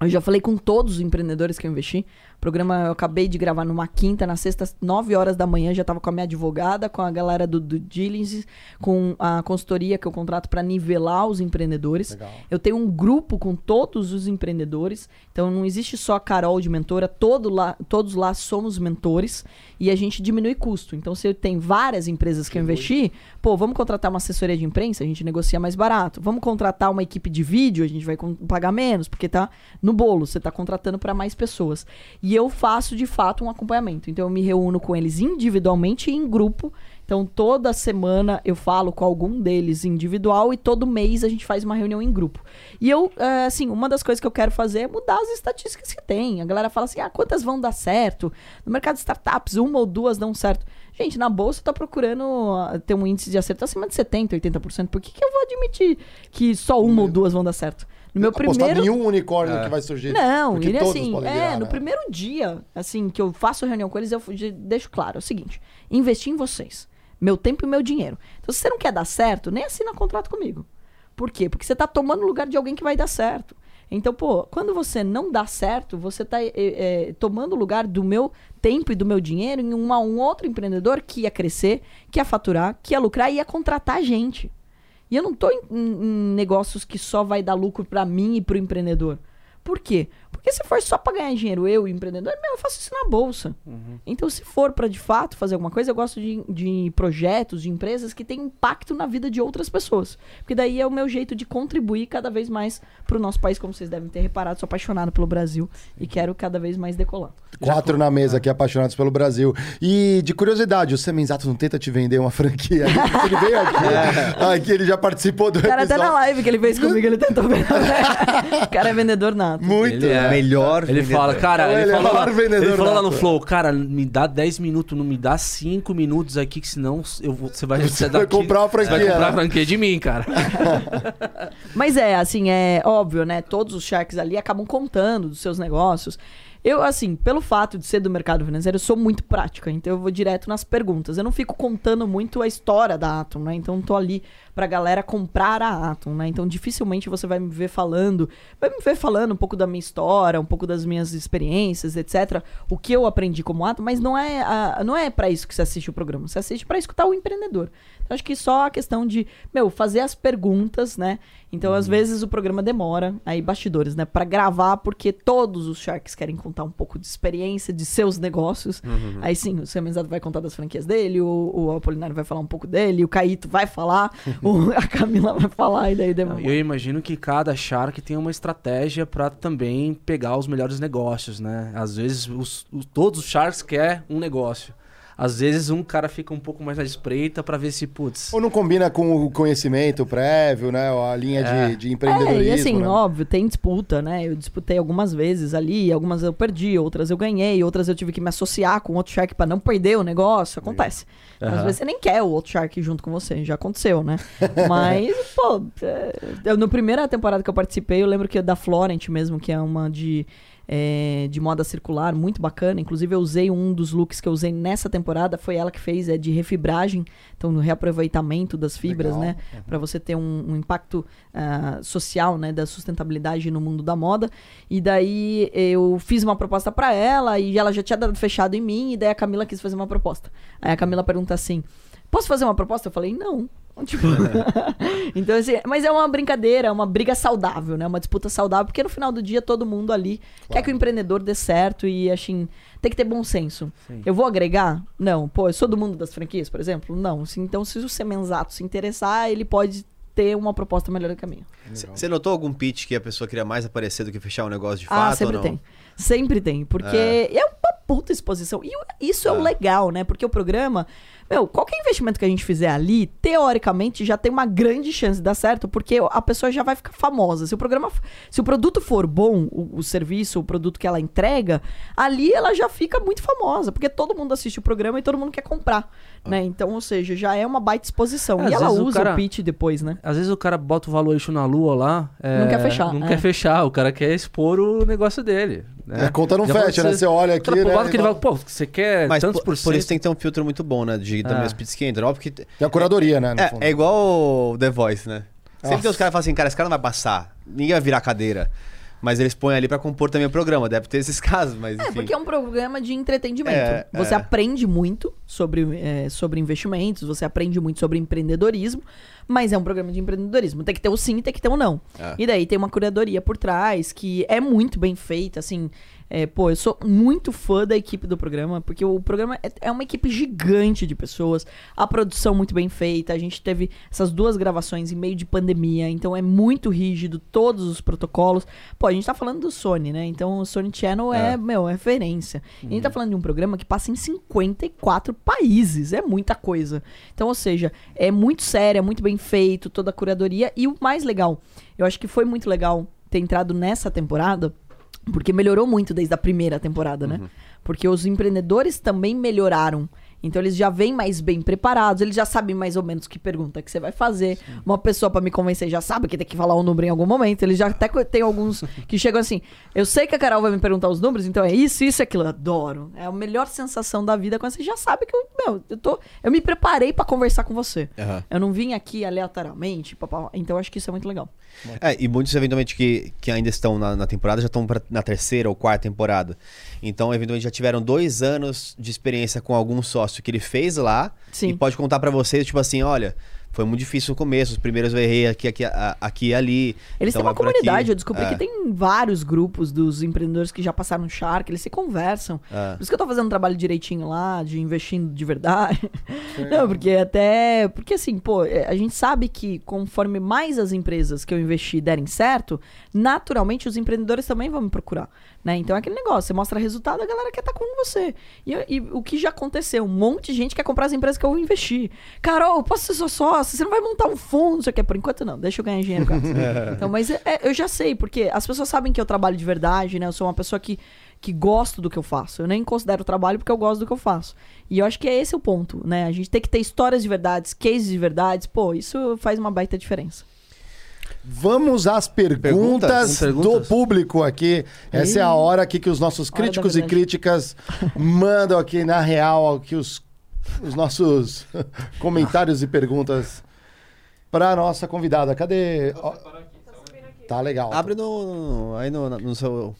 Eu já falei com todos os empreendedores que eu investi. O programa eu acabei de gravar numa quinta, na sexta, 9 horas da manhã, já estava com a minha advogada, com a galera do, do Diligence, com a consultoria que eu contrato para nivelar os empreendedores. Legal. Eu tenho um grupo com todos os empreendedores. Então não existe só a Carol de mentora, todo lá, todos lá somos mentores e a gente diminui custo. Então se tem várias empresas que eu investi, pô, vamos contratar uma assessoria de imprensa, a gente negocia mais barato. Vamos contratar uma equipe de vídeo, a gente vai pagar menos, porque tá no bolo, você tá contratando para mais pessoas. E eu faço de fato um acompanhamento. Então eu me reúno com eles individualmente e em grupo. Então toda semana eu falo com algum deles individual e todo mês a gente faz uma reunião em grupo. E eu, é, assim, uma das coisas que eu quero fazer é mudar as estatísticas que tem. A galera fala assim: ah, quantas vão dar certo? No mercado de startups, uma ou duas dão certo. Gente, na bolsa tá procurando ah, ter um índice de acerto acima de 70%, 80%. Por que, que eu vou admitir que só uma ou duas vão dar certo? No meu Apostar primeiro. em um unicórnio que vai surgir. Não, ele assim, podem é, virar, no né? primeiro dia, assim, que eu faço reunião com eles, eu de- deixo claro, é o seguinte, investir em vocês, meu tempo e meu dinheiro. Então, se você não quer dar certo, nem assina contrato comigo. Por quê? Porque você tá tomando o lugar de alguém que vai dar certo. Então, pô, quando você não dá certo, você tá é, é, tomando o lugar do meu tempo e do meu dinheiro em uma- um outro empreendedor que ia crescer, que ia faturar, que ia lucrar e ia contratar gente. E eu não tô em, em- em negócios que só vai dar lucro pra mim e pro empreendedor. Por quê? Porque se for só pra ganhar dinheiro, eu e o empreendedor, meu, eu faço isso na bolsa. Então, se for pra de fato fazer alguma coisa, eu gosto de, de projetos, de empresas que têm impacto na vida de outras pessoas. Porque daí é o meu jeito de contribuir cada vez mais pro nosso país, como vocês devem ter reparado. Sou apaixonado pelo Brasil e quero cada vez mais decolar. Quatro na mesa aqui, apaixonados pelo Brasil. E de curiosidade, o Semenzato não tenta te vender uma franquia? Ele veio aqui, aqui ele já participou do O cara até na episódio. live que ele fez comigo, ele tentou vender. o cara é vendedor nato. Muito. Ele é melhor Ele vendedor. fala, cara, É o ele falou, melhor lá, vendedor ele falou lá no. Flow, cara, me dá 10 minutos, não me dá 5 minutos aqui, que senão eu vou- você vai, Você sair vai daqui- comprar uma Você vai franquia, comprar a franquia de mim, cara. Mas é, assim, é óbvio, né? Todos os sharks ali acabam contando dos seus negócios. Eu, assim, pelo fato de ser do mercado financeiro, eu sou muito prática, então eu vou direto nas perguntas. Eu não fico contando muito a história da Atom, né? Então eu tô ali pra galera comprar a Atom, né? Então dificilmente você vai me ver falando, vai me ver falando um pouco da minha história, um pouco das minhas experiências, etc. O que eu aprendi como Atom, mas não é, a, não é para isso que você assiste o programa. Você assiste pra escutar o empreendedor. Então acho que só a questão de, meu, fazer as perguntas, né? Então, às vezes, o programa demora, aí, bastidores, né? Pra gravar, porque todos os Sharks querem contar um pouco de experiência de seus negócios. Aí sim, o Semenzado vai contar das franquias dele, o, o Apolinário vai falar um pouco dele, o Caíto vai falar, a Camila vai falar, e daí demora. Eu imagino que cada Shark tem uma estratégia pra também pegar os melhores negócios, né? Às vezes os- os- todos os Sharks querem um negócio. Às vezes um cara fica um pouco mais na espreita pra ver se, putz, Ou não combina com o conhecimento prévio, né? ou A linha de, de empreendedorismo. É, e assim, né? óbvio, tem disputa, né? Eu disputei algumas vezes ali, algumas eu perdi, outras eu ganhei, outras eu tive que me associar com outro Shark pra não perder o negócio. Acontece. Às Aham. vezes você nem quer o outro Shark junto com você, já aconteceu, né? Mas, pô, é, eu, no primeira temporada que eu participei, eu lembro que da Florent mesmo, que é uma de. É, de moda circular, muito bacana. Inclusive, eu usei um dos looks que eu usei nessa temporada, foi ela que fez, é de refibragem, então no reaproveitamento das fibras, Legal. né? Pra você ter um, um impacto ah, social, né, da sustentabilidade no mundo da moda. E daí eu fiz uma proposta pra ela e ela já tinha dado fechado em mim, e daí a Camila quis fazer uma proposta. Aí a Camila pergunta assim: Posso fazer uma proposta? Eu falei: Não. Tipo, então, assim, mas é uma brincadeira, é uma briga saudável, né? Uma disputa saudável, porque no final do dia todo mundo ali quer que o empreendedor dê certo e, assim, tem que ter bom senso. Sim. Eu vou agregar? Não. Pô, eu sou do mundo das franquias, por exemplo? Não. Assim, Então, se o Semenzato se interessar, ele pode ter uma proposta melhor do minha. Você notou algum pitch que a pessoa queria mais aparecer do que fechar um negócio de Ah, fato sempre ou não? tem. Sempre tem. Porque é, uma puta exposição. E o- isso é. o É. legal, né? Porque o programa. Meu, qualquer investimento que a gente fizer ali, teoricamente, já tem uma grande chance de dar certo, porque a pessoa já vai ficar famosa. Se o programa. Se o produto for bom, o, o serviço, o produto que ela entrega, ali ela já fica muito famosa. Porque todo mundo assiste o programa e todo mundo quer comprar. Né? Então, ou seja, já é uma baita exposição. É, e ela vezes o usa cara- o pitch depois, né? Às vezes o cara bota o valuation na lua lá. é, Não quer fechar, Não é. quer fechar, o cara quer expor o negócio dele. Né? A conta não Já fecha, né? Você olha aqui, né? que ele vai, fala- pô, você quer Mas tantos por, por isso tem que ter um filtro muito bom, né? De, da É. mesma pits que entra. Óbvio que. Tem a curadoria, né? no fundo. É, é igual o The Voice, né? Sempre Nossa. tem os caras que falam assim, cara, esse cara não vai passar. Ninguém vai virar cadeira. Mas eles põem ali pra compor também o programa. Deve ter esses casos, mas É, enfim. porque é um programa de entretenimento. É, você é. aprende muito sobre, é, sobre investimentos, você aprende muito sobre empreendedorismo, mas é um programa de empreendedorismo. Tem que ter o sim tem que ter o não. É. E daí tem uma curadoria por trás, que é muito bem feita, assim. É, pô, eu sou muito fã da equipe do programa, porque o programa é, é uma equipe gigante de pessoas, a produção muito bem feita, a gente teve essas duas gravações em meio de pandemia, então é muito rígido, todos os protocolos. Pô, a gente tá falando do Sony, né? Então o Sony Channel é, É. meu, é referência. E a gente tá falando de um programa que passa em 54 países, é muita coisa. Então, ou seja, é muito sério, é muito bem feito, toda a curadoria. E o mais legal, eu acho que foi muito legal ter entrado nessa temporada, porque melhorou muito desde a primeira temporada, né? Porque os empreendedores também melhoraram. Então eles já vêm mais bem preparados, eles já sabem mais ou menos que pergunta que você vai fazer. Uma pessoa pra me convencer já sabe que tem que falar um número em algum momento. Eles já até tem alguns que chegam assim: eu sei que a Carol vai me perguntar os números, então é isso, isso e aquilo. Eu adoro. É a melhor sensação da vida quando você já sabe que eu, meu, eu tô. Eu me preparei pra conversar com você. Aham. Eu não vim aqui aleatoriamente, papá. Então eu acho que isso é muito legal. É, e muitos eventualmente que, que ainda estão na, na temporada já estão pra- na terceira ou quarta temporada. Então, eventualmente, já tiveram dois anos de experiência com algum sócio que ele fez lá Sim. e pode contar pra vocês, tipo assim, olha, foi muito difícil no começo, os primeiros eu errei aqui, aqui, aqui e ali. Eles Então têm uma aqui. comunidade, eu descobri É. que tem vários grupos dos empreendedores que já passaram no Shark, eles se conversam. É. Por isso que eu tô fazendo um trabalho direitinho lá, de investindo de verdade. Não, porque até. Porque assim, pô, é, a gente sabe que conforme mais as empresas que eu investi derem certo, naturalmente os empreendedores também vão me procurar. Né? Então é aquele negócio, você mostra resultado, a galera quer estar com você. E, e o que já aconteceu? Um monte de gente quer comprar as empresas que eu investi. Carol, posso ser sua sócia? Você não vai montar um fundo, não sei o que. Por enquanto não, deixa eu ganhar dinheiro com. Então, mas é- é, eu já sei, porque as pessoas sabem que eu trabalho de verdade, né? Eu sou uma pessoa que, que gosto do que eu faço. Eu nem considero trabalho porque eu gosto do que eu faço. E eu acho que é esse o ponto, né? A gente tem que ter histórias de verdades, cases de verdades. Pô, isso faz uma baita diferença. Vamos às perguntas, Perguntas? Do público aqui. Essa é a hora aqui que os nossos críticos e críticas mandam aqui na real aqui os, os nossos comentários e perguntas para nossa convidada. Cadê? Ó, tá legal. Abre no, no- aí no, no seu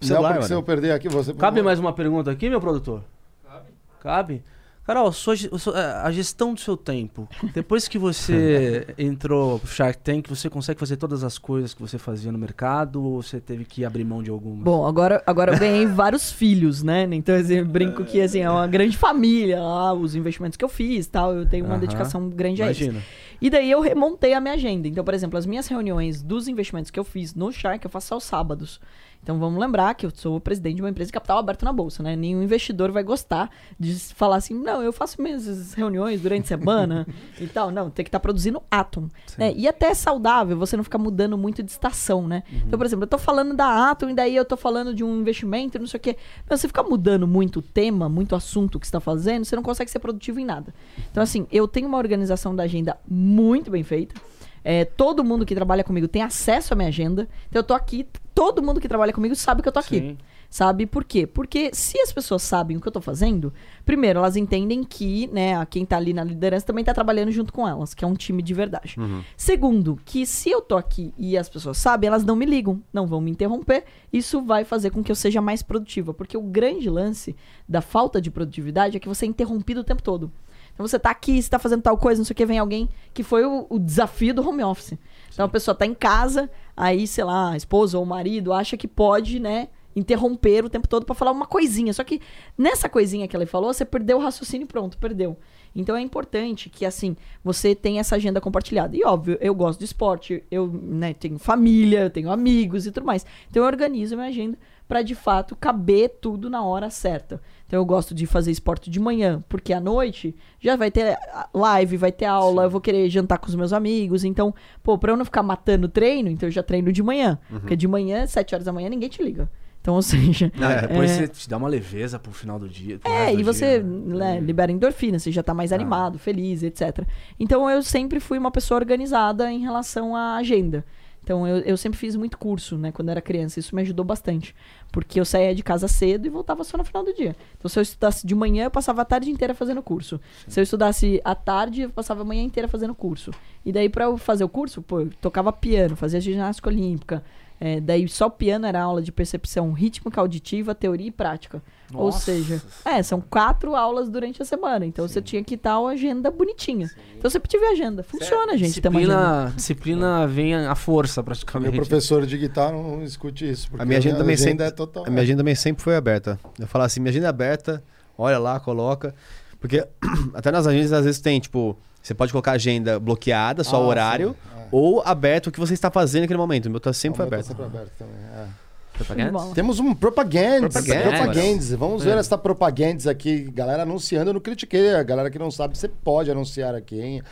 Não, celular, porque se eu perder aqui, você... Cabe mais uma pergunta aqui, meu produtor? Cabe. Cabe? Carol, sua é, a gestão do seu tempo. Depois que você entrou pro Shark Tank, você consegue fazer todas as coisas que você fazia no mercado ou você teve que abrir mão de alguma? Bom, agora, agora eu ganhei vários filhos, né? Então, assim, eu brinco que assim, é uma grande família lá, os investimentos que eu fiz tal. Eu tenho uma Aham. dedicação grande a isso. Imagina. E daí eu remontei a minha agenda. Então, por exemplo, as minhas reuniões dos investimentos que eu fiz no Shark, eu faço aos sábados. Então vamos lembrar que eu sou o presidente de uma empresa de capital aberto na bolsa, né? Nenhum investidor vai gostar de falar assim, não, eu faço minhas reuniões durante a semana e tal. Não, tem que estar produzindo átomo. né? E até é saudável você não ficar mudando muito de estação, né? Então, por exemplo, eu tô falando da Atom e daí eu tô falando de um investimento, não sei o quê. Mas você ficar mudando muito o tema, muito assunto que você tá fazendo, você não consegue ser produtivo em nada. Então, assim, eu tenho uma organização da agenda muito bem feita. É, todo mundo que trabalha comigo tem acesso à minha agenda. Então eu tô aqui, todo mundo que trabalha comigo sabe que eu tô aqui. Sim. Sabe por quê? Porque se as pessoas sabem o que eu tô fazendo, primeiro, elas entendem que, né, a quem tá ali na liderança também tá trabalhando junto com elas, que é um time de verdade. Segundo, que se eu tô aqui e as pessoas sabem, elas não me ligam, não vão me interromper. Isso vai fazer com que eu seja mais produtiva. Porque o grande lance da falta de produtividade é que você é interrompido o tempo todo. Então você tá aqui, você tá fazendo tal coisa, não sei o que, vem alguém que foi o, o desafio do home office. Então a pessoa tá em casa, aí, sei lá, a esposa ou o marido acha que pode, né, interromper o tempo todo pra falar uma coisinha. Só que nessa coisinha que ela falou, você perdeu o raciocínio e pronto, perdeu. Então é importante que, assim, você tenha essa agenda compartilhada. E óbvio, eu gosto de esporte, eu né, tenho família, eu tenho amigos e tudo mais. Então eu organizo minha agenda pra de fato caber tudo na hora certa. Então eu gosto de fazer esporte de manhã, porque à noite já vai ter a- live, vai ter aula, eu vou querer jantar com os meus amigos. Então, pô, pra eu não ficar matando treino, então eu já treino de manhã. Porque de manhã, 7 horas da manhã, ninguém te liga. Então, ou seja. Não, e depois é- você te dá uma leveza pro final do dia. é, resto e do você dia, né? né, libera endorfina, você já tá mais animado, feliz, etc. Então eu sempre fui uma pessoa organizada em relação à agenda. Então eu, eu sempre fiz muito curso, né, quando era criança. Isso me ajudou bastante. Porque eu saía de casa cedo e voltava só no final do dia. Então se eu estudasse de manhã, eu passava a tarde inteira fazendo curso. Se eu estudasse à tarde, eu passava a manhã inteira fazendo curso. E daí pra eu fazer o curso, pô, eu tocava piano, fazia ginástica olímpica. É, daí só o piano era aula de percepção rítmica, auditiva, teoria e prática. Ou Nossa. seja, é, são quatro aulas durante a semana. Então você tinha que estar a agenda bonitinha. Então você tive agenda. Funciona, gente, uma agenda. Disciplina, disciplina vem à força, Meu praticamente. professor de guitarra não escute isso. Porque A minha agenda também sempre, é total. a minha agenda também sempre foi aberta. Eu falo assim, minha agenda é aberta, olha lá, coloca. Porque até nas agendas às vezes tem, tipo, você pode colocar a agenda bloqueada, só Ah, o horário, sim, é. Ou aberto o que você está fazendo naquele momento. O meu tá sempre O foi meu tá aberto. sempre aberto também, é. Bola. Temos um propagandas. Propaganda. Propagandas. Vamos ver essa propagandas aqui. Galera anunciando no Critiquei. A galera que não sabe, você pode anunciar aqui, hein?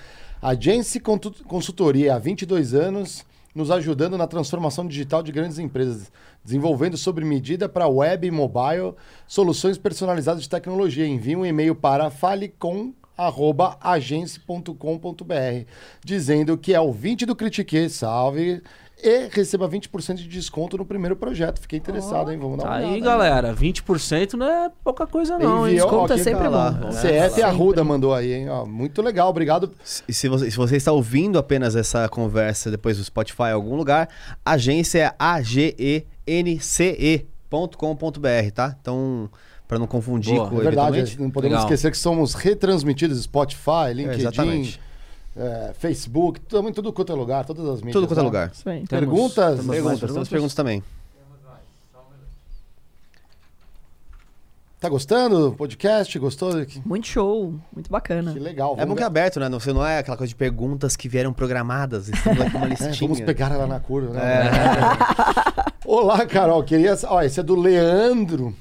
Agência Consultoria, há 22 anos, nos ajudando na transformação digital de grandes empresas, desenvolvendo sob medida para web e mobile soluções personalizadas de tecnologia. Envie um e-mail para falecom@agence.com.br dizendo que é ouvinte do Critique, salve, e receba 20% de desconto no primeiro projeto. Fiquei interessado, hein? Vamos dar uma Tá olhada. aí, galera. 20% não é pouca coisa, não, hein? Enviou- Desconto ó, é sempre tá lá? bom. CF É, Arruda sempre. mandou aí, hein? Ó, muito legal, obrigado. E se você, se você está ouvindo apenas essa conversa depois do Spotify em algum lugar, agência é agence.com.br, tá? Então, para não confundir Boa. com É verdade, não podemos Legal. esquecer que somos retransmitidos Spotify, LinkedIn, exatamente. é, Facebook, tudo, tudo quanto é lugar, todas as mídias. Tudo quanto é né? lugar. Temos- Perguntas? temos mais Perguntas, temos perguntas também. Tá gostando do podcast? Gostou? Muito show, muito bacana. que legal. É bom que é aberto, né? Não- Você não é aquela coisa de perguntas que vieram programadas. Estamos aqui com uma É, listinha. vamos pegar ela na curva, né? É. Olá, Carol. Queria. Ó, esse é do Leandro.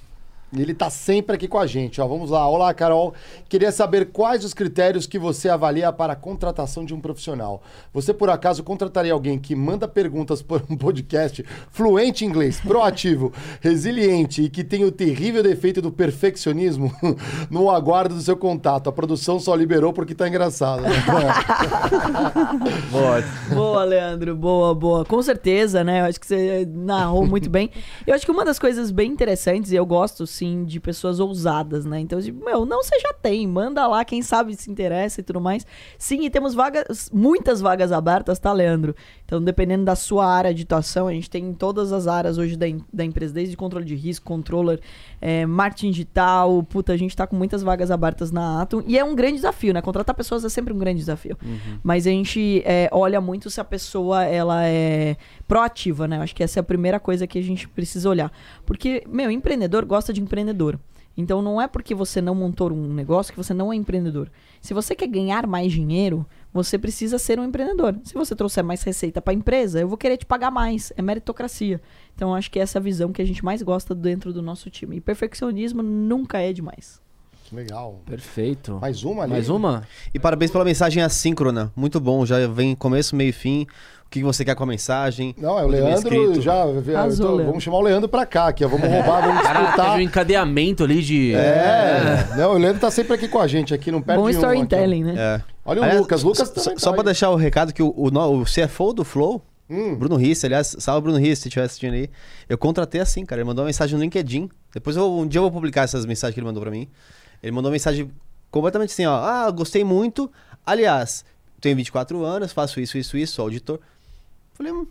E Ele tá sempre aqui com a gente. Ó, vamos lá. Olá, Carol. Queria saber quais os critérios que você avalia para a contratação de um profissional. Você, por acaso, contrataria alguém que manda perguntas por um podcast fluente em inglês, proativo, resiliente e que tem o terrível defeito do perfeccionismo? no aguardo do seu contato. A produção só liberou porque tá engraçado. né? Boa. Boa, Leandro. Boa, boa. Com certeza, né? Eu acho que você narrou muito bem. Eu acho que uma das coisas bem interessantes, e eu gosto, sim, de pessoas ousadas, né? Então, tipo, meu, não você já tem. Manda lá, quem sabe se interessa e tudo mais. Sim, e temos vagas, muitas vagas abertas, tá, Leandro? Então, dependendo da sua área de atuação, a gente tem em todas as áreas hoje da, da empresa, desde controle de risco, controller, é, marketing digital. Puta, a gente tá com muitas vagas abertas na Atom. E é um grande desafio, né? Contratar pessoas é sempre um grande desafio. Mas a gente é, olha muito se a pessoa ela é proativa, né? Acho que essa é a primeira coisa que a gente precisa olhar. Porque, meu, empreendedor gosta de empreendedor. Então não é porque você não montou um negócio que você não é empreendedor. Se você quer ganhar mais dinheiro, você precisa ser um empreendedor. Se você trouxer mais receita para a empresa, eu vou querer te pagar mais. É meritocracia. Então eu acho que essa é a visão que a gente mais gosta dentro do nosso time. E perfeccionismo nunca é demais. Legal. Perfeito. Mais uma ali? Mais uma? E parabéns pela mensagem assíncrona. Muito bom. Já vem começo, meio e fim. O que você quer com a mensagem? Não, é o bem Leandro já. eu tô- Arrasou, Leandro. Vamos chamar o Leandro pra cá, aqui, ó. Vamos roubar, vamos Cara, teve um disputar. encadeamento ali de. É, não, o Leandro tá sempre aqui com a gente, aqui, não perde Bom um storytelling, né? É. Olha o Aliás, Lucas, Lucas só- Só tá pra deixar o recado que o, o, o CFO do Flow, Hum. Bruno Risse, aliás, salve Bruno Risse, se estiver assistindo aí. Eu contratei assim, cara. Ele mandou uma mensagem no LinkedIn. Depois eu, um dia eu vou publicar essas mensagens que ele mandou pra mim. Ele mandou uma mensagem completamente assim, ó. Ah, gostei muito. Aliás, tenho 24 anos, faço isso, isso, isso, sou auditor. Falei, hum,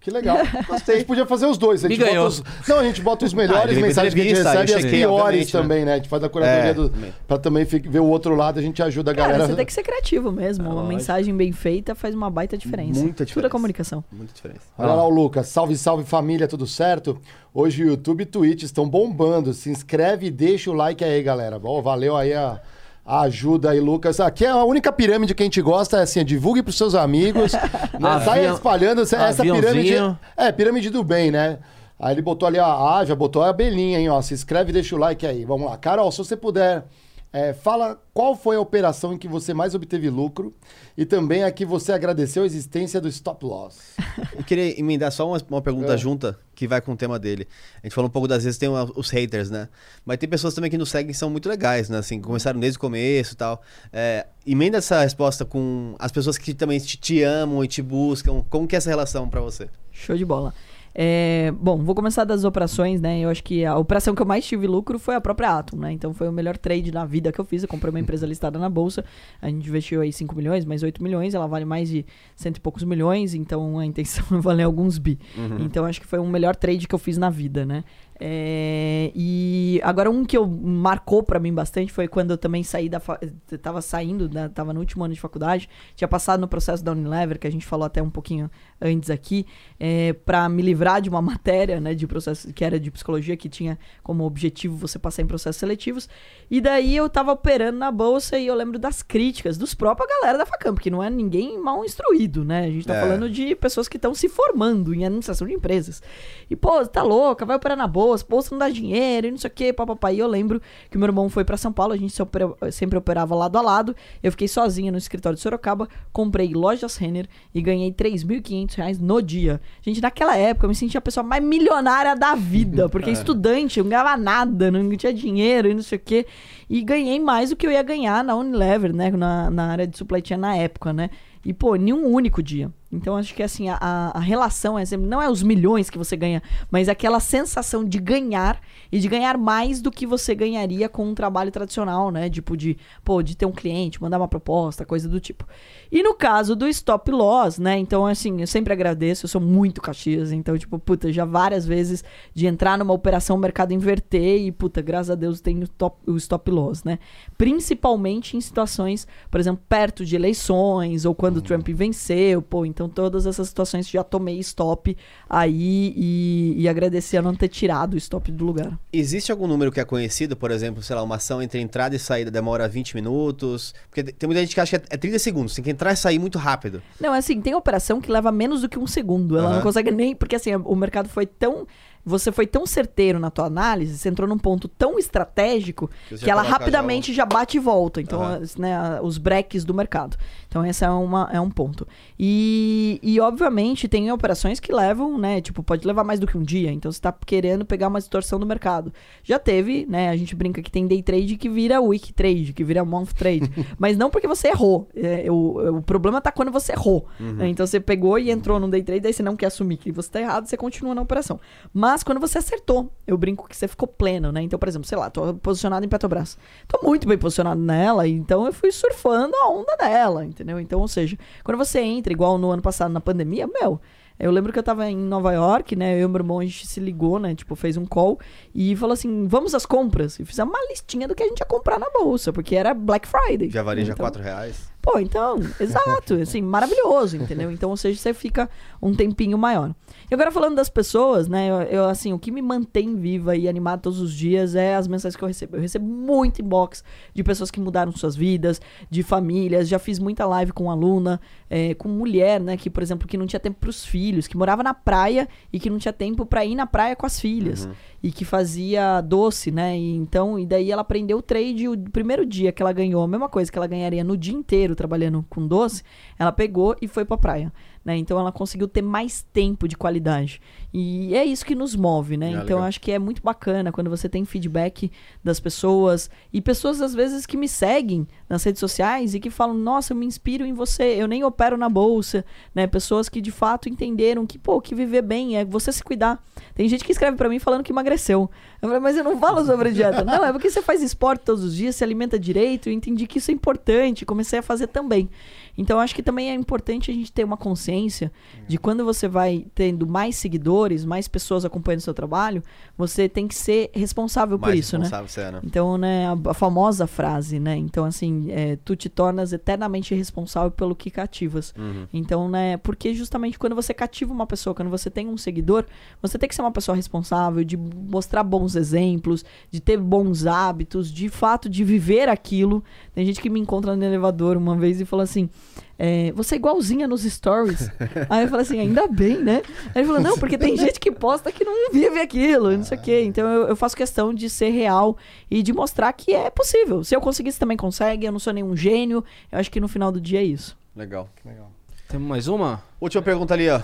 Que legal. A gente podia fazer os dois. A gente bota ganhou. os... Não, a gente bota os Ah, melhores veio mensagens que a gente recebe e as piores né? também, né? A gente faz a curadoria É, do... também. pra também ver o outro lado, a gente ajuda a Cara, galera. você tem que ser criativo mesmo. uma lógico. mensagem bem feita faz uma baita diferença. Muita Tudo é diferença. comunicação. muita diferença. Olha lá o Lucas. Salve, salve família, tudo certo? Hoje o YouTube e Twitch estão bombando. Se inscreve e deixa o like aí, galera. Bom, valeu aí a ajuda aí, Lucas. Aqui é a única pirâmide que a gente gosta, é assim, divulgue pros seus amigos. né? Sai Avião- espalhando essa, essa pirâmide. É, pirâmide do bem, né? Aí ele botou ali, ó, ah, já botou a abelhinha, hein, ó. Se inscreve e deixa o like aí. Vamos lá. Carol, se você puder, é, fala qual foi a operação em que você mais obteve lucro e também a que você agradeceu a existência do stop loss. Eu queria emendar só uma, uma pergunta É. junta que vai com o tema dele. A gente falou um pouco das vezes tem uma- os haters, né? Mas tem pessoas também que nos seguem que são muito legais, né? Assim, começaram desde o começo e tal. É, emenda essa resposta com as pessoas que também te, te amam e te buscam. Como que é essa relação pra você? Show de bola. É, bom, vou começar das operações, né? Eu acho que a operação que eu mais tive lucro foi a própria Atom, né? Então foi o melhor trade na vida que eu fiz. Eu comprei uma empresa listada na bolsa, a gente investiu aí 5 milhões, mais 8 milhões, ela vale mais de cento e poucos milhões, então a intenção é valer alguns bi. Então acho que foi o melhor trade que eu fiz na vida, né? É, e agora um que eu marcou pra mim bastante foi quando eu também saí da fa- tava saindo, da, tava no último ano de faculdade, tinha passado no processo da Unilever, que a gente falou até um pouquinho antes aqui, é, para me livrar de uma matéria, né, de processo que era de psicologia que tinha como objetivo você passar em processos seletivos. E daí eu tava operando na bolsa e eu lembro das críticas dos próprios galera da Facamp, que não é ninguém mal instruído, né? A gente tá É. falando de pessoas que estão se formando em administração de empresas. E, pô, tá louca, vai operar na bolsa, bolsa não dá dinheiro e não sei o que, papapá. E eu lembro que o meu irmão foi pra São Paulo, a gente sempre operava lado a lado. Eu fiquei sozinha no escritório de Sorocaba, comprei lojas Renner e ganhei 3.500 reais no dia. Gente, naquela época eu me sentia a pessoa mais milionária da vida, porque estudante, eu não ganhava nada, não tinha dinheiro e não sei o que. E ganhei mais do que eu ia ganhar na Unilever, né, na, na área de supply chain na época, né. E, pô, em um único dia. Então, acho que, assim, a, a- relação é sempre, não é os milhões que você ganha, mas aquela sensação de ganhar e de ganhar mais do que você ganharia com um trabalho tradicional, né? Tipo, de, pô, de ter um cliente, mandar uma proposta, coisa do tipo. E no caso do stop loss, né? Então, assim, eu sempre agradeço, eu sou muito caxias, então, tipo, puta, já várias vezes de entrar numa operação, mercado inverter e, puta, graças a Deus tem o, top, o stop loss, né? Principalmente em situações, por exemplo, perto de eleições ou quando o Trump venceu, pô, então todas essas situações já tomei stop aí e, e agradecer a não ter tirado o stop do lugar. Existe algum número que é conhecido, por exemplo, sei lá, uma ação entre entrada e saída demora 20 minutos? Porque tem muita gente que acha que é 30 segundos, tem que entrar e sair muito rápido. Não, assim, tem operação que leva menos do que um segundo. Ela não Aham. consegue nem. Porque assim, o mercado foi tão. Você foi tão certeiro na tua análise, você entrou num ponto tão estratégico Que que já ela rapidamente já, bate e volta. Então, as, né, os breaks do mercado. Então, esse é, uma, é um ponto. E, e, obviamente, tem operações que levam, né? Tipo, pode levar mais do que um dia. Então, você tá querendo pegar uma distorção do mercado. Já teve, né? A gente brinca que tem day trade que vira week trade, que vira month trade. mas não porque você errou. É, o, o problema tá quando você errou. né? Então, você pegou e entrou no day trade, daí você não quer assumir que você tá errado, você continua na operação. Mas quando você acertou, eu brinco que você ficou pleno, né? Então, por exemplo, sei lá, tô posicionado em Petrobras. Tô muito bem posicionado nela, então eu fui surfando a onda dela, entendeu? Então, ou seja, quando você entra, igual no ano passado na pandemia, meu. Eu lembro que eu tava em Nova York, né? Eu e meu irmão, a gente se ligou, né? Tipo, fez um call e falou assim: vamos às compras. E fizemos uma listinha do que a gente ia comprar na bolsa, porque era Black Friday. Já varia já Então, 4 reais. Pô, então, exato, assim, maravilhoso, entendeu? Então, ou seja, você fica um tempinho maior. E agora falando das pessoas, né, eu, eu, assim, o que me mantém viva e animada todos os dias é as mensagens que eu recebo. Eu recebo muito inbox de pessoas que mudaram suas vidas, de famílias, já fiz muita live com aluna, é, com mulher, né, que, por exemplo, que não tinha tempo pros filhos, que morava na praia e que não tinha tempo pra ir na praia com as filhas. E que fazia doce, né? E então, e daí ela aprendeu o trade o primeiro dia que ela ganhou, a mesma coisa que ela ganharia no dia inteiro trabalhando com doce, ela pegou e foi pra praia. Né? Então ela conseguiu ter mais tempo de qualidade. E é isso que nos move, né? Ah, então legal. eu acho que é muito bacana quando você tem feedback das pessoas e pessoas às vezes que me seguem nas redes sociais e que falam: "Nossa, eu me inspiro em você, eu nem opero na bolsa", né? Pessoas que de fato entenderam que, pô, que viver bem é você se cuidar. Tem gente que escreve pra mim falando que emagreceu. Eu falei, mas eu não falo sobre dieta. não, é porque você faz esporte todos os dias, se alimenta direito, eu entendi que isso é importante, comecei a fazer também. Então, acho que também é importante a gente ter uma consciência de quando você vai tendo mais seguidores, mais pessoas acompanhando o seu trabalho, você tem que ser responsável por Mais isso, né? responsável é, né? Então, né, a, a famosa frase, né? Então, assim, é, tu te tornas eternamente responsável pelo que cativas. Uhum. Então, né, porque justamente quando você cativa uma pessoa, quando você tem um seguidor, você tem que ser uma pessoa responsável, de mostrar bons exemplos, de ter bons hábitos, de fato de viver aquilo. Tem gente que me encontra no elevador uma vez e fala assim. É, você é igualzinha nos stories. Aí eu falo assim, ainda bem, né? Aí ele falou, não, porque tem gente que posta que não vive aquilo, não sei o quê. Então eu, eu faço questão de ser real e de mostrar que é possível. Se eu conseguir, você também consegue. Eu não sou nenhum gênio. Eu acho que no final do dia é isso. Legal. Temos mais uma? Última pergunta ali, ó.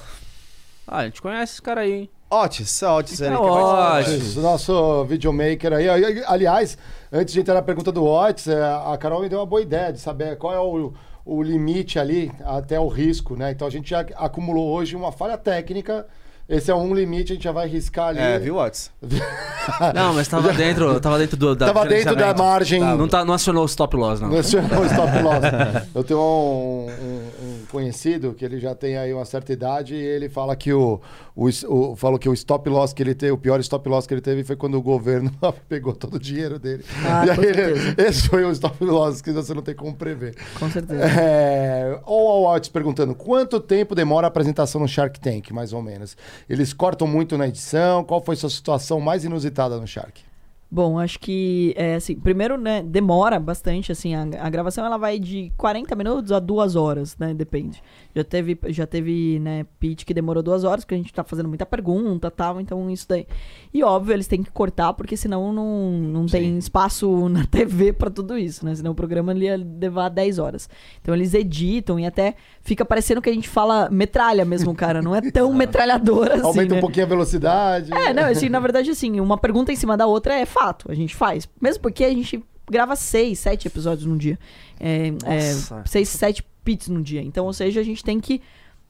Ah, a gente conhece esse cara aí, hein? Otis, Otis. É ele quer Otis. participar. Otis, nosso videomaker aí. aí, Aliás, antes de entrar na pergunta do Otis, é, a Carol me deu uma boa ideia de saber qual é o, o limite ali até o risco, né? Então a gente já acumulou hoje uma falha técnica Esse é um limite, a gente já vai riscar ali. É, viu, Watts? Não, mas tava dentro, tava dentro do da Tava dentro da margem. Tá, não, tá, não acionou o stop loss, não. Não acionou o stop loss. Eu tenho um, um- um conhecido que ele já tem aí uma certa idade e ele fala que o, o, o- falou que o stop loss que ele teve, o pior stop loss que ele teve foi quando o governo pegou todo o dinheiro dele. Ah, e aí ele- esse foi o stop loss que você não tem como prever. Com certeza. É, ou Watts perguntando quanto tempo demora a apresentação no Shark Tank, mais ou menos. Eles cortam muito na edição. Qual foi sua situação mais inusitada no Shark? Bom, acho que, é, assim, primeiro, né, demora bastante, assim, a, a gravação ela vai de 40 minutos a duas horas, né, depende. Já teve, já teve, né, pitch que demorou duas horas, porque a gente tá fazendo muita pergunta e tal, então isso daí. E óbvio, eles têm que cortar, porque senão não, não tem espaço na TV pra tudo isso, né, senão o programa ia levar 10 horas. Então eles editam e até fica parecendo que a gente fala metralha mesmo, cara, não é tão metralhadora assim, Aumenta né? um pouquinho a velocidade. É, não, assim, na verdade, assim, uma pergunta em cima da outra é fato, a gente faz. Mesmo porque a gente grava seis, sete episódios num dia. É, é, Nossa. seis, sete pits num dia. Então, ou seja, a gente tem que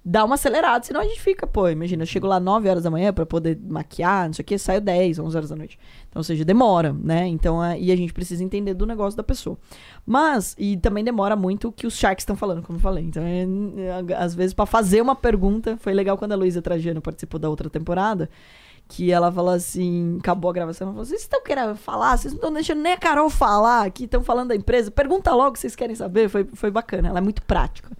dar uma acelerada, senão a gente fica, pô, imagina, eu chego lá 9 horas da manhã pra poder maquiar, não sei o que, saio 10, 11 horas da noite. Ou seja, demora, né? Então, é, e a gente precisa entender do negócio da pessoa. Mas, e também demora muito o que os Sharks estão falando, como eu falei. Então, é, é, às vezes, pra fazer uma pergunta, foi legal quando a Luísa Trajano participou da outra temporada, que ela falou assim, acabou a gravação, ela falou, vocês estão querendo falar? Vocês não estão deixando nem a Carol falar aqui, estão falando da empresa, pergunta logo que vocês querem saber, foi, foi bacana, ela é muito prática.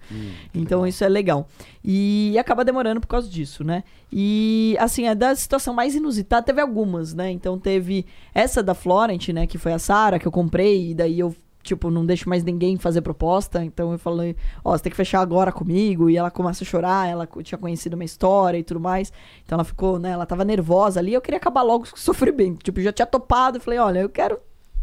então isso é legal. E acaba demorando por causa disso, né? E assim, a da situação mais inusitada, teve algumas, né? Então teve essa da Florent, né, que foi a Sara, que eu comprei, e daí eu tipo, não deixo mais ninguém fazer proposta. Então eu falei, ó, você tem que fechar agora comigo. E ela começa a chorar, ela tinha conhecido uma história e tudo mais. Então ela ficou, né, ela tava nervosa ali. Eu queria acabar logo com o sofrimento. Tipo, já tinha topado. Eu falei, olha, eu quero.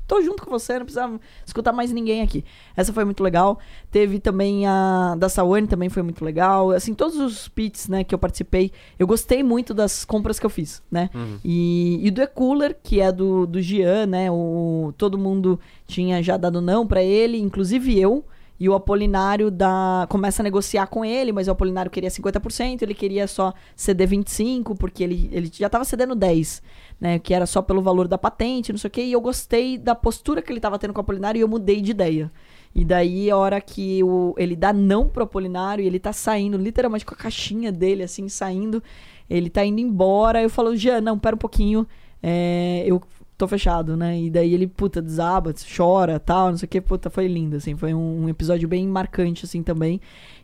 Tô junto com você, não precisa escutar mais ninguém aqui. Essa foi muito legal. Teve também a da Sawane, também foi muito legal. Assim, todos os pits, né, que eu participei, eu gostei muito das compras que eu fiz, né? E, e do E-Cooler, que é do, do Gian, né? O, todo mundo tinha já dado não pra ele, inclusive eu. E o Apolinário dá, começa a negociar com ele, mas o Apolinário queria 50%, ele queria só ceder 25%, porque ele, ele já estava cedendo 10%, né? Que era só pelo valor da patente, não sei o quê. E eu gostei da postura que ele estava tendo com o Apolinário e eu mudei de ideia. E daí, a hora que o, ele dá não pro Apolinário e ele tá saindo, literalmente com a caixinha dele, assim, saindo, ele tá indo embora. Eu falo, Jean, não, pera um pouquinho. é, eu tô fechado, né? E daí ele, puta, desaba, chora, tal, não sei o que, puta, foi lindo, assim, foi um, um episódio bem marcante, assim, também.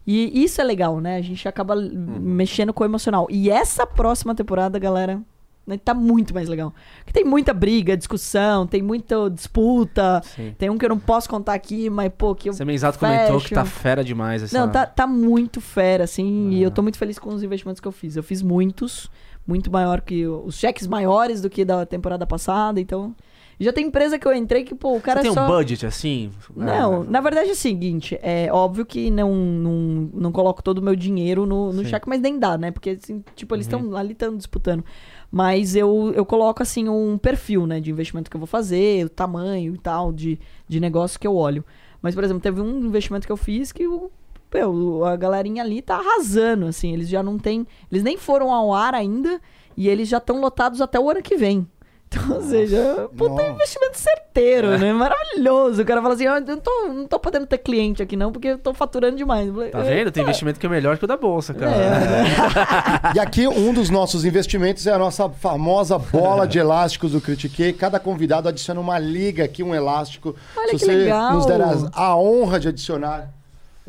E isso é legal, né? A gente acaba l- mexendo com o emocional. E essa próxima temporada, galera, né, tá muito mais legal. Porque tem muita briga, discussão, tem muita disputa. Sim. Tem um que eu não posso contar aqui, mas, pô, que eu Você exato comentou que tá fera demais essa... não, tá, tá muito fera, assim, e eu tô muito feliz com os investimentos que eu fiz. Eu fiz muitos, muito maior que os cheques maiores do que da temporada passada, então. Já tem empresa que eu entrei que, pô, o cara Você tem só. um budget assim? Não, É, na verdade é o seguinte, é óbvio que não, não, não coloco todo o meu dinheiro no, no Sim. cheque, mas nem dá, né? Porque, assim, tipo, eles Uhum. estão ali estão disputando. Mas eu, eu coloco, assim, um perfil, né, de investimento que eu vou fazer, o tamanho e tal, de, de negócio que eu olho. Mas, por exemplo, teve um investimento que eu fiz que o, pô, a galerinha ali tá arrasando, assim, eles já não tem, eles nem foram ao ar ainda e eles já estão lotados até o ano que vem. Então, ou seja, puta Nossa. investimento certeiro, né? Maravilhoso. O cara fala assim, "Ah, eu não tô, não tô podendo ter cliente aqui não, porque eu tô faturando demais. Tá vendo? Tem investimento que é melhor que o da bolsa, cara. É? E aqui um dos nossos investimentos é a nossa famosa bola de elásticos do Critiquei. Cada convidado adiciona uma liga aqui, um elástico. Olha Se que você legal. nos der a honra de adicionar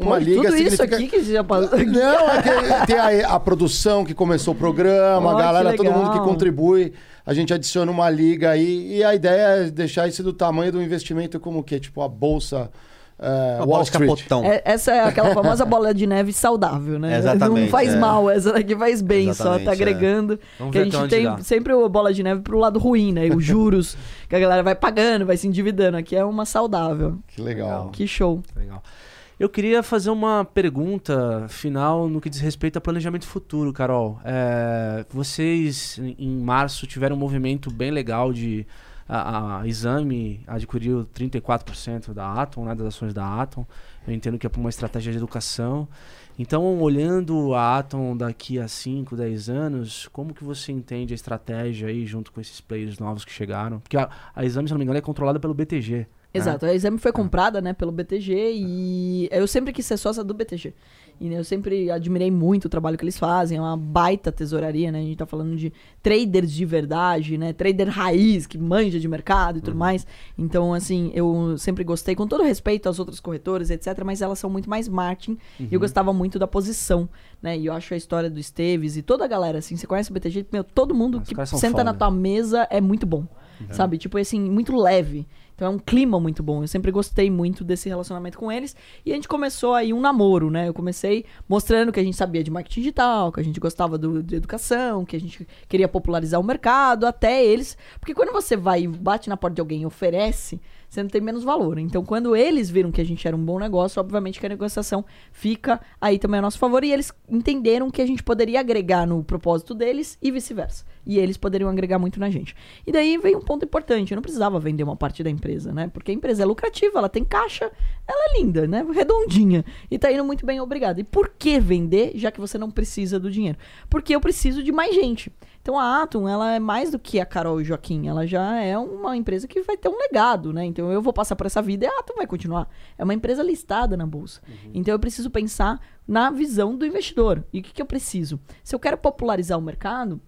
uma Pô, liga, tudo isso significa... aqui que já passou. Não, é que tem a, a produção que começou o programa, Ó, a que galera, todo mundo que contribui. A gente adiciona uma liga aí e a ideia é deixar isso do tamanho do investimento como o quê? Tipo a bolsa é, Uma Wall Street. É, essa é aquela famosa bola de neve saudável, né? Exatamente, Não faz é. mal, essa daqui faz bem, só Exatamente, tá é. agregando. Vamos que a gente tem dá. sempre o bola de neve pro lado ruim, né? Os juros, que a galera vai pagando, vai se endividando. Aqui é uma saudável. Que legal. Que show. Legal. Eu queria fazer uma pergunta final no que diz respeito a planejamento futuro, Carol. É, vocês, em- março, tiveram um movimento bem legal de a, a Exame adquiriu 34% da Atom, né, das ações da Atom. Eu entendo que é uma estratégia de educação. Então, olhando a Atom daqui a 5, 10 anos, como que você entende a estratégia aí junto com esses players novos que chegaram? Porque a, a Exame, se não me engano, é controlada pelo BTG. Exato, a Exame foi comprada, né, pelo BTG e eu sempre quis ser sócia do BTG. E né, eu sempre admirei muito o trabalho que eles fazem, é uma baita tesouraria, né? A gente tá falando de traders de verdade, né? Trader raiz, que manja de mercado e tudo mais. Então, assim, eu sempre gostei, com todo respeito às outras corretoras, etc., mas elas são muito mais marketing e eu gostava muito da posição, né? E eu acho a história do Esteves e toda a galera, assim, você conhece o BTG, meu, todo mundo que senta na foda. tua mesa é muito bom, sabe? Tipo assim, muito leve. Então é um clima muito bom. Eu sempre gostei muito desse relacionamento com eles. E a gente começou aí um namoro, né? Eu comecei mostrando que a gente sabia de marketing digital, que a gente gostava do, de educação, que a gente queria popularizar o mercado, até eles. Porque quando você vai e bate na porta de alguém e oferece, você não tem menos valor. Então, quando eles viram que a gente era um bom negócio, obviamente que a negociação fica aí também a nosso favor. E eles entenderam que a gente poderia agregar no propósito deles e vice-versa. E eles poderiam agregar muito na gente. E daí veio um ponto importante. Eu não precisava vender uma parte da empresa, né? Porque a empresa é lucrativa, ela tem caixa, ela é linda, né? Redondinha. E tá indo muito bem, obrigado. E por que vender, já que você não precisa do dinheiro? Porque eu preciso de mais gente. Então a Atom, ela é mais do que a Carol e Joaquim. Ela já é uma empresa que vai ter um legado, né? Então eu vou passar por essa vida e a Atom vai continuar. É uma empresa listada na bolsa. Então eu preciso pensar na visão do investidor. E o que, que eu preciso? Se eu quero popularizar o mercado,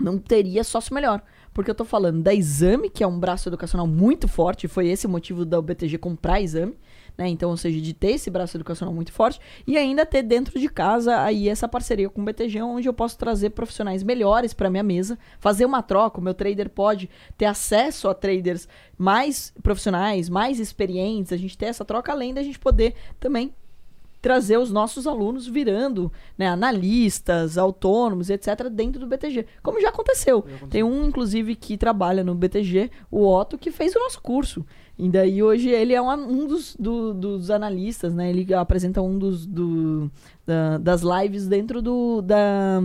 não teria sócio melhor. Porque eu tô falando da Exame, que é um braço educacional muito forte, foi esse o motivo da BTG comprar a Exame, né? Então, ou seja, de ter esse braço educacional muito forte e ainda ter dentro de casa aí essa parceria com o BTG, onde eu posso trazer profissionais melhores para minha mesa, fazer uma troca, o meu trader pode ter acesso a traders mais profissionais, mais experientes, a gente ter essa troca além da gente poder também trazer os nossos alunos virando né, analistas, autônomos, etc., dentro do BTG. Como já aconteceu. Tem um, inclusive, que trabalha no BTG, o Otto, que fez o nosso curso. E daí hoje ele é uma- um dos, do- dos analistas, né? Ele apresenta um dos do- da- das lives dentro do, da,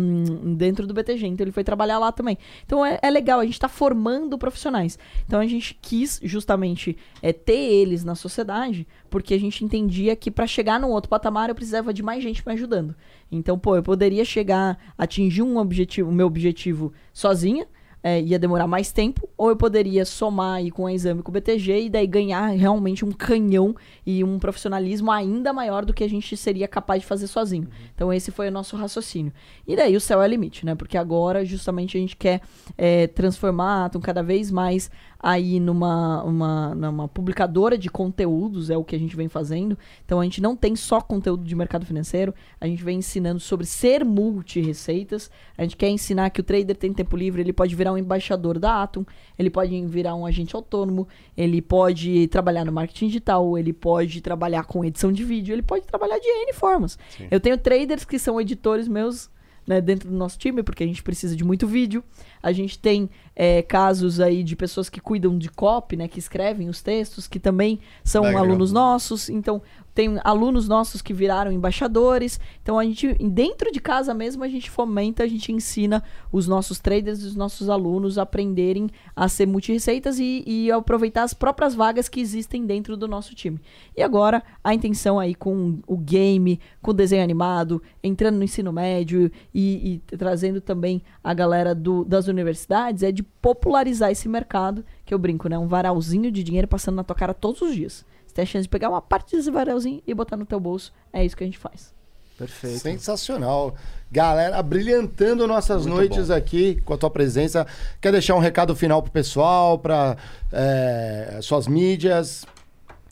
dentro do BTG. Então ele foi trabalhar lá também. Então é, é legal, a gente está formando profissionais. Então a gente quis justamente é, ter eles na sociedade, porque a gente entendia que para chegar num outro patamar eu precisava de mais gente me ajudando. Então, pô, eu poderia chegar, atingir um objetivo, o meu objetivo sozinha, é, ia demorar mais tempo, ou eu poderia somar aí com a exame com o BTG e daí ganhar realmente um canhão e um profissionalismo ainda maior do que a gente seria capaz de fazer sozinho. Então esse foi o nosso raciocínio. E daí o céu é o limite, né? Porque agora justamente a gente quer é, transformar a Atom cada vez mais aí numa, uma, numa publicadora de conteúdos, é o que a gente vem fazendo. Então a gente não tem só conteúdo de mercado financeiro, a gente vem ensinando sobre ser multi-receitas. A gente quer ensinar que o trader tem tempo livre, ele pode virar um embaixador da Atom, ele pode virar um agente autônomo, ele pode trabalhar no marketing digital, ele pode trabalhar com edição de vídeo, ele pode trabalhar de N formas. Eu tenho traders que são editores meus né, dentro do nosso time, porque a gente precisa de muito vídeo. A gente tem é, casos aí de pessoas que cuidam de copy, né, que escrevem os textos, que também são Legal. alunos nossos. Então, tem alunos nossos que viraram embaixadores. Então, a gente, dentro de casa mesmo, a gente fomenta, a gente ensina os nossos traders e os nossos alunos a aprenderem a ser multirreceitas e, e aproveitar as próprias vagas que existem dentro do nosso time. E agora, a intenção aí com o game, com o desenho animado, entrando no ensino médio e, e trazendo também a galera do- das universidades, é de popularizar esse mercado, que eu brinco, né? Um varalzinho de dinheiro passando na tua cara todos os dias. Tem a chance de pegar uma parte desse varalzinho e botar no teu bolso. É isso que a gente faz. Perfeito. Sensacional. Galera, brilhantando nossas Muito noites bom. aqui com a tua presença. Quer deixar um recado final pro pessoal, para suas mídias?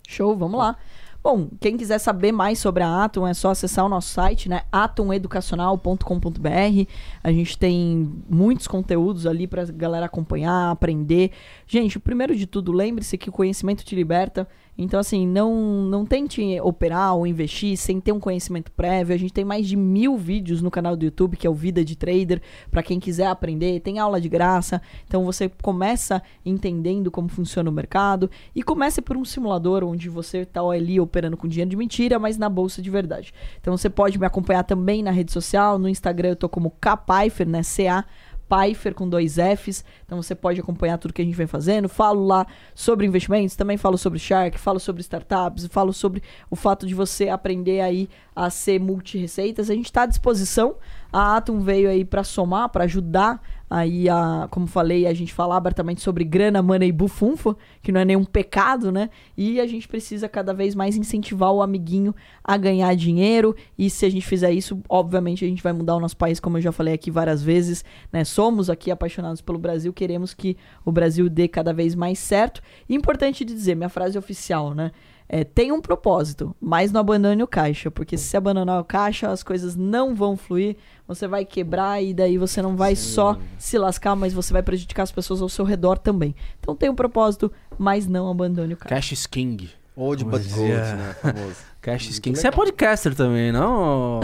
Show, vamos lá. Bom, quem quiser saber mais sobre a Atom é só acessar o nosso site, né? atomeducacional.com.br. A gente tem muitos conteúdos ali pra galera acompanhar, aprender. Gente, o primeiro de tudo, lembre-se que o conhecimento te liberta. Então, assim, não, não tente operar ou investir sem ter um conhecimento prévio. A gente tem mais de mil vídeos no canal do YouTube, que é o Vida de Trader, para quem quiser aprender. Tem aula de graça. Então, você começa entendendo como funciona o mercado e comece por um simulador onde você está ali operando com dinheiro de mentira, mas na bolsa de verdade. Então, você pode me acompanhar também na rede social. No Instagram, eu tô como Kpfeiffer, né? C-A Pfeiffer com dois Fs. Então você pode acompanhar tudo que a gente vem fazendo. Falo lá sobre investimentos, também falo sobre Shark, falo sobre startups, falo sobre o fato de você aprender aí a ser multi-receitas. A gente está à disposição. A Atom veio aí para somar, para ajudar aí a, como falei, a gente falar abertamente sobre grana, mana e bufunfa, que não é nenhum pecado, né? E a gente precisa cada vez mais incentivar o amiguinho a ganhar dinheiro. E se a gente fizer isso, obviamente a gente vai mudar o nosso país, como eu já falei aqui várias vezes, né? Somos aqui apaixonados pelo Brasil, queremos que o Brasil dê cada vez mais certo. E importante dizer, minha frase oficial, né? É, tem um propósito, mas não abandone o caixa, porque se abandonar o caixa, as coisas não vão fluir, você vai quebrar e daí você não vai só se lascar, mas você vai prejudicar as pessoas ao seu redor também. Então tem um propósito, mas não abandone o caixa. Cash is King. Old but Pois gold, é. né? Famoso. Cash is King. Você é podcaster também, não?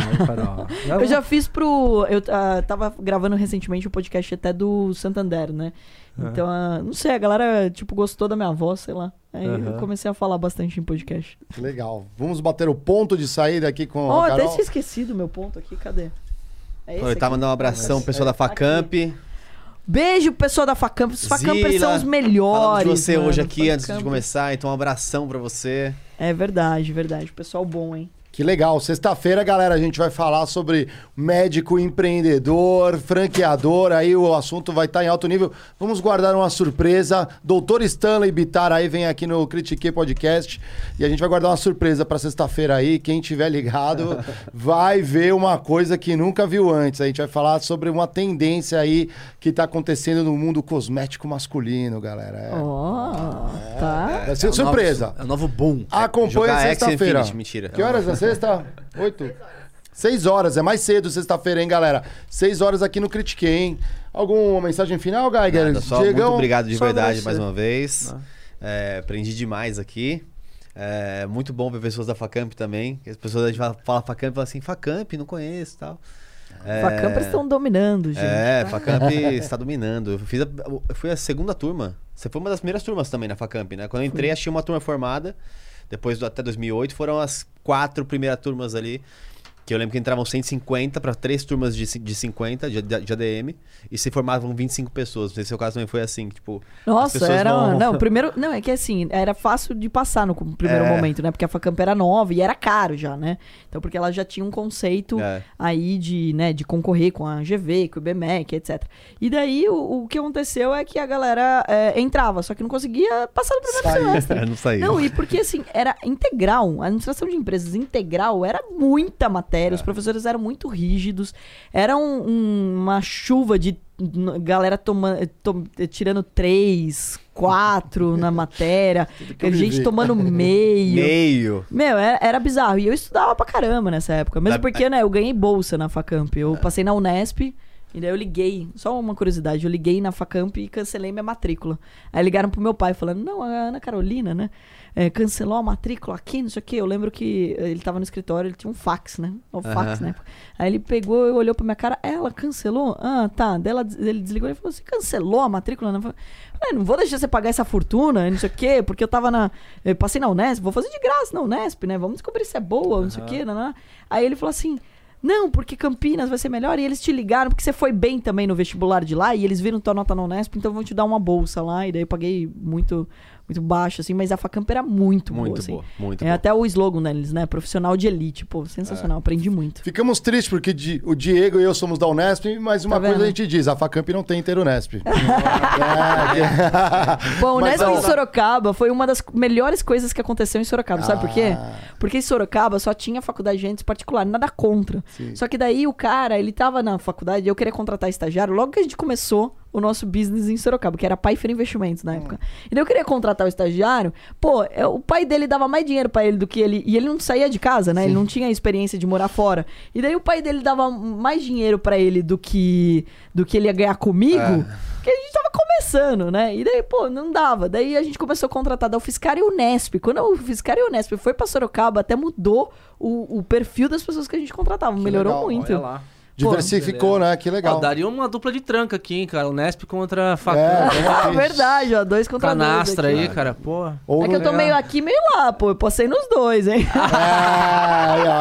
Eu já fiz pro. Eu ah, tava gravando recentemente um podcast até do Santander, né? Então, ah, não sei, a galera, tipo, gostou da minha voz, sei lá. Aí eu Aham. comecei a falar bastante em podcast. Que legal. Vamos bater o ponto de saída aqui com Ó, a até tinha esquecido o meu ponto aqui, cadê? É Aproveitar aqui? mandar um abração pro pessoal da Facamp. Beijo, pessoal da Facamp. Os Facampers são os melhores. De você mano. hoje aqui antes de começar, então um abração pra você. É verdade, verdade. Pessoal bom, hein? Que legal. Sexta-feira, galera, a gente vai falar sobre médico empreendedor, franqueador. Aí o assunto vai estar em alto nível. Vamos guardar uma surpresa. Doutor Stanley Bitar aí vem aqui no Critique Podcast e a gente vai guardar uma surpresa para sexta-feira aí. Quem tiver ligado vai ver uma coisa que nunca viu antes. A gente vai falar sobre uma tendência aí que tá acontecendo no mundo cosmético masculino, galera. É. Ó, tá. Vai ser É surpresa. novo- é o novo boom. Acompanha Jogar X sexta-feira. Mentira. Que horas é sexta? Oito? Seis horas, é mais cedo sexta-feira, hein, galera? Seis horas aqui no Critique, hein? Alguma mensagem final, Geiger? Nada, só muito obrigado de só verdade mais uma vez. É, aprendi demais aqui. É, muito bom ver pessoas da Facamp também. As pessoas a gente fala, Facamp e fala assim, Facamp, não conheço e tal. É, Facampers estão dominando, gente. É, Facamp está dominando. Eu, fiz a, eu fui a segunda turma. Você foi uma das primeiras turmas também na Facamp, né? Quando eu entrei, achei uma turma formada. Depois, do, até 2008, foram as quatro primeiras turmas ali. Que eu lembro que entravam 150 para três turmas de, de 50 de, de ADM. E se formavam 25 pessoas. Não sei se o seu caso também foi assim. Tipo, Nossa, era. não- Não, primeiro. Não, é que assim, era fácil de passar no primeiro É. momento, né? Porque a Facamp era nova e era caro já, né? Então, porque ela já tinha um conceito É. aí de, né, de concorrer com a GV, com o BMEC, etc. E daí o, o que aconteceu é que a galera é, entrava, só que não conseguia passar no primeiro Saiu. semestre. não saiu. Não, e porque assim, era integral. A administração de empresas integral era muita matéria, É. os professores eram muito rígidos, era um- um- uma chuva de galera tomando, tirando três, quatro na matéria, gente tomando meio. Meio. Meu, era, era bizarro. E eu estudava pra caramba nessa época. Mesmo Da- porque, né, eu ganhei bolsa na Facamp. Eu passei na Unesp. E daí eu liguei, só uma curiosidade, eu liguei na Facamp e cancelei minha matrícula. Aí ligaram pro meu pai falando, não, a Ana Carolina, né, é, cancelou a matrícula aqui, não sei o quê. Eu lembro que ele tava no escritório, ele tinha um fax, né, o fax, Aham. né. Aí ele pegou e olhou pra minha cara, ela cancelou? Ah, tá. Daí ela, ele desligou e falou, você cancelou a matrícula? Eu falei, "Ah, não vou deixar você pagar essa fortuna, não sei o quê, porque eu tava na. Eu passei na Unesp, vou fazer de graça na Unesp, né? Vamos descobrir se é boa, não sei o quê. Naná. Aí ele falou assim. Não, porque Campinas vai ser melhor. E eles te ligaram porque você foi bem também no vestibular de lá. E eles viram tua nota na Unesp, então vão te dar uma bolsa lá. E daí eu paguei muito, muito baixo, assim. Mas a Facamp era muito, boa, Muito assim. boa, muito É boa. até o slogan deles, né? Profissional de elite. Pô, sensacional. Aprendi muito. Ficamos tristes porque o Diego e eu somos da Unesp, mas uma Tá coisa a gente diz, a Facamp não tem inteiro Unesp. é, Bom, o Mas Unesp não. em Sorocaba foi uma das melhores coisas que aconteceu em Sorocaba. Sabe por quê? Ah. Porque em Sorocaba só tinha faculdade de agentes particular, nada contra. Sim. Só que daí o cara, ele tava na faculdade e eu queria contratar estagiário logo que a gente começou o nosso business em Sorocaba, que era Pfeiffer Investimentos na época. E daí eu queria contratar o estagiário, pô, é, o pai dele dava mais dinheiro pra ele do que ele. E ele não saía de casa, né? Ele não tinha a experiência de morar fora. E daí o pai dele dava mais dinheiro pra ele do que, do que ele ia ganhar comigo. Porque a gente tava começando, né? E daí, pô, não dava. Daí a gente começou a contratar da UFSCar e Unesp. Quando a UFSCar e Unesp foi pra Sorocaba, até mudou o, o perfil das pessoas que a gente contratava. Melhorou legal, muito. Olha lá. Diversificou, né? Que legal. Ó, daria uma dupla de tranca aqui, hein, cara. O Nesp contra a É, Ah, aqui. verdade, ó. Dois contra Canastra dois. aqui. aí, cara. Pô. Ou É que eu tô no- meio aqui, meio lá, pô. Eu passei nos dois, hein?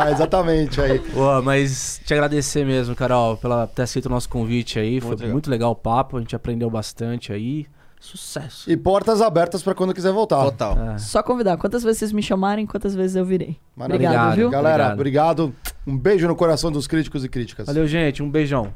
É, é, exatamente aí. Pô, mas te agradecer mesmo, Carol, pela ter aceito o nosso convite aí. Foi legal. muito legal o papo, a gente aprendeu bastante aí. Sucesso. E portas abertas pra quando quiser voltar. Total. É. Só convidar. Quantas vezes vocês me chamarem, quantas vezes eu virei. Maravilha. Obrigado, Obrigado. viu? Galera, Obrigado. obrigado. Um beijo no coração dos críticos e críticas. Valeu, gente. Um beijão.